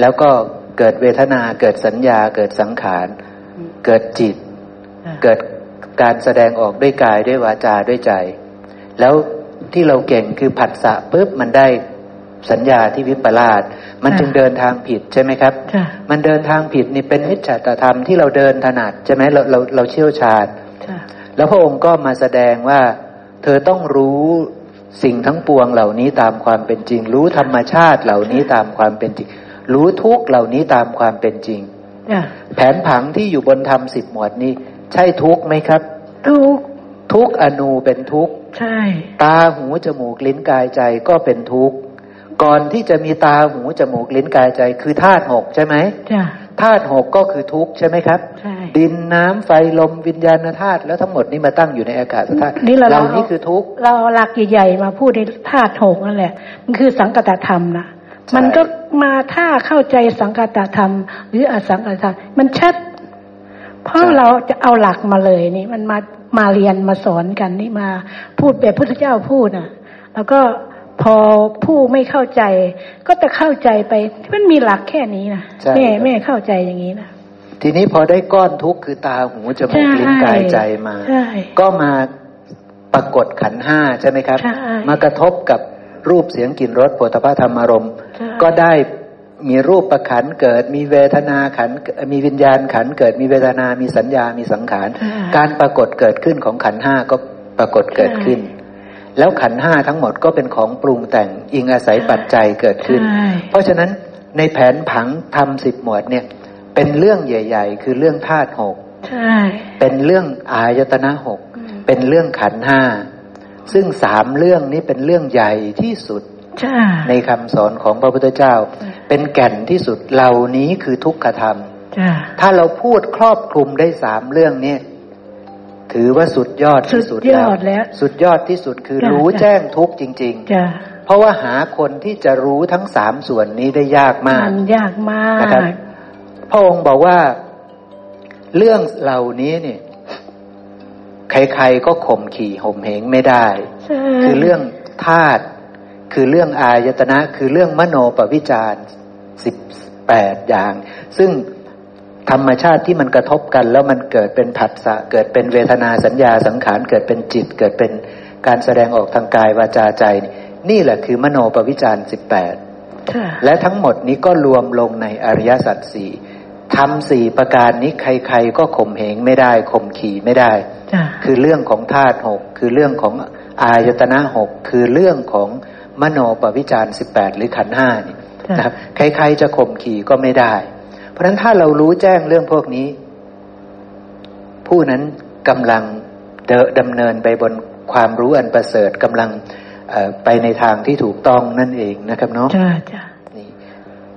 S2: แล้วก็เกิดเวทนาเกิดสัญญาเกิดสังขาร เกิดจิต เกิดการแสดงออกด้วยกายด้วยวาจาด้วยใจ แล้วที่เราเก่งคือผัสสะปุ๊บมันได้ สัญญาที่วิปลาสมันจึงเดินทางผิดใช่ไหมครับ มันเดินทางผิดนี่เป็นมิจฉาธรรมที่เราเดินถนัดใช่ไหมเราเราเราเชี่ยวชาญแล้วพระองค์ก็มาแสดงว่า เธอต้องรู้สิ่งทั้งปวงเหล่านี้ตามความเป็นจริง รู้ธรรมชาติเหล่านี้ตามความเป็นจริง รู้ทุกเหล่านี้ตามความเป็นจริงแผนผังที่อยู่บนธรรมสิบหมวดนี้ใช่ทุกไหมครับ
S6: ทุก
S2: ทุกอนูเป็นทุก
S6: ใช่
S2: ตาหูจมูกลิ้นกายใจก็เป็นทุกข์ ก่อนที่จะมีตาหูจมูกลิ้นกายใจ คือธาตุหกใช่ไหมธาตุหกก็คือทุกข์ใช่ไหมครับ ดินน้ำไฟลมวิญญาณธาตุแล้วทั้งหมดนี้มาตั้งอยู่ในอากาศธาตุ
S6: นี่เรา
S2: นี่คือทุกข์
S6: เราหลักใหญ่ๆมาพูดในธาตุหกนั่นแหละ มันคือสังกัตธรรมนะมันก็มาถ้าเข้าใจสังกัตธรรม หรืออสังกัตธรรมมันชัด เพราะเราจะเอาหลักมาเลยนี่ มันมามาเรียนมาสอนกันนี่มา พูดแบบพุทธเจ้าพูดอะ แล้วก็ พอผู้ไม่เข้าใจ ก็จะเข้าใจไปมันมีหลักแค่นี้นะแม่แม่เข้าใจอย่างนี้นะ
S2: ทีนี้พอได้ก้อนทุกข์คือตาหูจมูกลิ้นกายใจมา ก็มาปรากฏขันห้าใช่ไหมครับ มากระทบกับรูปเสียงกลิ่นรสโผฏฐธรรมารมณ์ก็ได้มีรูปประขันเกิด มีเวทนาขันมีวิญญาณขันเกิด มีเวทนา มีสัญญา มีสังขาร การปรากฏเกิดขึ้นของขันห้าก็ปรากฏเกิดขึ้น แล้วขันห้าทั้งหมดก็เป็นของปรุงแต่งอิงอาศัยปัจจัยเกิดขึ้น เพราะฉะนั้นในแผนผังทำสิบหมวดเนี่ย เป็นเรื่องใหญ่ ๆ คือเรื่องธาตุหกเป็นเรื่องอายตนะหกเป็นเรื่องขันห้าซึ่งสามเรื่องนี้เป็นเรื่องใหญ่ที่สุดในคำสอนของพระพุทธเจ้า เป็นแก่นที่สุดเหล่านี้คือทุกขธรรมถ้าเราพูดครอบคลุมได้สามเรื่องนี้ ถือว่าสุดยอดที่สุดแล้วสุดยอดที่สุดคือรู้แจ้งทุกจริงๆเพราะว่าหาคนที่จะรู้ทั้งสามส่วนนี้ได้ยากมากมัน
S6: ยากมากนะครับ
S2: พระองค์บอกว่า เรื่องเหล่านี้เนี่ยใครๆก็ข่มขี่ห่มเหงไม่ได้ คือเรื่องธาตุคือเรื่องอายตนะ คือเรื่องมโนปวิจารสิบแปดอย่าง ซึ่ง ธรรมชาติที่มันกระทบกัน แล้วมันเกิดเป็นผัสสะเกิดเป็นเวทนาสัญญาสังขารเกิดเป็นจิต เกิดเป็นการแสดงออกทางกายวาจาใจ นี่แหละคือมโนปวิจารสิบแปดและทั้งหมดนี้ก็รวมลงในอริยสัจสี่ทำสี่ประการนี้ใครๆก็ข่มเหงไม่ได้ข่มขี่ไม่ได้ คือเรื่องของธาตุหกคือเรื่องของอายตนะหกคือเรื่องของมโนปวิจารสิบแปดหรือขันห้านี่นะครับใครๆจะข่มขี่ก็ไม่ได้ เพราะฉะนั้นถ้าเรารู้แจ้งเรื่องพวกนี้ ผู้นั้นกำลังเดดำเนินไปบนความรู้อันประเสริฐกำลังไปในทางที่ถูกต้องนั่นเองนะครับเนาะ
S6: จ้าจ้า
S2: นี่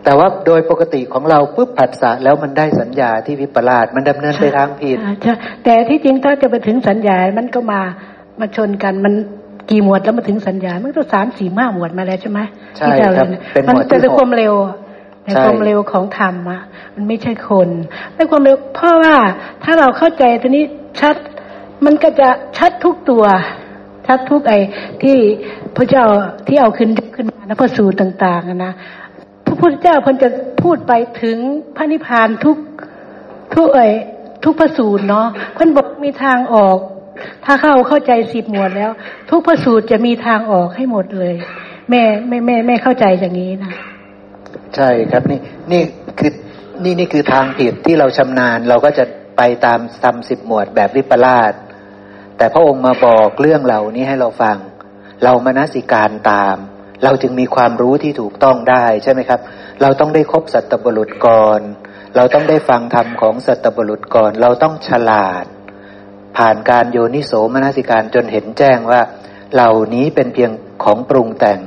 S2: แต่ว่าโดยปกติของเราปุ๊บผัสสะแล้วมันได้สัญญาที่วิปลาสมันดำเนินไปทางผิด
S6: ใช่แต่ที่จริงถ้าจะไปถึงสัญญา มันก็มามาชนกันมันกี่หมวดแล้วมาถึงสัญญา มันก็สามสี่ห้าหมวดมาแล้วใช่ไหม
S2: ใช่ครับ
S6: เป็นหมวดที่เป็นความเร็ว ในความเร็วของธรรมอะมันไม่ใช่คนในความเร็วเพราะว่าถ้าเราเข้าใจตัวนี้ชัดมันก็จะชัดทุกตัว ชัดทุกไอ้ที่พระเจ้าที่เอาขึ้นขึ้นมานะพระสูตรต่างๆนะพระพุทธเจ้าเพิ่นจะพูดไปถึงพระนิพพานทุกทุกไอ้ทุกพระสูตรเนาะเพื่อนบอกมีทางออก ถ้าเข้าเข้าใจสิบหมวดแล้ว ทุกพระสูตรจะมีทางออกให้หมดเลย แม่แม่แม่แม่เข้าใจอย่างนี้นะ
S2: ใช่ครับนี่นี่คือนี่นี่คือทางผิดที่เราชำนาญ เราก็จะไปตามทำสิบหมวดแบบวิปลาสแต่พระองค์มาบอกเรื่องเหล่านี้ให้เราฟัง เรามนสิการตาม เราจึงมีความรู้ที่ถูกต้องได้ใช่ไหมครับ เราต้องได้คบสัตบุรุษก่อนเราต้องได้ฟังธรรมของสัตบุรุษก่อน เราต้องฉลาด ผ่านการโยนิโสมนสิการจนเห็นแจ้งว่า เหล่านี้เป็นเพียงของปรุงแต่ง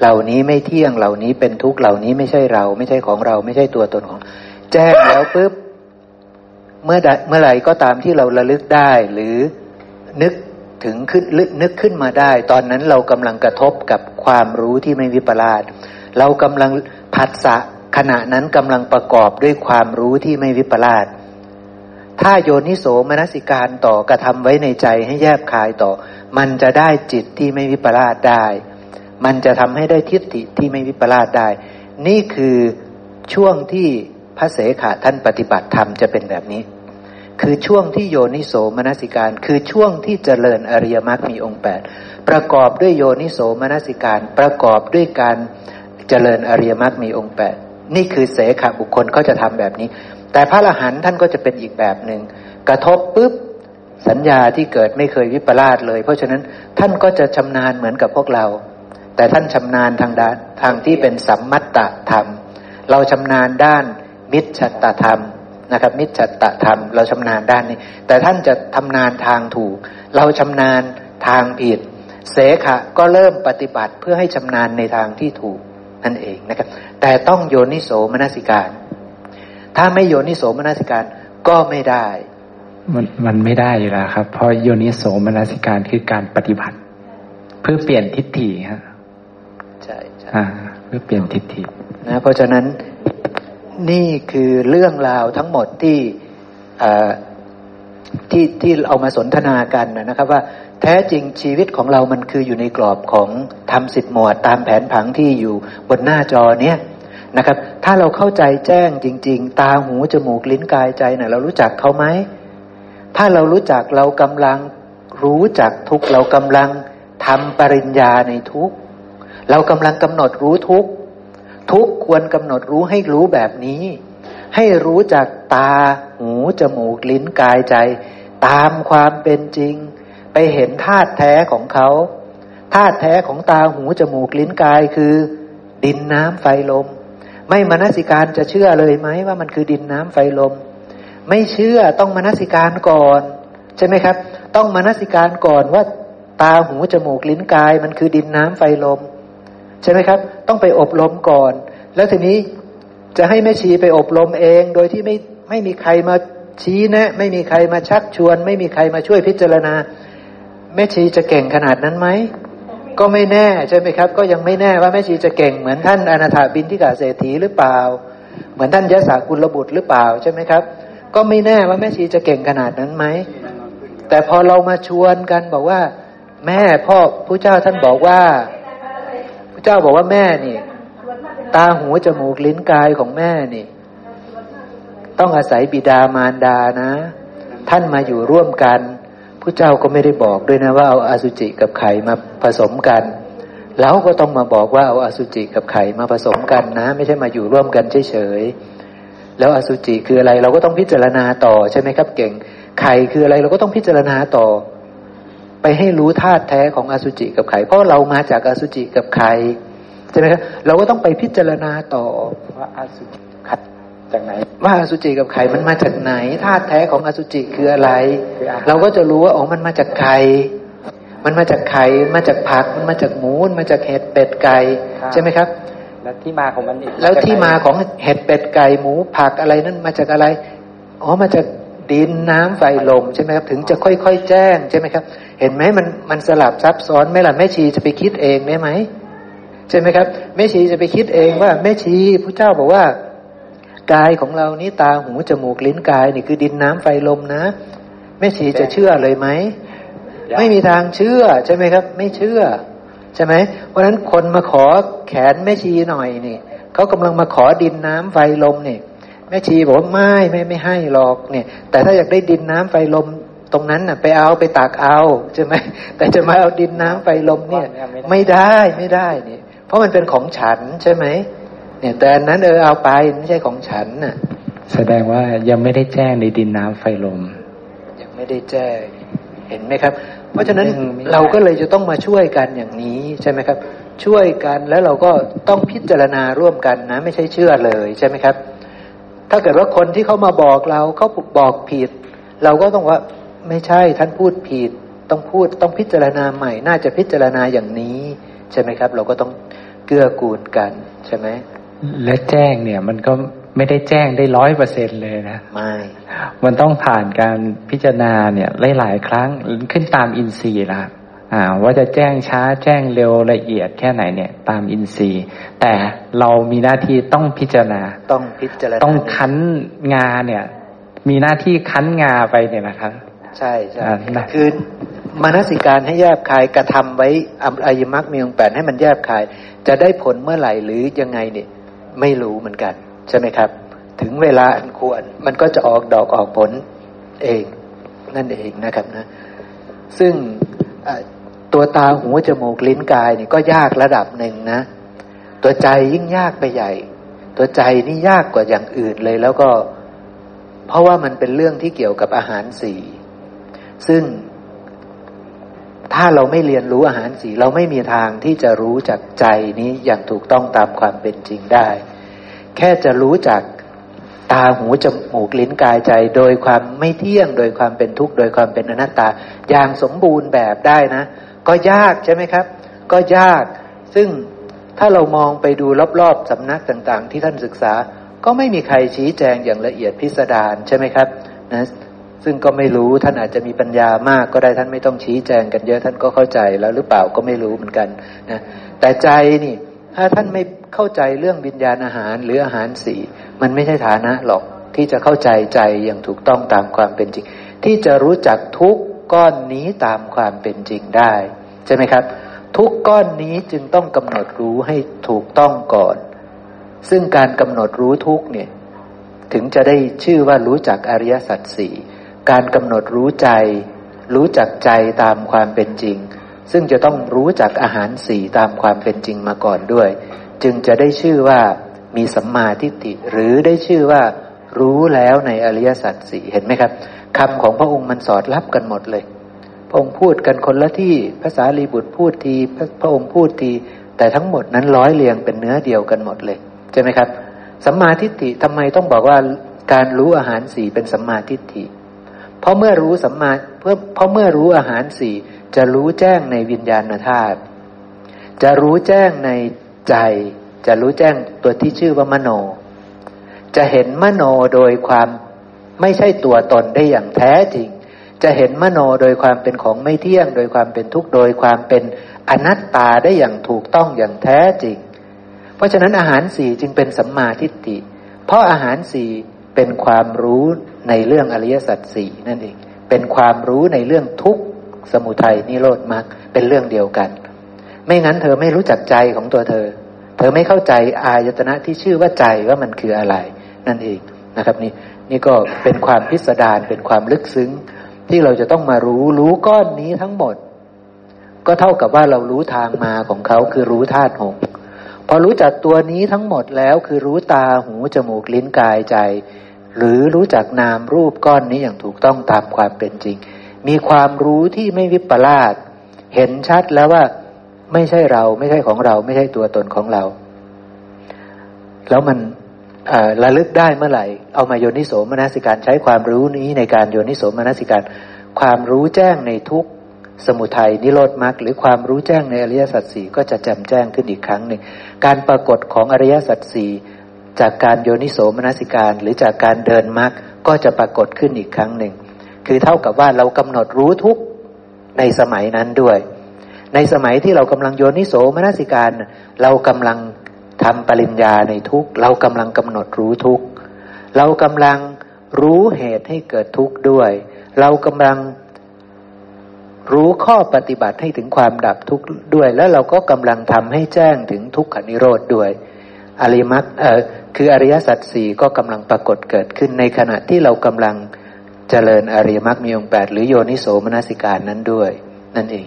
S2: เหล่านี้ไม่เที่ยงเหล่านี้เป็นทุกข์เหล่านี้ไม่ใช่เรา ไม่ใช่ของเรา ไม่ใช่ตัวตนของ แจ้งแล้วปุ๊บเมื่อเมื่อไหร่ก็ตามที่เราระลึกได้ หรือนึกถึงขึ้นนึกขึ้นมาได้ ตอนนั้นเรากำลังกระทบกับความรู้ที่ไม่วิปลาสเรากำลังผัสสะขณะนั้นกำลังประกอบด้วยความรู้ที่ไม่วิปลาสถ้าโยนิโสมนสิการต่อกระทำไว้ในใจให้แยบคายต่อ มันจะได้จิตที่ไม่วิปลาสได้ มันจะทำให้ได้ทิฏฐิที่ไม่วิปลาสได้ นี่คือช่วงที่พระเสขาท่านปฏิบัติธรรมจะเป็นแบบนี้ คือช่วงที่โยนิโสมนสิการ คือช่วงที่เจริญอริยมรรคมีองค์แปดประกอบด้วยโยนิโสมนสิการ ประกอบด้วยการเจริญอริยมรรคมีองค์แปดนี่คือเสขบุคคลเขาจะทำแบบนี้ แต่พระอรหันต์ท่านก็จะเป็นอีกแบบหนึ่งกระทบปุ๊บสัญญาที่เกิดไม่เคยวิปลาสเลย เพราะฉะนั้นท่านก็จะชำนาญเหมือนกับพวกเรา แต่ท่านชำนาญทางด้านทางที่เป็นสัมมัตตธรรม เราชำนาญด้านมิจฉตธรรมนะครับ มิจฉตธรรม เราชำนาญด้านนี้ แต่ท่านจะทำนานทางถูก เราชำนาญทางผิด เสขะก็เริ่มปฏิบัติเพื่อให้ชำนาญในทางที่ถูกนั่นเองนะครับ แต่ต้องโยนิโสมนสิการ ถ้าไม่โยนิโสมนสิการก็ไม่ได้
S4: มันมันไม่ได้อยู่แล้วครับ เพราะโยนิโสมนสิการคือการปฏิบัติ เพื่อเปลี่ยนทิฏฐิฮะ
S2: ใช่ใช่
S4: เพื่อเปลี่ยนทิฏฐิ
S2: นะเพราะฉะนั้นนี่คือเรื่องราวทั้งหมดที่ที่ที่เอามาสนทนากันนะครับ ว่าแท้จริงชีวิตของเรามันคืออยู่ในกรอบของทำสิบหมวดตามแผนผังที่อยู่บนหน้าจอเนี้ยนะครับ ถ้าเราเข้าใจแจ้งจริง ๆ ตาหูจมูกลิ้นกายใจเนะ่ยเรารู้จักเขาไหมถ้าเรารู้จักเรากำลังรู้จักทุกเรากำลังทำปริญญาในทุก เรากำลังกำหนดรู้ทุกทุกควรกำหนดรู้ให้รู้แบบนี้ ให้รู้จักตาหูจมูกลิ้นกายใจ ตามความเป็นจริง ไปเห็นธาตุแท้ของเขาธาตุแท้ของตาหูจมูกลิ้นกายคือ ดินน้ำไฟลม ไม่มนสิการจะเชื่อเลยไหมว่ามันคือดินน้ำไฟลม ไม่เชื่อต้องมนสิการก่อน ใช่ไหมครับ ต้องมนสิการก่อนว่าตาหูจมูกลิ้นกาย มันคือดินน้ำไฟลม ใช่ไหมครับ ต้องไปอบรมก่อน แล้วทีนี้จะให้แม่ชีไปอบรมเอง โดยที่ไม่ไม่มีใครมาชี้แนะ ไม่มีใครมาชักชวน ไม่มีใครมาช่วยพิจารณาแม่ชีจะเก่งขนาดนั้นไหมก็ไม่แน่ใช่ไหมครับ ก็ยังไม่แน่ว่าแม่ชีจะเก่งเหมือนท่านอนาถาบินทิกาเศรษฐีหรือเปล่า เหมือนท่านยะสากุลบุตรหรือเปล่าใช่ไหมครับ ก็ไม่แน่ว่าแม่ชีจะเก่งขนาดนั้นไหมแต่พอเรามาชวนกันบอกว่า แม่พ่อผู้เจ้าท่านบอกว่า เจ้าบอกว่าแม่นี่ ตาหูจมูกลิ้นกายของแม่นี่ ต้องอาศัยบิดามารดานะ ท่านมาอยู่ร่วมกันผู้เจ้าก็ไม่ได้บอกด้วยนะว่าเอาอาสุจิกับไข่มาผสมกันแล้วก็ต้องมาบอกว่าเอาอาสุจิกับไข่มาผสมกันนะ ไม่ใช่มาอยู่ร่วมกันเฉยๆแล้วอสุจิคืออะไรเราก็ต้องพิจารณาต่อใช่ไหมครับ เก่งไข่คืออะไรเราก็ต้องพิจารณาต่อ ไปให้รู้ธาตุแท้ของอสุจิกับไข่เพราะเรามาจากอสุจิกับไข่ใช่ไหมครับเราก็ต้องไปพิจารณาต่อว่าอสุจิขัดจากไหน ว่าอสุจิกับไข่มันมาจากไหนธาตุแท้ของอสุจิคืออะไร เราก็จะรู้ว่าอ๋อมันมาจากไข่มันมาจากไข่มาจากผักมันมาจากหมูมันมาจากเห็ดเป็ดไก่ใช่ไหมครับ
S4: แล้วที่มาของมันอีก
S2: แล้วที่มาของเห็ดเป็ดไก่หมูผักอะไรนั้นมาจากอะไรอ๋อมาจาก ดินน้ำไฟลมใช่ไหมครับถึงจะค่อยๆแจ้งใช่ไหมครับ เห็นไหมมันมันสลับซับซ้อนไหมล่ะแม่ชีจะไปคิดเองได้ไหมใช่ไหมครับแม่ชีจะไปคิดเองว่าแม่ชีพระเจ้าบอกว่ากายของเรานี้ตาหูจมูกลิ้นกายนี่คือดินน้ำไฟลมนะแม่ชีจะเชื่อเลยไหมไม่มีทางเชื่อใช่ไหมครับ ไม่เชื่อ ใช่ไหมเพราะฉะนั้นคนมาขอแขนแม่ชีหน่อยนี่เขากำลังมาขอดินน้ำไฟลมนี่ แม่ชีบอกว่าไม่ไม่ไม่ให้หรอกเนี่ย แต่ถ้าอยากได้ดินน้ำไฟลมตรงนั้นน่ะ ไปเอาไปตักเอาใช่ไหมแต่จะมาเอาดินน้ำไฟลมเนี่ย ไม่ได้ไม่ได้เนี่ย เพราะมันเป็นของฉันใช่ไหมเนี่ย แต่อันนั้นเออเอาไปไม่ใช่ของฉันน่ะ
S4: แสดงว่ายังไม่ได้แจ้งในดินน้ำไฟลม
S2: ยังไม่ได้แจ้งเห็นไหมครับ เพราะฉะนั้นเราก็เลยจะต้องมาช่วยกันอย่างนี้ใช่ไหมครับ ช่วยกันแล้วเราก็ต้องพิจารณาร่วมกันนะ ไม่ใช่เชื่อเลยใช่ไหมครับ ถ้าเกิดว่าคนที่เขามาบอกเราเขาบอกผิด เราก็ต้องว่าไม่ใช่ท่านพูดผิด ต้องพูดต้องพิจารณาใหม่ น่าจะพิจารณาอย่างนี้ ใช่ไหมครับ เราก็ต้องเกื้อกูลกันใช่ไหม
S4: และแจ้งเนี่ยมันก็ไม่ได้แจ้งได้ร้อยเปอร์เซ็นเลยนะ
S2: ไม่
S4: มันต้องผ่านการพิจารณาเนี่ยหลายๆครั้งขึ้นตามอินทรีย์ละอ่า ว่าจะแจ้งช้าแจ้งเร็วละเอียดแค่ไหนเนี่ย ตามอินทรีย์ แต่เรามีหน้าที่ต้องพิจารณา
S2: ต้องพิจารณา
S4: ต้องคั้นงาเนี่ย มีหน้าที่คั้นงาไปเนี่ยนะครับ
S2: ใช่ใช่คือมนสิการให้แยบคายกระทำไว้อายมักมีองแปดให้มันแยบคาย จะได้ผลเมื่อไหร่หรือยังไงเนี่ย ไม่รู้เหมือนกัน ใช่ไหมครับ ถึงเวลาอันควรมันก็จะออกดอกออกผลเองนั่นเองนะครับนะ ซึ่ง ตัวตาหูจมูกลิ้นกายนี่ก็ยากระดับหนึ่งนะ ตัวใจยิ่งยากไปใหญ่ ตัวใจนี่ยากกว่าอย่างอื่นเลยแล้วก็ เพราะว่ามันเป็นเรื่องที่เกี่ยวกับอาหารสีซึ่งถ้าเราไม่เรียนรู้อาหารสีเราไม่มีทางที่จะรู้จักใจนี้อย่างถูกต้องตามความเป็นจริงได้ แค่จะรู้จักตาหูจมูกลิ้นกายใจ โดยความไม่เที่ยง โดยความเป็นทุกข์ โดยความเป็นอนัตตา อย่างสมบูรณ์แบบได้นะ ก็ยากใช่ไหมครับ ก็ยาก ซึ่งถ้าเรามองไปดูรอบๆสำนักต่างๆ ที่ท่านศึกษา ก็ไม่มีใครชี้แจงอย่างละเอียดพิสดารใช่ไหมครับนะซึ่งก็ไม่รู้ท่านอาจจะมีปัญญามากก็ได้ท่านไม่ต้องชี้แจงกันเยอะท่านก็เข้าใจแล้วหรือเปล่าก็ไม่รู้เหมือนกันนะแต่ใจนี่ ถ้าท่านไม่เข้าใจเรื่องวิญญาณอาหารหรืออาหารสีมันไม่ใช่ฐานะหรอกที่จะเข้าใจใจอย่างถูกต้องตามความเป็นจริง ที่จะรู้จักทุกก้อนนี้ตามความเป็นจริงได้ ใช่ไหมครับ ทุกก้อนนี้จึงต้องกำหนดรู้ให้ถูกต้องก่อน ซึ่งการกำหนดรู้ทุกเนี่ยถึงจะได้ชื่อว่ารู้จักอริยสัจสี่การกำหนดรู้ใจ รู้จักใจตามความเป็นจริง ซึ่งจะต้องรู้จักอาหารสี่ตามความเป็นจริงมาก่อนด้วย จึงจะได้ชื่อว่ามีสัมมาทิฏฐิหรือได้ชื่อว่ารู้แล้วในอริยสัจสี่เห็นไหมครับคำของพระองค์มันสอดรับกันหมดเลย พระองค์พูดกันคนละที่ภาษาลีบุตรพูดทีพระพระองค์พูดที แต่ทั้งหมดนั้นร้อยเรียงเป็นเนื้อเดียวกันหมดเลยใช่ไหมครับสัมมาทิฏฐิทำไมต้องบอกว่าการรู้อาหารสี่เป็นสัมมาทิฏฐิ เพราะเมื่อรู้สัมมาเพื่อเพราะเมื่อรู้อาหารสี่จะรู้แจ้งในวิญญาณธาตุจะรู้แจ้งในใจ จะรู้แจ้งตัวที่ชื่อว่ามโน จะเห็นมโนโดยความไม่ใช่ตัวตนได้อย่างแท้จริง จะเห็นมโนโดยความเป็นของไม่เที่ยง โดยความเป็นทุกข์โดยความเป็นอนัตตาได้อย่างถูกต้องอย่างแท้จริง เพราะฉะนั้นอาหารสี่จึงเป็นสัมมาทิฏฐิ เพราะอาหารสี่เป็นความรู้ในเรื่องอริยสัจสี่นั่นเอง เป็นความรู้ในเรื่องทุกข์สมุทัยนิโรธมรรคเป็นเรื่องเดียวกัน ไม่งั้นเธอไม่รู้จักใจของตัวเธอ เธอไม่เข้าใจอายตนะที่ชื่อว่าใจว่ามันคืออะไร นั่นเองนะครับนี่นี่ก็เป็นความพิสดารเป็นความลึกซึ้ง ที่เราจะต้องมารู้รู้ก้อนนี้ทั้งหมด ก็เท่ากับว่าเรารู้ทางมาของเขาคือรู้ธาตุหกพอรู้จักตัวนี้ทั้งหมดแล้วคือรู้ตาหูจมูกลิ้นกายใจ หรือรู้จักนามรูปก้อนนี้อย่างถูกต้องตามความเป็นจริง มีความรู้ที่ไม่วิปลาสเห็นชัดแล้วว่าไม่ใช่เราไม่ใช่ของเรา ไม่ใช่ตัวตนของเรา แล้วมัน ระลึกได้เมื่อไหร่ เอามาโยนิโสมนสิการใช้ความรู้นี้ในการโยนิโสมนสิการ ความรู้แจ้งในทุกสมุทัยนิโรธมรรคหรือความรู้แจ้งในอริยสัจสี่ก็จะแจ่มแจ้งขึ้นอีกครั้งหนึ่งการปรากฏของอริยสัจสี่จากการโยนิโสมนสิการ หรือจากการเดินมรรคก็จะปรากฏขึ้นอีกครั้งหนึ่ง คือเท่ากับว่าเรากำหนดรู้ทุกในสมัยนั้นด้วย ในสมัยที่เรากำลังโยนิโสมนสิการ เรากำลัง ทำปริญญาในทุกเรากำลังกำหนดรู้ทุกเรากำลังรู้เหตุให้เกิดทุกข์ด้วย เรากำลังรู้ข้อปฏิบัติให้ถึงความดับทุกข์ด้วย แล้วเราก็กำลังทำให้แจ้งถึงทุกขนิโรธด้วย อริมักเอ่อคืออริยสัจสี่ก็กำลังปรากฏเกิดขึ้นในขณะที่เรากำลังเจริญอริยมรรคมีองค์แปดหรือโยนิโสมนสิการนั้นด้วย นั่นเอง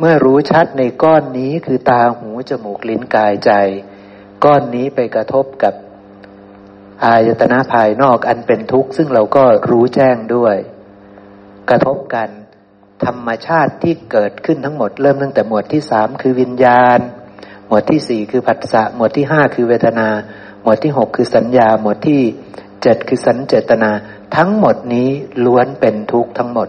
S2: เมื่อรู้ชัดในก้อนนี้คือตาหูจมูกลิ้นกายใจ ก้อนนี้ไปกระทบกับอายตนะภายนอกอันเป็นทุกข์ ซึ่งเราก็รู้แจ้งด้วย กระทบกันธรรมชาติที่เกิดขึ้นทั้งหมด เริ่มตั้งแต่หมวดที่สามคือวิญญาณ หมวดที่สี่คือผัสสะหมวดที่ห้าคือเวทนา หมวดที่หกคือสัญญา หมวดที่เจ็ดคือสัญเจตนา ทั้งหมดนี้ล้วนเป็นทุกข์ทั้งหมด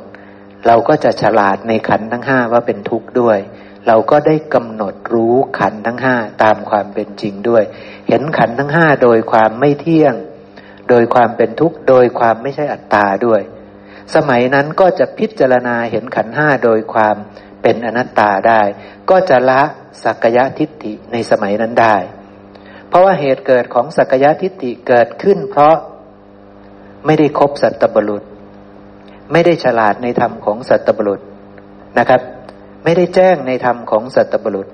S2: เราก็จะฉลาดในขันทั้งห้าว่าเป็นทุกข์ด้วย เราก็ได้กำหนดรู้ขันทั้งห้าตามความเป็นจริงด้วย เห็นขันทั้งห้าโดยความไม่เที่ยง โดยความเป็นทุกข์ โดยความไม่ใช่อัตตาด้วย สมัยนั้นก็จะพิจารณาเห็นขันห้าโดยความเป็นอนัตตาได้ ก็จะละสักยะทิฏฐิในสมัยนั้นได้ เพราะว่าเหตุเกิดของสักยะทิฏฐิเกิดขึ้น เพราะไม่ได้คบสัตตบรุษ ไม่ได้ฉลาดในธรรมของสัตบรุษนะครับ ไม่ได้แจ้งในธรรมของสัตบรุษ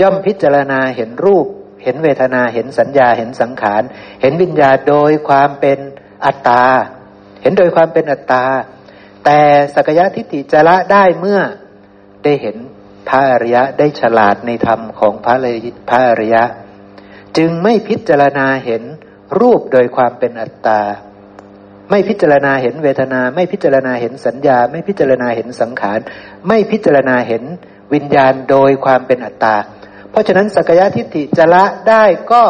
S2: ย่อมพิจารณาเห็นรูป เห็นเวทนาเห็นสัญญาเห็นสังขาร เห็นวิญญาโดยความเป็นอัตตา เห็นโดยความเป็นอัตตา แต่สักยะทิฏฐิจะละได้เมื่อได้เห็นพระอริยะได้ฉลาดในธรรมของพระพระอริยะ จึงไม่พิจารณาเห็นรูปโดยความเป็นอัตตา ไม่พิจารณาเห็นเวทนา ไม่พิจารณาเห็นสัญญา ไม่พิจารณาเห็นสังขาร ไม่พิจารณาเห็นวิญญาณโดยความเป็นอัตตา เพราะฉะนั้นสักยะทิฏฐิจะละได้ก็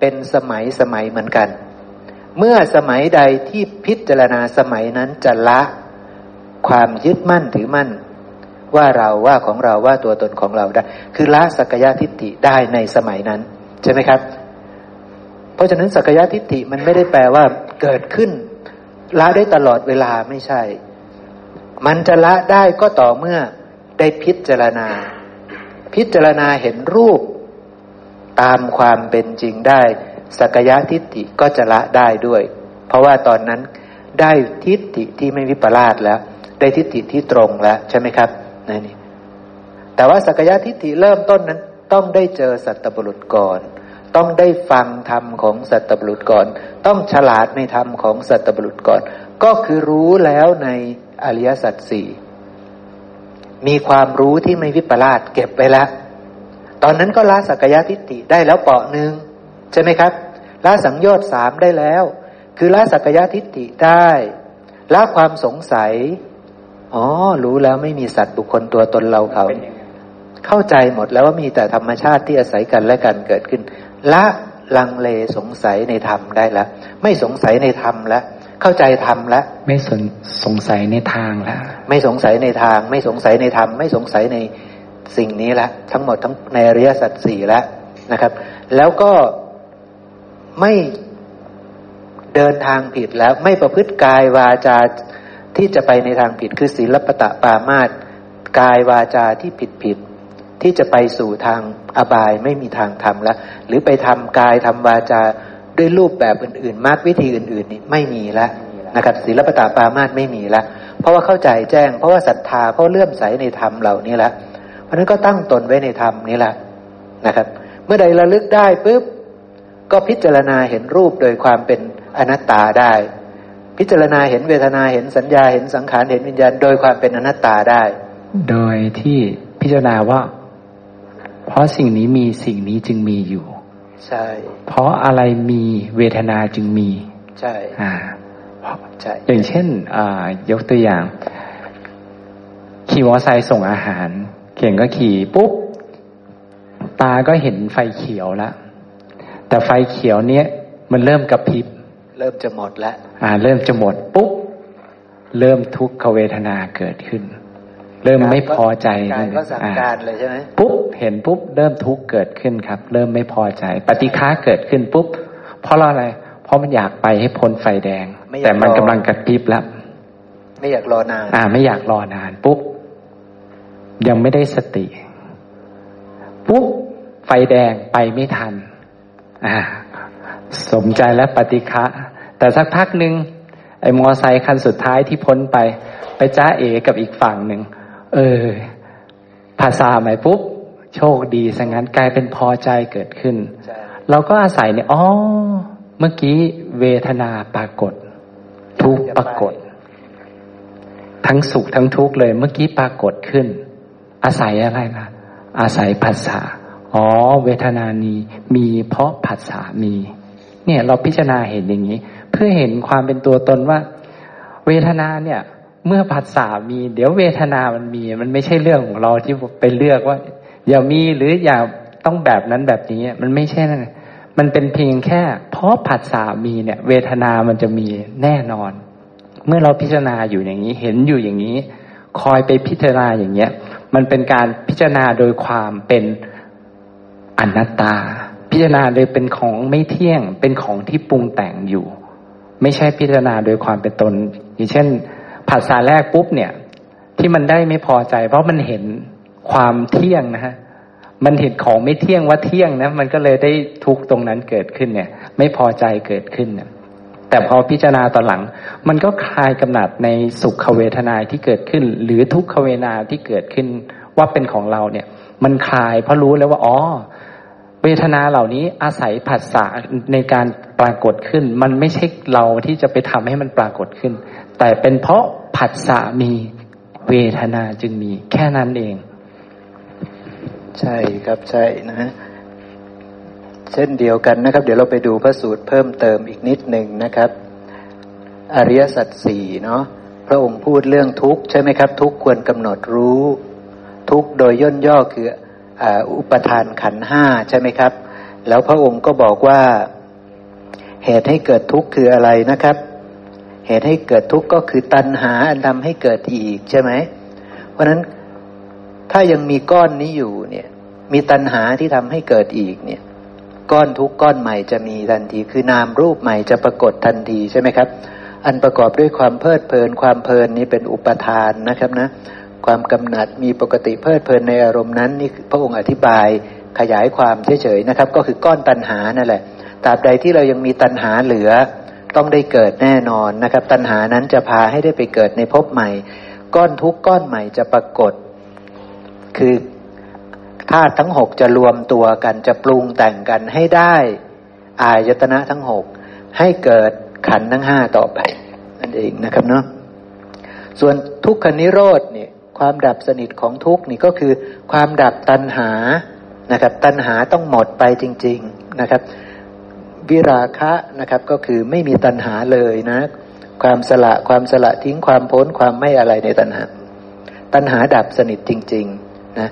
S2: เป็นสมัยสมัยเหมือนกัน เมื่อสมัยใดที่พิจารณาสมัยนั้นจะละความยึดมั่นถือมั่น ว่าเราว่าของเราว่าตัวตนของเราได้ คือละสักยะทิฏฐิได้ในสมัยนั้น ใช่ไหมครับ เพราะฉะนั้นสักยะทิฏฐิมันไม่ได้แปลว่าเกิดขึ้น ละได้ตลอดเวลาไม่ใช่ มันจะละได้ก็ต่อเมื่อได้พิจารณา พิจารณาเห็นรูป ตามความเป็นจริงได้ สักยะทิฏฐิก็จะละได้ด้วย เพราะว่าตอนนั้นได้ทิฏฐิที่ไม่วิปลาสแล้ว ได้ทิฏฐิที่ตรงแล้ว ใช่ไหมครับนั่นนี่แต่ว่าสักยะทิฏฐิเริ่มต้นนั้นต้องได้เจอสัตบุรุษก่อน ต้องได้ฟังธรรมของสัตบุรุษก่อน ต้องฉลาดในธรรมของสัตบุรุษก่อน ก็คือรู้แล้วในอริยสัจสี่มีความรู้ที่ไม่วิปลาสเก็บไว้แล้ว ตอนนั้นก็ละสักยะทิฏฐิได้แล้วเปาะหนึ่งใช่ไหมครับละสังโยชน์สามได้แล้ว คือละสักยะทิฏฐิได้ละความสงสัย อ๋อ รู้แล้วไม่มีสัตว์บุคคลตัวตนเราเขา เข้าใจหมดแล้วว่ามีแต่ธรรมชาติที่อาศัยกันและกันเกิดขึ้น ละลังเลสงสัยในธรรมได้แล้ว ไม่สงสัยในธรรมแล้วเข้าใจธรรมแล้ว
S4: ไม่สนสงสัยในทางแล้ว
S2: ไม่สงสัยในทาง ไม่สงสัยในธรรม ไม่สงสัยในสิ่งนี้ละทั้งหมดทั้งในอริยสัจสี่แล้วนะครับ แล้วก็ไม่เดินทางผิดแล้ว ไม่ประพฤติกายวาจาที่จะไปในทางผิดคือศีลปตะปามาตกายวาจาที่ผิดผิดที่จะไปสู่ทาง อบายไม่มีทางทำแล้วหรือไปทำกายทำวาจาด้วยรูปแบบอื่นๆมากวิธีอื่นๆนี่ไม่มีแล้วนะครับศีลปตะปามาตไม่มีแล้วเพราะว่าเข้าใจแจ้ง เพราะว่าศรัทธาเพราะเลื่อมใสในธรรมเหล่านี้แล้วเพราะนั้นก็ตั้งตนไว้ในธรรมนี้แหละนะครับ เมื่อใดระลึกได้ปุ๊บก็พิจารณาเห็นรูปโดยความเป็นอนัตตาได้ พิจารณาเห็นเวทนาเห็นสัญญาเห็นสังขารเห็นวิญญาณโดยความเป็นอนัตตาได้
S4: โดยที่พิจารณาว่า เพราะสิ่งนี้มีสิ่งนี้จึงมีอยู่
S2: ใช่
S4: เพราะอะไรมีเวทนาจึงมี
S2: ใช่
S4: อ่า
S2: ใช่
S4: อย่างเช่นอ่ายกตัวอย่าง ขี่มอเตอร์ไซค์ส่งอาหาร เก่งก็ขี่ปุ๊บตาก็เห็นไฟเขียวแล้วแต่ไฟเขียวเนี้ยมันเริ่มกระพริบ
S2: เริ่มจะหมดแล้ว
S4: อ่า เริ่มจะหมดปุ๊บเริ่มทุกขเวทนาเกิดขึ้น เริ่มไม่พอใจ
S2: การก็สั่งการเลยใช่ไหม
S4: ปุ๊บเห็นปุ๊บเริ่มทุกข์เกิดขึ้นครับ เริ่มไม่พอใจ ปฏิฆาเกิดขึ้นปุ๊บ เพราะอะไร เพราะมันอยากไปให้พ้นไฟแดง แต่มันกำลังกระพริบแล้ว
S2: ไม่อยากรอนาน
S4: อ่า ไม่อยากรอนานปุ๊บยังไม่ได้สติ ปุ๊บไฟแดงไปไม่ทัน อ่า สมใจและปฏิฆะแต่สักพักหนึ่งไอ้มอไซค์คันสุดท้ายที่พ้นไป ไปจ้าเอกับอีกฝั่งหนึ่ง เออ ภาษาใหม่ปุ๊บ โชคดีสังั้นกลายเป็นพอใจเกิดขึ้น เราก็อาศัยเนี่ยอ๋อเมื่อกี้เวทนาปรากฏ ทุกปรากฏ ทั้งสุขทั้งทุกข์เลย เมื่อกี้ปรากฏขึ้น อาศัยอะไรล่ะ อาศัยภาษาอ๋อ เวทนานี้มีเพราะภาษามี เนี่ยเราพิจารณาเห็นอย่างนี้ เพื่อเห็นความเป็นตัวตนว่า เวทนาเนี่ย เมื่อภาษามี เดี๋ยวเวทนามันมี มันไม่ใช่เรื่องของเราที่ไปเลือกว่า อย่ามีหรืออย่าต้องแบบนั้นแบบนี้ มันไม่ใช่นั่นมันเป็นเพียงแค่ เพราะผัสสะมีเนี่ย เวทนามันจะมีแน่นอน เมื่อเราพิจารณาอยู่อย่างนี้ เห็นอยู่อย่างนี้ คอยไปพิจารณาอย่างเงี้ย มันเป็นการพิจารณาโดยความเป็นอนัตตา พิจารณาโดยเป็นของไม่เที่ยง เป็นของที่ปรุงแต่งอยู่ ไม่ใช่พิจารณาโดยความเป็นตน อย่างเช่น ภาษาแรกปุ๊บเนี่ย ที่มันได้ไม่พอใจ เพราะมันเห็นความเที่ยงนะฮะมันเห็นของไม่เที่ยงว่าเที่ยงนะมันก็เลยได้ทุกตรงนั้นเกิดขึ้นเนี่ย ไม่พอใจเกิดขึ้นเนี่ยแต่พอพิจารณาตอนหลัง มันก็คลายกำหนัดในสุขเวทนาที่เกิดขึ้น หรือทุกขเวทนาที่เกิดขึ้นว่าเป็นของเราเนี่ย มันคลายเพราะรู้แล้วว่าอ๋อเวทนาเหล่านี้อาศัยผัสสะในการปรากฏขึ้น มันไม่ใช่เราที่จะไปทำให้มันปรากฏขึ้น แต่เป็นเพราะผัสสะมีเวทนาจึงมี แค่นั้นเอง
S2: ใช่ครับใช่นะ เช่นเดียวกันนะครับ เดี๋ยวเราไปดูพระสูตรเพิ่มเติมอีกนิดหนึ่งนะครับ อริยสัจสี่เนาะพระองค์พูดเรื่องทุกข์ใช่ไหมครับ ทุกข์ควรกำหนดรู้ ทุกข์โดยย่นย่อคืออุปทานขันห้าใช่ไหมครับ แล้วพระองค์ก็บอกว่าเหตุให้เกิดทุกข์คืออะไรนะครับ เหตุให้เกิดทุกข์ก็คือตัณหาอันทำให้เกิดอีกใช่ไหม เพราะนั้นถ้ายังมีก้อนนี้อยู่เนี่ย มีตัณหาที่ทำให้เกิดอีกเนี่ย ก้อนทุกก้อนใหม่จะมีทันที คือนามรูปใหม่จะปรากฏทันทีใช่ไหมครับ อันประกอบด้วยความเพลิดเพลิน ความเพลินนี้เป็นอุปทานนะครับนะ ความกำหนัดมีปกติเพลิดเพลินในอารมณ์นั้นนี่พระองค์อธิบายขยายความเฉยๆนะครับ ก็คือก้อนตัณหานั่นแหละตราบใดที่เรายังมีตัณหาเหลือ ต้องได้เกิดแน่นอนนะครับ ตัณหานั้นจะพาให้ได้ไปเกิดในภพใหม่ ก้อนทุกก้อนใหม่จะปรากฏ คือธาตุทั้งหกจะรวมตัวกันจะปรุงแต่งกันให้ได้อายตนะทั้งหกให้เกิดขันทั้งห้าต่อไปนั่นเองนะครับเนาะส่วนทุกขนิโรธเนี่ยความดับสนิทของทุกนี่ก็คือความดับตัณหานะครับ ตัณหาต้องหมดไปจริง ๆนะครับ วิราคะนะครับก็คือไม่มีตัณหาเลยนะ ความสละความสละทิ้งความพ้นความไม่อะไรในตัณหา ตัณหาดับสนิทจริงๆนะ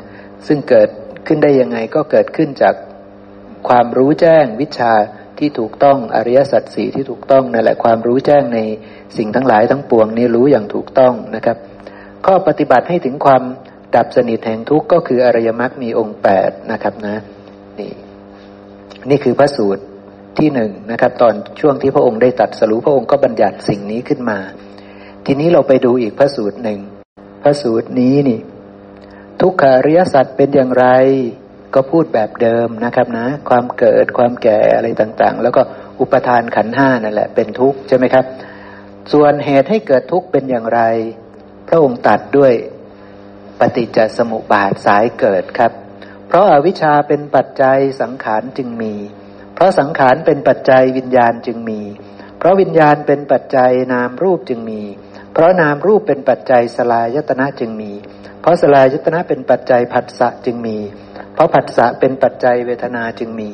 S2: ซึ่งเกิดขึ้นได้ยังไงก็เกิดขึ้นจากความรู้แจ้งวิชาที่ถูกต้องอริยสัจสี่ที่ถูกต้องนั่นแหละความรู้แจ้งในสิ่งทั้งหลายทั้งปวงนี้รู้อย่างถูกต้องนะครับ ข้อปฏิบัติให้ถึงความดับสนิทแห่งทุกข์ก็คืออริยมรรคมีองค์แปดนะครับนะนี่นี่คือพระสูตร ที่หนึ่งนะครับ ตอนช่วงที่พระองค์ได้ตัดสรุปพระองค์ก็บัญญัติสิ่งนี้ขึ้นมา ทีนี้เราไปดูอีกพระสูตรหนึ่งพระสูตรนี้นี่ ทุกขาริยสัตว์เป็นอย่างไร ก็พูดแบบเดิมนะครับนะ ความเกิดความแก่อะไรต่างๆ แล้วก็อุปทานขันห้านั่นแหละ เป็นทุกข์ใช่ไหมครับ ส่วนเหตุให้เกิดทุกข์เป็นอย่างไร พระองค์ตัดด้วยปฏิจจสมุปบาทสายเกิดครับ เพราะอาวิชชาเป็นปัจจัยสังขารจึงมี เพราะสังขารเป็นปัจจัยวิญญาณจึงมี เพราะวิญญาณเป็นปัจจัยนามรูปจึงมี เพราะนามรูปเป็นปัจจัยสลายตนะจึงมี เพราะสลายยตนะเป็นปัจจัยผัสสะจึงมี เพราะผัสสะเป็นปัจจัยเวทนาจึงมี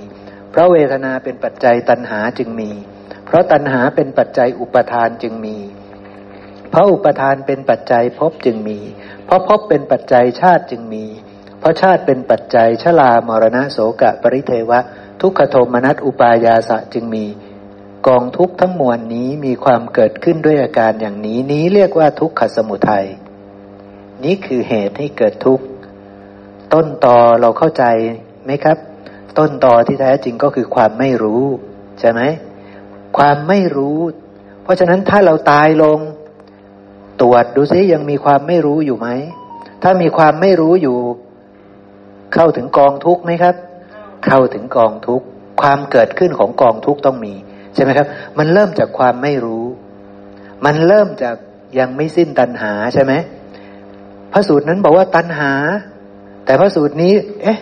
S2: เพราะเวทนาเป็นปัจจัยตัณหาจึงมี เพราะตัณหาเป็นปัจจัยอุปทานจึงมี เพราะอุปทานเป็นปัจจัยภพจึงมี เพราะภพเป็นปัจจัยชาติจึงมี เพราะชาติเป็นปัจจัยชลามรณะโสกะปริเทวะ ทุกขโทมนัสอุปายาสะจึงมี กองทุกทั้งมวลนี้มีความเกิดขึ้นด้วยอาการอย่างนี้นี้เรียกว่าทุกขสมุทัยนี่คือเหตุให้เกิดทุกข์ต้นตอเราเข้าใจไหมครับ ต้นตอที่แท้จริงก็คือความไม่รู้ใช่ไหมความไม่รู้ เพราะฉะนั้นถ้าเราตายลง ตรวจดูซิยังมีความไม่รู้อยู่ไหมถ้ามีความไม่รู้อยู่ เข้าถึงกองทุกข์ไหมครับ เข้าถึงกองทุกข์ความเกิดขึ้นของกองทุกข์ต้องมี ใช่ไหมครับ มันเริ่มจากความไม่รู้ มันเริ่มจากยังไม่สิ้นตัณหาใช่ไหมพระสูตรนั้นบอกว่าตัณหา แต่พระสูตรนี้ เอ๊ะ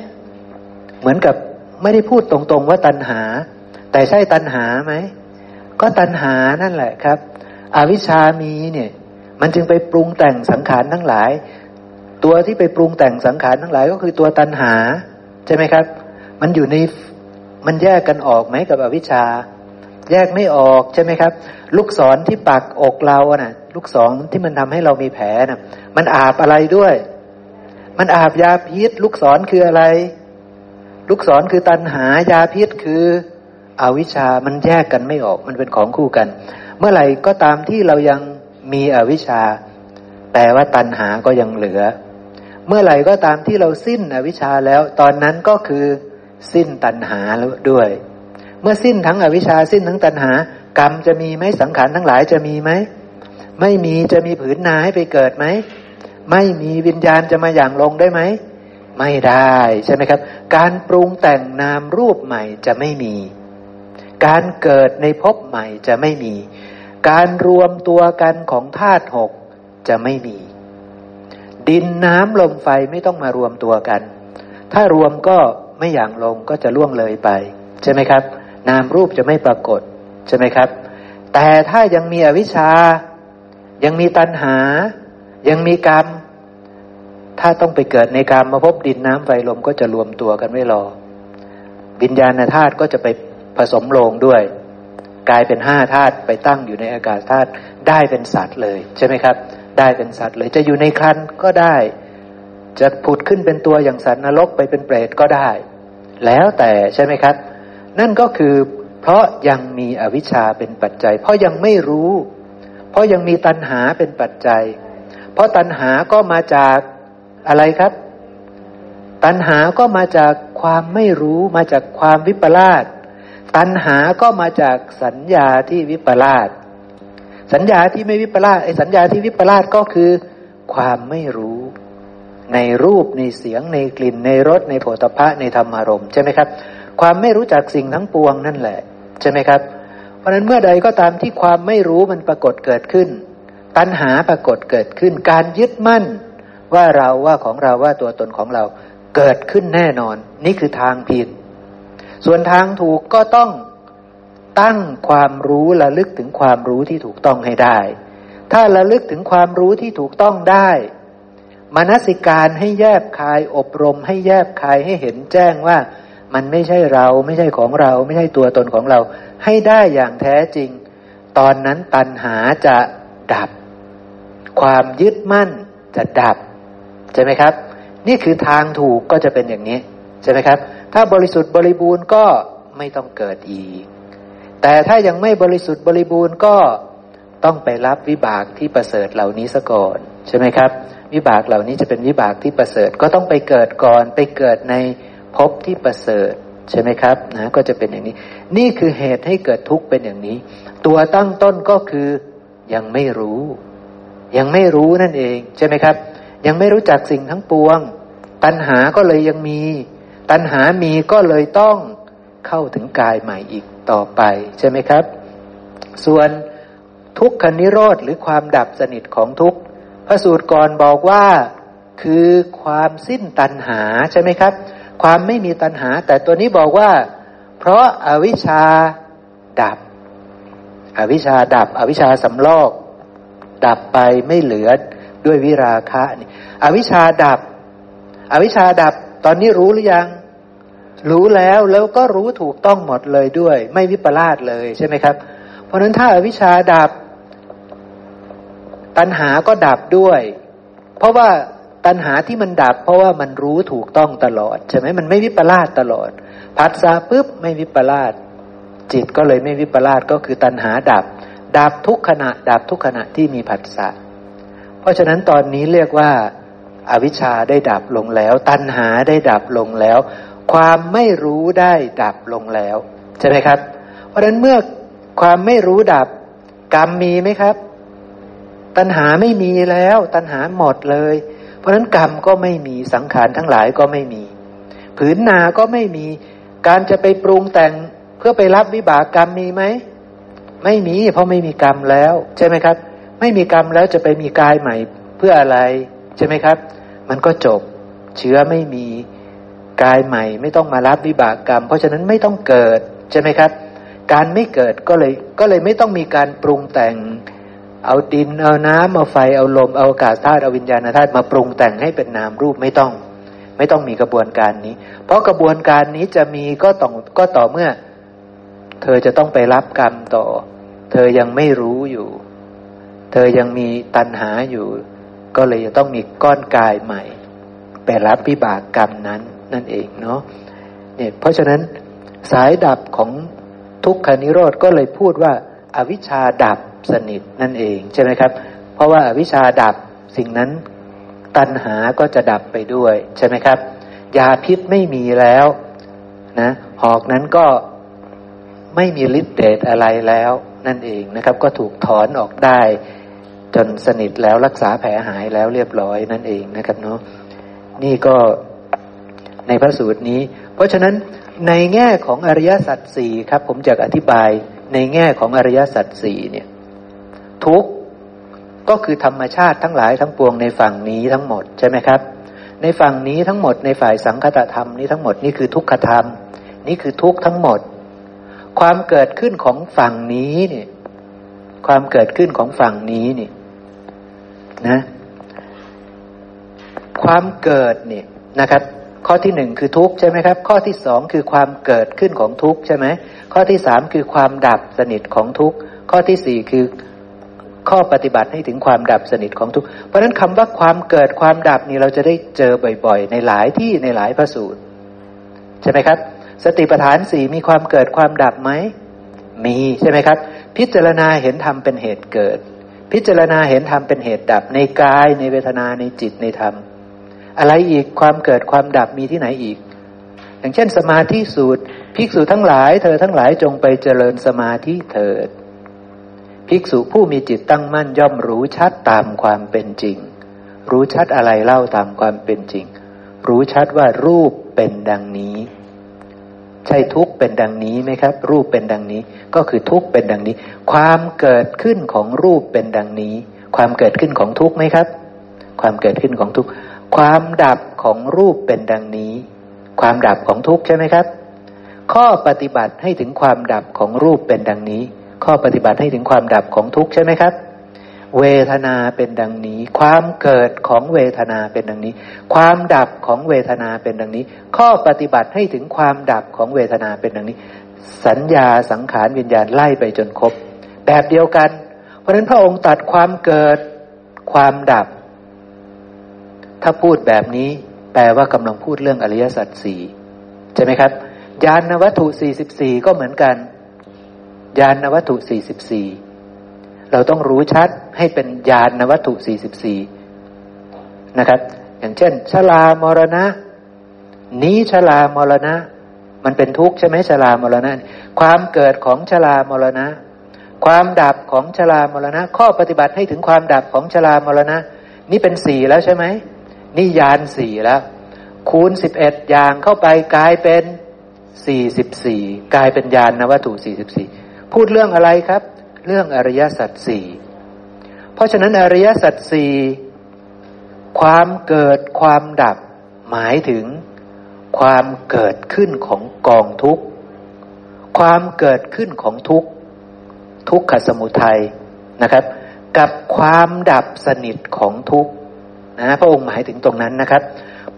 S2: เหมือนกับไม่ได้พูดตรงๆว่าตัณหา แต่ใช่ตัณหาไหม ก็ตัณหานั่นแหละครับ อวิชามีเนี่ย มันจึงไปปรุงแต่งสังขารทั้งหลาย ตัวที่ไปปรุงแต่งสังขารทั้งหลายก็คือตัวตัณหา ใช่ไหมครับ มันอยู่ในมันแยกกันออกไหมกับอวิชชา แยกไม่ออกใช่ไหมครับ ลูกศรที่ปักอกเราอะนะลูกศรที่มันทำให้เรามีแผลน่ะ มันอาบอะไรด้วย มันอาบยาพิษ ลูกศรคืออะไร ลูกศรคือตันหายาพิษคืออวิชชามันแยกกันไม่ออก มันเป็นของคู่กัน เมื่อไหร่ก็ตามที่เรายังมีอวิชชา แปลว่าตันหาก็ยังเหลือ เมื่อไหร่ก็ตามที่เราสิ้นอวิชชาแล้ว ตอนนั้นก็คือ สิ้นตัณหาแล้วด้วย เมื่อสิ้นทั้งอวิชชาสิ้นทั้งตัณหา กรรมจะมีไหมสังขารทั้งหลายจะมีไหมไม่มีจะมีผืนนาให้ไปเกิดไหมไม่มีวิญญาณจะมาอย่างลงได้ไหมไม่ได้ใช่ไหมครับ การปรุงแต่งนามรูปใหม่จะไม่มี การเกิดในภพใหม่จะไม่มี การรวมตัวกันของธาตุหกจะไม่มี ดินน้ำลมไฟไม่ต้องมารวมตัวกัน ถ้ารวมก็ ไม่อย่างลงก็จะล่วงเลยไป ใช่ไหมครับ นามรูปจะไม่ปรากฏ ใช่ไหมครับ แต่ถ้ายังมีอวิชชา ยังมีตัณหา ยังมีกรรม ถ้าต้องไปเกิดในกรรมมาพบดินน้ำไฟลมก็จะรวมตัวกันไม่รอวิญญาณธาตุก็จะไปผสมลงด้วย กลายเป็นห้าธาตุไปตั้งอยู่ในอากาศธาตุได้เป็นสัตว์เลย ใช่ไหมครับ ได้เป็นสัตว์เลยจะอยู่ในครันก็ได้ จะผุดขึ้นเป็นตัวอย่างสัตว์นรกไปเป็นเปรตก็ได้ แล้วแต่ใช่ไหมครับ นั่นก็คือเพราะยังมีอวิชชาเป็นปัจจัย เพราะยังไม่รู้ เพราะยังมีตัณหาเป็นปัจจัย เพราะตัณหาก็มาจากอะไรครับ ตัณหาก็มาจากความไม่รู้มาจากความวิปลาสตัณหาก็มาจากสัญญาที่วิปลาสสัญญาที่ไม่วิปลาสไอ้สัญญาที่วิปลาสก็คือ ความไม่รู้ ในรูปในเสียงในกลิ่นในรสในโผฏฐะในธรรมารมณ์ใช่ไหมครับ ความไม่รู้จักสิ่งทั้งปวงนั่นแหละใช่ไหมครับ เพราะนั้นเมื่อใดก็ตามที่ความไม่รู้มันปรากฏเกิดขึ้น ตัณหาปรากฏเกิดขึ้น การยึดมั่นว่าเราว่าของเราว่าตัวตนของเราเกิดขึ้นแน่นอน นี่คือทางผิด ส่วนทางถูกก็ต้องตั้งความรู้ระลึกถึงความรู้ที่ถูกต้องให้ได้ ถ้าระลึกถึงความรู้ที่ถูกต้องได้ มนสิการให้แยบคาย อบรมให้แยบคายให้เห็นแจ้งว่า มันไม่ใช่เราไม่ใช่ของเรา ไม่ใช่ตัวตนของเรา ให้ได้อย่างแท้จริง ตอนนั้นตัณหาจะดับ ความยึดมั่นจะดับใช่ไหมครับ นี่คือทางถูกก็จะเป็นอย่างนี้ใช่ไหมครับ ถ้าบริสุทธิ์บริบูรณ์ก็ไม่ต้องเกิดอีก แต่ถ้ายังไม่บริสุทธิ์บริบูรณ์ก็ต้องไปรับวิบากที่ประเสริฐเหล่านี้ซะก่อน ใช่ไหมครับ วิบากเหล่านี้จะเป็นวิบากที่ประเสริฐก็ต้องไปเกิดก่อนไปเกิดในภพที่ประเสริฐใช่ไหมครับนะก็จะเป็นอย่างนี้ นี่คือเหตุให้เกิดทุกข์เป็นอย่างนี้ ตัวตั้งต้นก็คือยังไม่รู้ ยังไม่รู้นั่นเองใช่ไหมครับ ยังไม่รู้จักสิ่งทั้งปวง ตัณหาก็เลยยังมี ตัณหามีก็เลยต้องเข้าถึงกายใหม่อีกต่อไปใช่ไหมครับ ส่วนทุกขนิโรธหรือความดับสนิทของทุกข์ ระสูตรก่อนบอกว่าคือความสิ้นตัณหาใช่ไหมครับ ความไม่มีตัณหา แต่ตัวนี้บอกว่า เพราะอาวิชชาดับ อวิชชาดับ อวิชชาสำลอก ดับไปไม่เหลือด้วยวิราคะนี่อวิชชาดับ อวิชชาดับ ตอนนี้รู้หรือยัง รู้แล้วแล้วก็รู้ถูกต้องหมดเลยด้วย ไม่วิปลาสเลยใช่ไหมครับ เพราะนั้นถ้าอาวิชชาดับ ตัณหาก็ดับด้วย เพราะว่าตัณหาที่มันดับ เพราะว่ามันรู้ถูกต้องตลอดใช่ไหมมันไม่วิปลาสตลอดผัสสะปุ๊บไม่วิปลาสจิตก็เลยไม่วิปลาสก็คือตัณหาดับ ดับทุกขณะ ดับทุกขณะที่มีผัสสะเพราะฉะนั้นตอนนี้เรียกว่าอาวิชชาได้ดับลงแล้ว ตัณหาได้ดับลงแล้ว ความไม่รู้ได้ดับลงแล้ว ใช่ไหมครับ เพราะฉะนั้นเมื่อความไม่รู้ดับ กรรมมีไหมครับ ตัณหาไม่มีแล้ว ตัณหาหมดเลย เพราะนั้นกรรมก็ไม่มีสังขารทั้งหลายก็ไม่มี ผืนนาก็ไม่มี การจะไปปรุงแต่งเพื่อไปรับวิบากกรรมมีไหมไม่มี เพราะไม่มีกรรมแล้ว ใช่ไหมครับ ไม่มีกรรมแล้วจะไปมีกายใหม่เพื่ออะไร ใช่ไหมครับ มันก็จบ เชื้อไม่มีกายใหม่ ไม่ต้องมารับวิบากกรรม เพราะฉะนั้นไม่ต้องเกิด ใช่ไหมครับ การไม่เกิดก็เลยก็เลยไม่ต้องมีการปรุงแต่ง เอาดินเอาน้ำเอาไฟเอาลมเอาอากาศธาตุเอาวิญญาณธาตุมาปรุงแต่งให้เป็นนามรูปไม่ต้อง ไม่ต้องมีกระบวนการนี้ เพราะกระบวนการนี้จะมีก็ต้องก็ต่อเมื่อ เธอจะต้องไปรับกรรมต่อ เธอยังไม่รู้อยู่ เธอยังมีตัณหาอยู่ ก็เลยจะต้องมีก้อนกายใหม่ไปรับวิบากกรรมนั้นนั่นเองเนาะเนี่ยเพราะฉะนั้นสายดับของทุกขานิโรธก็เลยพูดว่าอาวิชชาดับ สนิทนั่นเองใช่ไหมครับ เพราะว่าวิชชาดับสิ่งนั้นตัณหาก็จะดับไปด้วยใช่ไหมครับ ยาพิษไม่มีแล้วนะหอกนั้นก็ไม่มีฤทธิ์เดชอะไรแล้วนั่นเองนะครับ ก็ถูกถอนออกได้ จนสนิทแล้วรักษาแผลหายแล้วเรียบร้อยนั่นเองนะครับเนาะนี่ก็ในพระสูตรนี้ เพราะฉะนั้นในแง่ของอริยสัจสี่ครับ ผมจะอธิบายในแง่ของอริยสัจสี่เนี่ย ทุกก็คือธรรมชาติทั้งหลายทั้งปวงในฝั่งนี้ทั้งหมดใช่ไหมครับ ในฝั่งนี้ทั้งหมดในฝ่ายสังคตธรรมนี้ทั้งหมดนี่คือทุกขธรรม นี่คือทุกทั้งหมด ความเกิดขึ้นของฝั่งนี้เนี่ยความเกิดขึ้นของฝั่งนี้นี่นะ ความเกิดเนี่ยนะครับ ข้อที่หนึ่งคือทุกข์ใช่ไหมครับ ข้อที่สองคือความเกิดขึ้นของทุกข์ใช่ไหมข้อที่สามคือความดับสนิทของทุกข์ข้อที่สี่คือ ข้อปฏิบัติให้ถึงความดับสนิทของทุกข์เพราะฉะนั้นคำว่าความเกิดความดับนี่เราจะได้เจอบ่อยๆ ในหลายที่ในหลายพระสูตร ใช่ไหมครับ สติปัฏฐานสี่มีความเกิดความดับไหม มีใช่ไหมครับ พิจารณาเห็นธรรมเป็นเหตุเกิด พิจารณาเห็นธรรมเป็นเหตุดับในกายในเวทนาในจิตในธรรม อะไรอีกความเกิดความดับมีที่ไหนอีก อย่างเช่น สมาธิสูตร ภิกษุทั้งหลาย เธอทั้งหลายจงไปเจริญสมาธิเถิด ภิกษุผู้มีจิตตั้งมั่นย่อมรู้ชัดตามความเป็นจริง รู้ชัดอะไรเล่าตามความเป็นจริง รู้ชัดว่ารูปเป็นดังนี้ ใช่ทุกเป็นดังนี้ไหมครับ รูปเป็นดังนี้ ก็คือทุกเป็นดังนี้ ความเกิดขึ้นของรูปเป็นดังนี้ ความเกิดขึ้นของทุกไหมครับ ความเกิดขึ้นของทุกความดับของรูปเป็นดังนี้ ความดับของทุกใช่ไหมครับ ข้อปฏิบัติให้ถึงความดับของรูปเป็นดังนี้ ข้อปฏิบัติให้ถึงความดับของทุกข์ใช่ไหมครับ เวทนาเป็นดังนี้ ความเกิดของเวทนาเป็นดังนี้ ความดับของเวทนาเป็นดังนี้ ข้อปฏิบัติให้ถึงความดับของเวทนาเป็นดังนี้ สัญญาสังขารวิญญาณไล่ไปจนครบ แบบเดียวกัน เพราะฉะนั้นพระองค์ตัดความเกิดความดับ ถ้าพูดแบบนี้แปลว่ากำลังพูดเรื่องอริยสัจสี่ใช่ไหมครับยานวัตถุสี่สิบสี่ก็เหมือนกัน ยานวัตถุสี่สิบสี่เราต้องรู้ชัดให้เป็นยานวัตถุสี่สิบสี่นะครับ อย่างเช่น ชลามรณะ นี้ชลามรณะ มันเป็นทุกข์ใช่ไหมชลามรณะ ความเกิดของชลามรณะ ความดับของชลามรณะ ข้อปฏิบัติให้ถึงความดับของชลามรณะ นี่เป็นสี่แล้วใช่ไหมนี่ยานสี่แล้ว คูณสิบเอ็ดอย่างเข้าไปกลายเป็นสี่สิบสี่กลายเป็นยานนวัตถุสี่สิบสี่ พูดเรื่องอะไรครับ เรื่องอริยสัจสี่เพราะฉะนั้นอริยสัจสี่ความเกิดความดับ หมายถึงความเกิดขึ้นของกองทุกข์ ความเกิดขึ้นของทุกข์ ทุกขสมุทัยนะครับ กับความดับสนิทของทุกข์นะพระองค์หมายถึงตรงนั้นนะครับ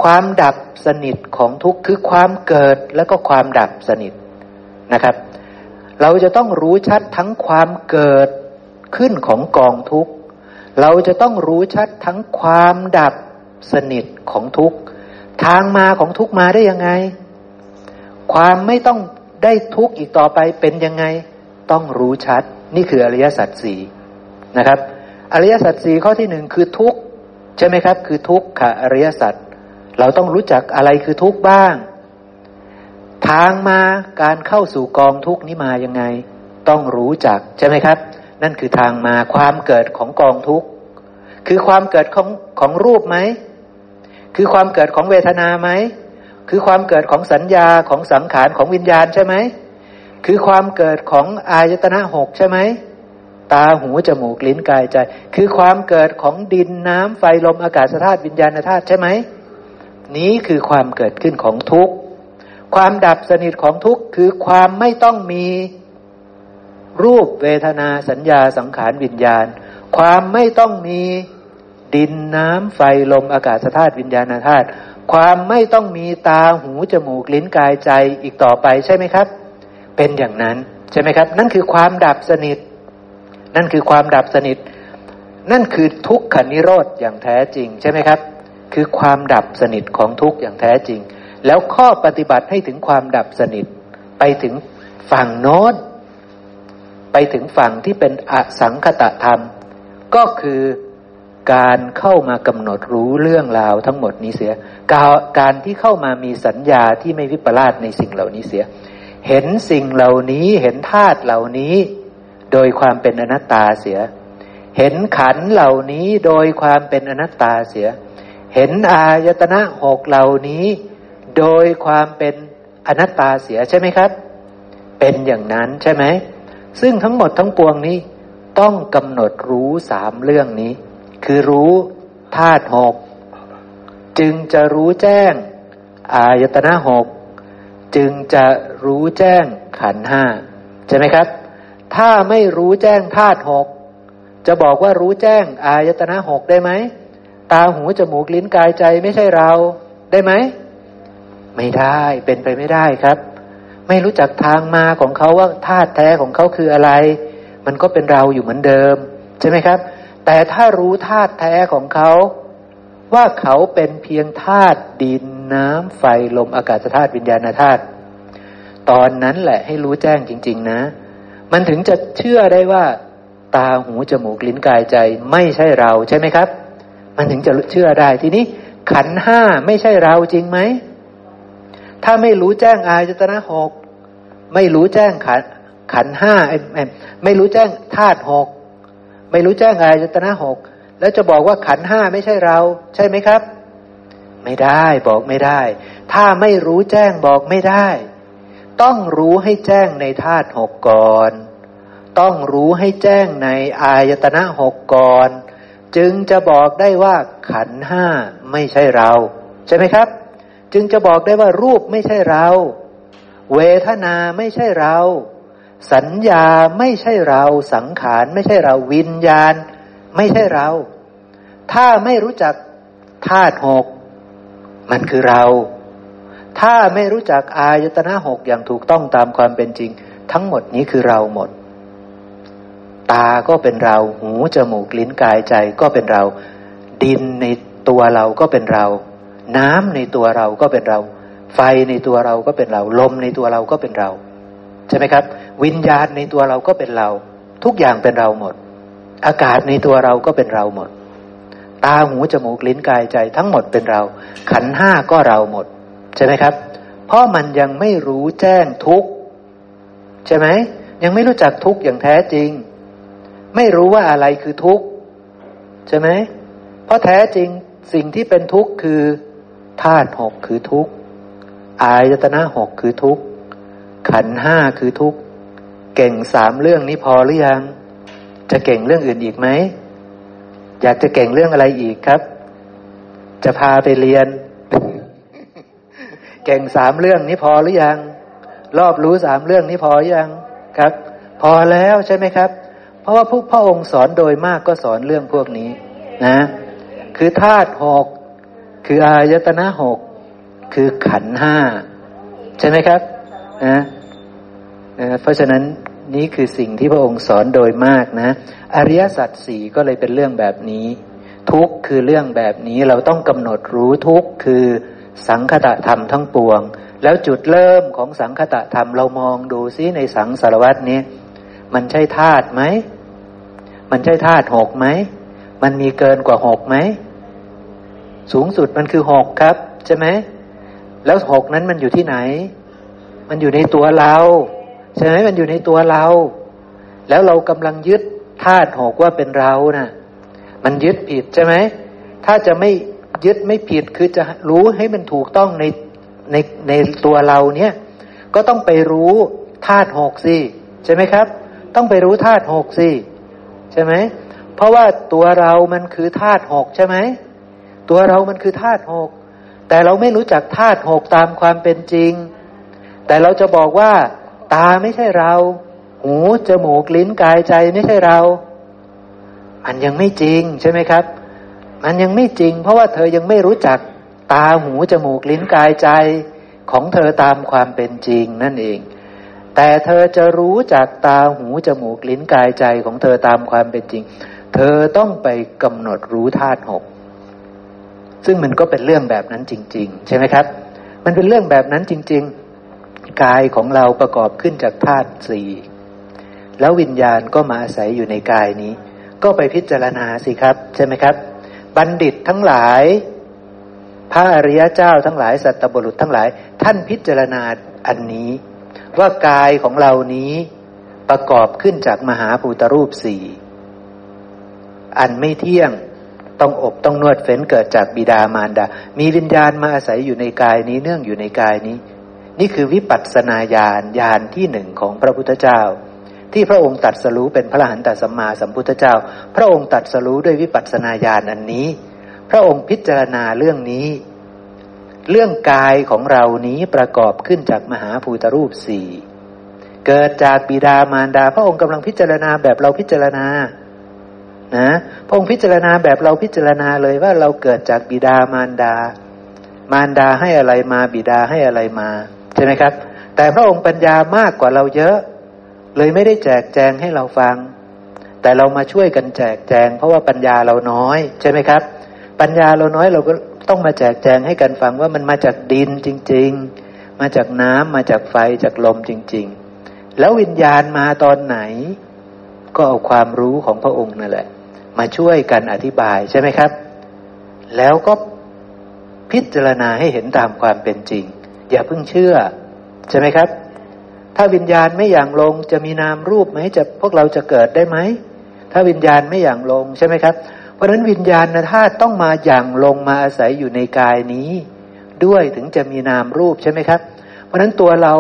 S2: ความดับสนิทของทุกข์คือความเกิดแล้วก็ความดับสนิทนะครับ เราจะต้องรู้ชัดทั้งความเกิดขึ้นของกองทุกข์ เราจะต้องรู้ชัดทั้งความดับสนิทของทุกข์ ทางมาของทุกข์มาได้ยังไง ความไม่ต้องได้ทุกข์อีกต่อไปเป็นยังไง ต้องรู้ชัด นี่คืออริยสัจสี่นะครับ อริยสัจสี่ข้อที่หนึ่งคือทุกข์ใช่ไหมครับ คือทุกขอริยสัจเราต้องรู้จักอะไรคือทุกบ้าง ทางมาการเข้าสู่กองทุกนี้มายังไง ต้องรู้จักใช่ไหมครับ นั่นคือทางมาความเกิดของกองทุกคือความเกิดของของรูปไหมคือความเกิดของเวทนาไหมคือความเกิดของสัญญาของสังขารของวิญญาณใช่ไหมคือความเกิดของอายตนะหกใช่ไหมตาหูจมูกลิ้นกายใจ คือความเกิดของดินน้ำไฟลมอากาศธาตุวิญญาณธาตุใช่ไหมนี้คือความเกิดขึ้นของทุกข์ ความดับสนิทของทุกข์คือความไม่ต้องมีรูปเวทนาสัญญาสังขารวิญญาณ ความไม่ต้องมีดินน้ำไฟลมอากาศธาตุวิญญาณธาตุความไม่ต้องมีตาหูจมูกลิ้นกายใจอีกต่อไปใช่ไหมครับ เป็นอย่างนั้นใช่ไหมครับ นั่นคือความดับสนิท นั่นคือความดับสนิท นั่นคือทุกขนิโรธอย่างแท้จริง ใช่ไหมครับ คือความดับสนิทของทุกอย่างแท้จริง แล้วข้อปฏิบัติให้ถึงความดับสนิท ไปถึงฝั่งโน้นไปถึงฝั่งที่เป็นอสังคตะธรรม ก็คือการเข้ามากำหนดรู้เรื่องราวทั้งหมดนี้เสีย การที่เข้ามามีสัญญาที่ไม่วิปลาสในสิ่งเหล่านี้เสีย เห็นสิ่งเหล่านี้เห็นธาตุเหล่านี้ โดยความเป็นอนัตตาเสีย เห็นขันเหล่านี้โดยความเป็นอนัตตาเสีย เห็นอายตนะหกเหล่านี้ โดยความเป็นอนัตตาเสียใช่ไหมครับ เป็นอย่างนั้นใช่ไหม ซึ่งทั้งหมดทั้งปวงนี้ต้องกำหนดรู้สามเรื่องนี้ คือรู้ธาตุหกจึงจะรู้แจ้ง อายตนะหกจึงจะรู้แจ้งขันห้าใช่ไหมครับ ถ้าไม่รู้แจ้งธาตุหกจะบอกว่ารู้แจ้งอายตนะหกได้ไหม ตาหูจมูกลิ้นกายใจไม่ใช่เราได้ไหม ไม่ได้เป็นไปไม่ได้ครับ ไม่รู้จักทางมาของเขาว่าธาตุแท้ของเขาคืออะไร มันก็เป็นเราอยู่เหมือนเดิม ใช่ไหมครับ แต่ถ้ารู้ธาตุแท้ของเขา ว่าเขาเป็นเพียงธาตุดินน้ำไฟลมอากาศธาตุวิญญาณธาตุตอนนั้นแหละให้รู้แจ้งจริง ๆ นะ มันถึงจะเชื่อได้ว่า ตาหูจมูกลิ้นกายใจไม่ใช่เราใช่ไหมครับ มันถึงจะเชื่อได้ทีนี้ขันห้าไม่ใช่เราจริงไหม ถ้าไม่รู้แจ้งอายตนะหกไม่รู้แจ้งขันขันห้าไม่รู้แจ้งธาตุหกไม่รู้แจ้งอายตนะหกแล้วจะบอกว่าขันห้าไม่ใช่เรา ใช่ไหมครับ ไม่ได้บอกไม่ได้ ถ้าไม่รู้แจ้งบอกไม่ได้ ต้องรู้ให้แจ้งในธาตุหกก่อน ต้องรู้ให้แจ้งในอายตนะหกก่อน จึงจะบอกได้ว่าขันห้าไม่ใช่เรา ใช่ไหมครับ จึงจะบอกได้ว่ารูปไม่ใช่เรา เวทนาไม่ใช่เรา สัญญาไม่ใช่เรา สังขารไม่ใช่เราวิญญาณ ไม่ใช่เรา ถ้าไม่รู้จักธาตุหกมันคือเรา ถ้าไม่รู้จักอายตนะหกอย่างถูกต้องตามความเป็นจริง ทั้งหมดนี้คือเราหมด ตาก็เป็นเรา หูจมูกลิ้นกายใจก็เป็นเรา ดินในตัวเราก็เป็นเรา น้ำในตัวเราก็เป็นเรา ไฟในตัวเราก็เป็นเรา ลมในตัวเราก็เป็นเรา ใช่ไหมครับ วิญญาณในตัวเราก็เป็นเรา ทุกอย่างเป็นเราหมด อากาศในตัวเราก็เป็นเราหมด ตาหูจมูกลิ้นกายใจทั้งหมดเป็นเรา ขันห้าก็เราหมด ใช่ไหมครับ เพราะมันยังไม่รู้แจ้งทุกใช่ไหมยังไม่รู้จักทุกอย่างแท้จริง ไม่รู้ว่าอะไรคือทุกใช่ไหมเพราะแท้จริงสิ่งที่เป็นทุกข์คือ ธาตุหกคือทุกข์อายตนะหกคือทุกข์ขันห้าคือทุกข์เก่งสามเรื่องนี้พอหรือยัง จะเก่งเรื่องอื่นอีกไหม อยากจะเก่งเรื่องอะไรอีกครับ จะพาไปเรียน เก่งสามเรื่องนี้พอหรือยัง รอบรู้สามเรื่องนี้พอหรือยังครับ พอแล้วใช่ไหมครับ เพราะว่าพวกพระองค์สอนโดยมากก็สอนเรื่องพวกนี้นะ คือธาตุหก คืออายตนะหกคือขันห้าใช่ไหมครับนะเพราะฉะนั้นนี้คือสิ่งที่พระองค์สอนโดยมากนะ อริยสัจสี่ก็เลยเป็นเรื่องแบบนี้ ทุกคือเรื่องแบบนี้เราต้องกำหนดรู้ทุกคือสังคตะธรรมทั้งปวง แล้วจุดเริ่มของสังคตะธรรมเรามองดูซิในสังสารวัตนี้ มันใช่ธาตุไหม มันใช่ธาตุหกไหม มันมีเกินกว่าหกไหม สูงสุดมันคือหกครับ ใช่ไหม แล้วหกนั้นมันอยู่ที่ไหน มันอยู่ในตัวเรา ใช่ไหมมันอยู่ในตัวเรา แล้วเรากำลังยึดธาตุหกว่าเป็นเรานะ่ะ มันยึดผิดใช่ไหม ถ้าจะไม่ยึดไม่ผิดคือจะรู้ให้มันถูกต้องในในในตัวเราเนี่ย ก็ต้องไปรู้ธาตุหกสิใช่ไหมครับ ต้องไปรู้ธาตุหกสิใช่ไหมเพราะว่าตัวเรามันคือธาตุหกใช่ไหม ตัวเรามันคือธาตุหกแต่เราไม่รู้จักธาตุหกตามความเป็นจริง แต่เราจะบอกว่า ตาไม่ใช่เรา หูจมูกลิ้นกายใจไม่ใช่เรา มันยังไม่จริงใช่ไหมครับ มันยังไม่จริง เพราะว่าเธอยังไม่รู้จักตาหูจมูกลิ้นกายใจของเธอตามความเป็นจริงนั่นเอง แต่เธอจะรู้จากตาหูจมูกลิ้นกายใจของเธอตามความเป็นจริง เธอต้องไปกำหนดรู้ธาตุหก ซึ่งมันก็เป็นเรื่องแบบนั้นจริง ๆ ใช่ไหมครับ มันเป็นเรื่องแบบนั้นจริง ๆ กายของเราประกอบขึ้นจากธาตุสี่แล้ววิญญาณก็มาอาศัยอยู่ในกายนี้ ก็ไปพิจารณาสิครับ ใช่ไหมครับ บัณฑิตทั้งหลาย พระอริยเจ้าทั้งหลายสัตบุรุษทั้งหลาย ท่านพิจารณาอันนี้ ว่ากายของเรานี้ประกอบขึ้นจากมหาภูตรูปสี่อันไม่เที่ยง ต้องอบต้องนวดเฟ้นเกิดจากบิดามารดา มีวิญญาณมาอาศัยอยู่ในกายนี้เนื่องอยู่ในกายนี้ นี่คือวิปัสสนาญาณญาณที่หนึ่งของพระพุทธเจ้า ที่พระองค์ตัดสรู้เป็นพระหันตสัมมาสัมพุทธเจ้า พระองค์ตัดสรู้ด้วยวิปัสสนาญาณอันนี้ พระองค์พิจารณาเรื่องนี้ เรื่องกายของเรานี้ประกอบขึ้นจากมหาภูตรูปสี่เกิดจากบิดามารดา พระองค์กำลังพิจารณาแบบเราพิจารณา นะพระองค์พิจารณาแบบเราพิจารณาเลยว่าเราเกิดจากบิดามารดา มารดาให้อะไรมาบิดาให้อะไรมาใช่ไหมครับ แต่พระองค์ปัญญามากกว่าเราเยอะ เลยไม่ได้แจกแจงให้เราฟัง แต่เรามาช่วยกันแจกแจง เพราะว่าปัญญาเราน้อย ใช่ไหมครับ ปัญญาเราน้อยเราก็ต้องมาแจกแจงให้กันฟังว่ามันมาจากดินจริง ๆ มาจากน้ำมาจากไฟจากลมจริง ๆ แล้ววิญญาณมาตอนไหน ก็เอาความรู้ของพระองค์นั่นแหละ มาช่วยกันอธิบายใช่ไหมครับ แล้วก็พิจารณาให้เห็นตามความเป็นจริง อย่าเพิ่งเชื่อ ใช่ไหมครับ ถ้าวิญญาณไม่อย่างลงจะมีนามรูปไหมจะพวกเราจะเกิดได้ไหมถ้าวิญญาณไม่อย่างลงใช่ไหมครับ เพราะนั้นวิญญาณธาตุต้องมาอย่างลงมาอาศัยอยู่ในกายนี้ ด้วยถึงจะมีนามรูปใช่ไหมครับ เพราะนั้นตัวเรา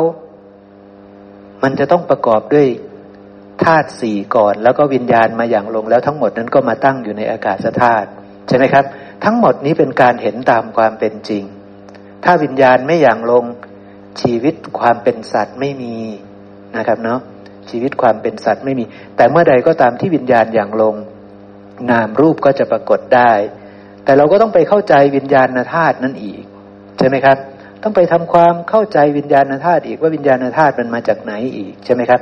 S2: มันจะต้องประกอบด้วย ธาตุสี่ก่อน แล้วก็วิญญาณมาอย่างลงแล้วทั้งหมดนั้นก็มาตั้งอยู่ในอากาศธาตุใช่ไหมครับ ทั้งหมดนี้เป็นการเห็นตามความเป็นจริง ถ้าวิญญาณไม่อย่างลงชีวิตความเป็นสัตว์ไม่มีนะครับเนาะชีวิตความเป็นสัตว์ไม่มี แต่เมื่อใดก็ตามที่วิญญาณอย่างลง นามรูปก็จะปรากฏได้ แต่เราก็ต้องไปเข้าใจวิญญาณธาตุนั่นอีก ใช่ไหมครับ ต้องไปทำความเข้าใจวิญญาณธาตุอีกว่าวิญญาณธาตุมันมาจากไหนอีกใช่ไหมครับ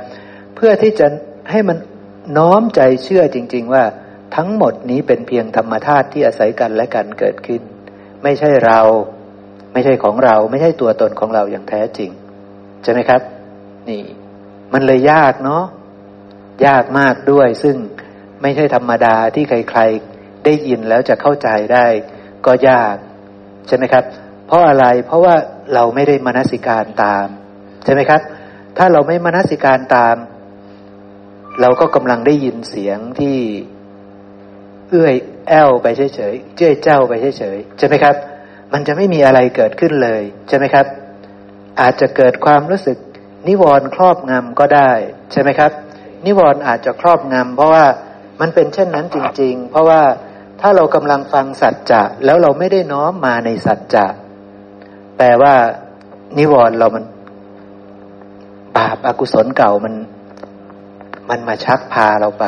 S2: พื่อที่จะให้มันน้อมใจเชื่อจริง ๆ ว่าทั้งหมดนี้เป็นเพียงธรรมธาตุที่อาศัยกันและกันเกิดขึ้น ไม่ใช่เรา ไม่ใช่ของเรา ไม่ใช่ตัวตนของเราอย่างแท้จริง ใช่ไหมครับ นี่ มันเลยยากเนาะยากมากด้วย ซึ่งไม่ใช่ธรรมดาที่ใครๆได้ยินแล้วจะเข้าใจได้ ก็ยาก ใช่ไหมครับ เพราะอะไรเพราะว่าเราไม่ได้มนสิการตาม ใช่ไหมครับ ถ้าเราไม่มนสิการตาม เราก็กำลังได้ยินเสียงที่เอื้อยแอวไปเฉยๆเจ้ยเจ้าไปเฉยๆใช่ไหมครับ มันจะไม่มีอะไรเกิดขึ้นเลยใช่ไหมครับ อาจจะเกิดความรู้สึกนิวรณ์ครอบงำก็ได้ ใช่ไหมครับ นิวรณ์อาจจะครอบงำเพราะว่ามันเป็นเช่นนั้นจริง ๆ เพราะว่าถ้าเรากำลังฟังสัจจะแล้วเราไม่ได้น้อมมาในสัจจะแปลว่านิวรณ์เรามันบาปอากุศลเก่ามัน มันมาชักพาเราไป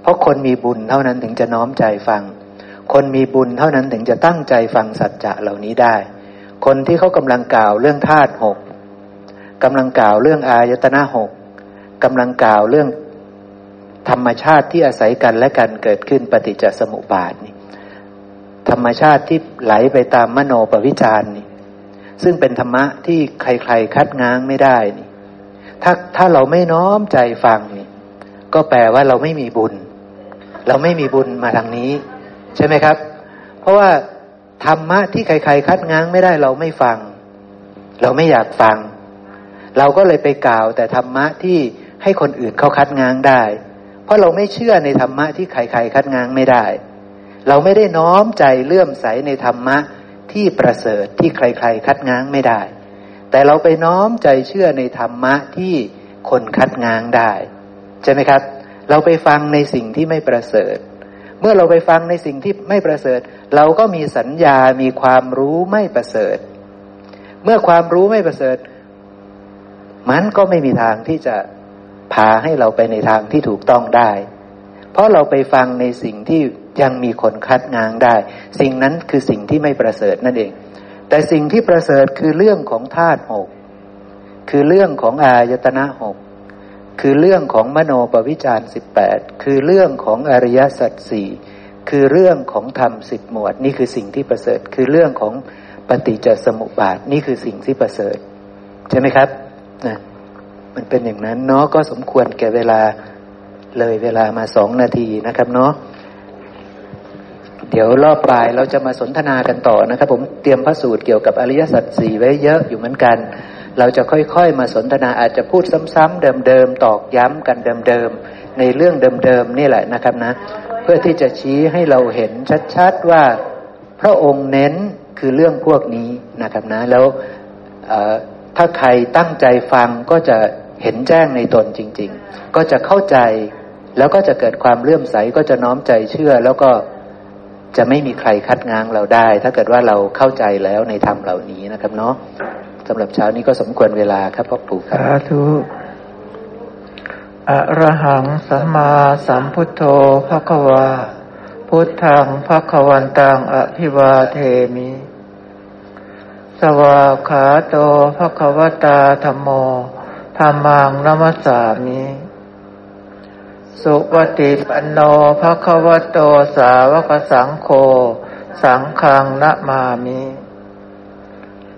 S2: เพราะคนมีบุญเท่านั้นถึงจะน้อมใจฟัง คนมีบุญเท่านั้นถึงจะตั้งใจฟังสัจจะเหล่านี้ได้ คนที่เขากำลังกล่าวเรื่องธาตุหกกำลังกล่าวเรื่องอายตนะหกกำลังกล่าวเรื่องธรรมชาติที่อาศัยกันและกันเกิดขึ้นปฏิจจสมุปบาทนี่ธรรมชาติที่ไหลไปตามมโนปวิจารนี่ซึ่งเป็นธรรมะที่ใครๆคัดง้างไม่ได้นี่ถ้าถ้าเราไม่น้อมใจฟังนี่ ก็แปลว่าเราไม่มีบุญ เราไม่มีบุญมาทางนี้ ใช่ไหมครับ เพราะว่าธรรมะที่ใครๆคัดง้างไม่ได้เราไม่ฟัง เราไม่อยากฟัง เราก็เลยไปกล่าว แต่ธรรมะที่ให้คนอื่นเขาคัดง้างได้ เพราะเราไม่เชื่อในธรรมะที่ใครๆคัดง้างไม่ได้ เราไม่ได้น้อมใจเลื่อมใสในธรรมะที่ประเสริฐที่ใครๆคัดง้างไม่ได้ แต่เราไปน้อมใจเชื่อในธรรมะที่คนคัดง้างได้ ใช่ไหมครับ เราไปฟังในสิ่งที่ไม่ประเสริฐ เมื่อเราไปฟังในสิ่งที่ไม่ประเสริฐ เราก็มีสัญญา มีความรู้ไม่ประเสริฐ เมื่อความรู้ไม่ประเสริฐ มันก็ไม่มีทางที่จะพาให้เราไปในทางที่ถูกต้องได้ เพราะเราไปฟังในสิ่งที่ยังมีคนคัดง้างได้ สิ่งนั้นคือสิ่งที่ไม่ประเสริฐนั่นเอง แต่สิ่งที่ประเสริฐคือเรื่องของธาตุหกคือเรื่องของอายตนะหก คือเรื่องของมโนปวิจารสิบแปดคือเรื่องของอริยสัจสี่คือเรื่องของธรรมสิบหมวด นี่คือสิ่งที่ประเสริฐ คือเรื่องของปฏิจจสมุปบาทนี่คือสิ่งที่ประเสริฐ ใช่ไหมครับนะมันเป็นอย่างนั้นเนาะก็สมควรแก่เวลาเลยเวลามาสองนาทีนะครับเนาะเดี๋ยวรอบปลายเราจะมาสนทนากันต่อนะครับ ผมเตรียมพระสูตรเกี่ยวกับอริยสัจสี่ไว้เยอะอยู่เหมือนกัน เราจะค่อยๆ มาสนทนาอาจจะพูดซ้ำๆเดิมๆตอกย้ำกันเดิมๆในเรื่องเดิมๆนี่แหละนะครับนะ เพื่อที่จะชี้ให้เราเห็นชัดๆว่าพระองค์เน้นคือเรื่องพวกนี้นะครับนะ แล้วถ้าใครตั้งใจฟังก็จะเห็นแจ้งในตนจริง ๆ ก็จะเข้าใจแล้วก็จะเกิดความเลื่อมใสก็จะน้อมใจเชื่อ แล้วก็จะไม่มีใครคัดง้างเราได้ ถ้าเกิดว่าเราเข้าใจแล้วในธรรมเหล่านี้นะครับเนาะ สำหรับเช้านี้ก็สมควรเวลาครับพ่อปู่ครับ
S1: สาธุอะระหังสัมมาสัมพุทโธพระควา พุทธังพระควันตังอภิวาเทมิ สวาขาโตพระควตาธรรมโมธรรมังนัมสามิสุปฏิปันโนภะคะวะโตสาวกสังโฆ สังฆังนะมามิ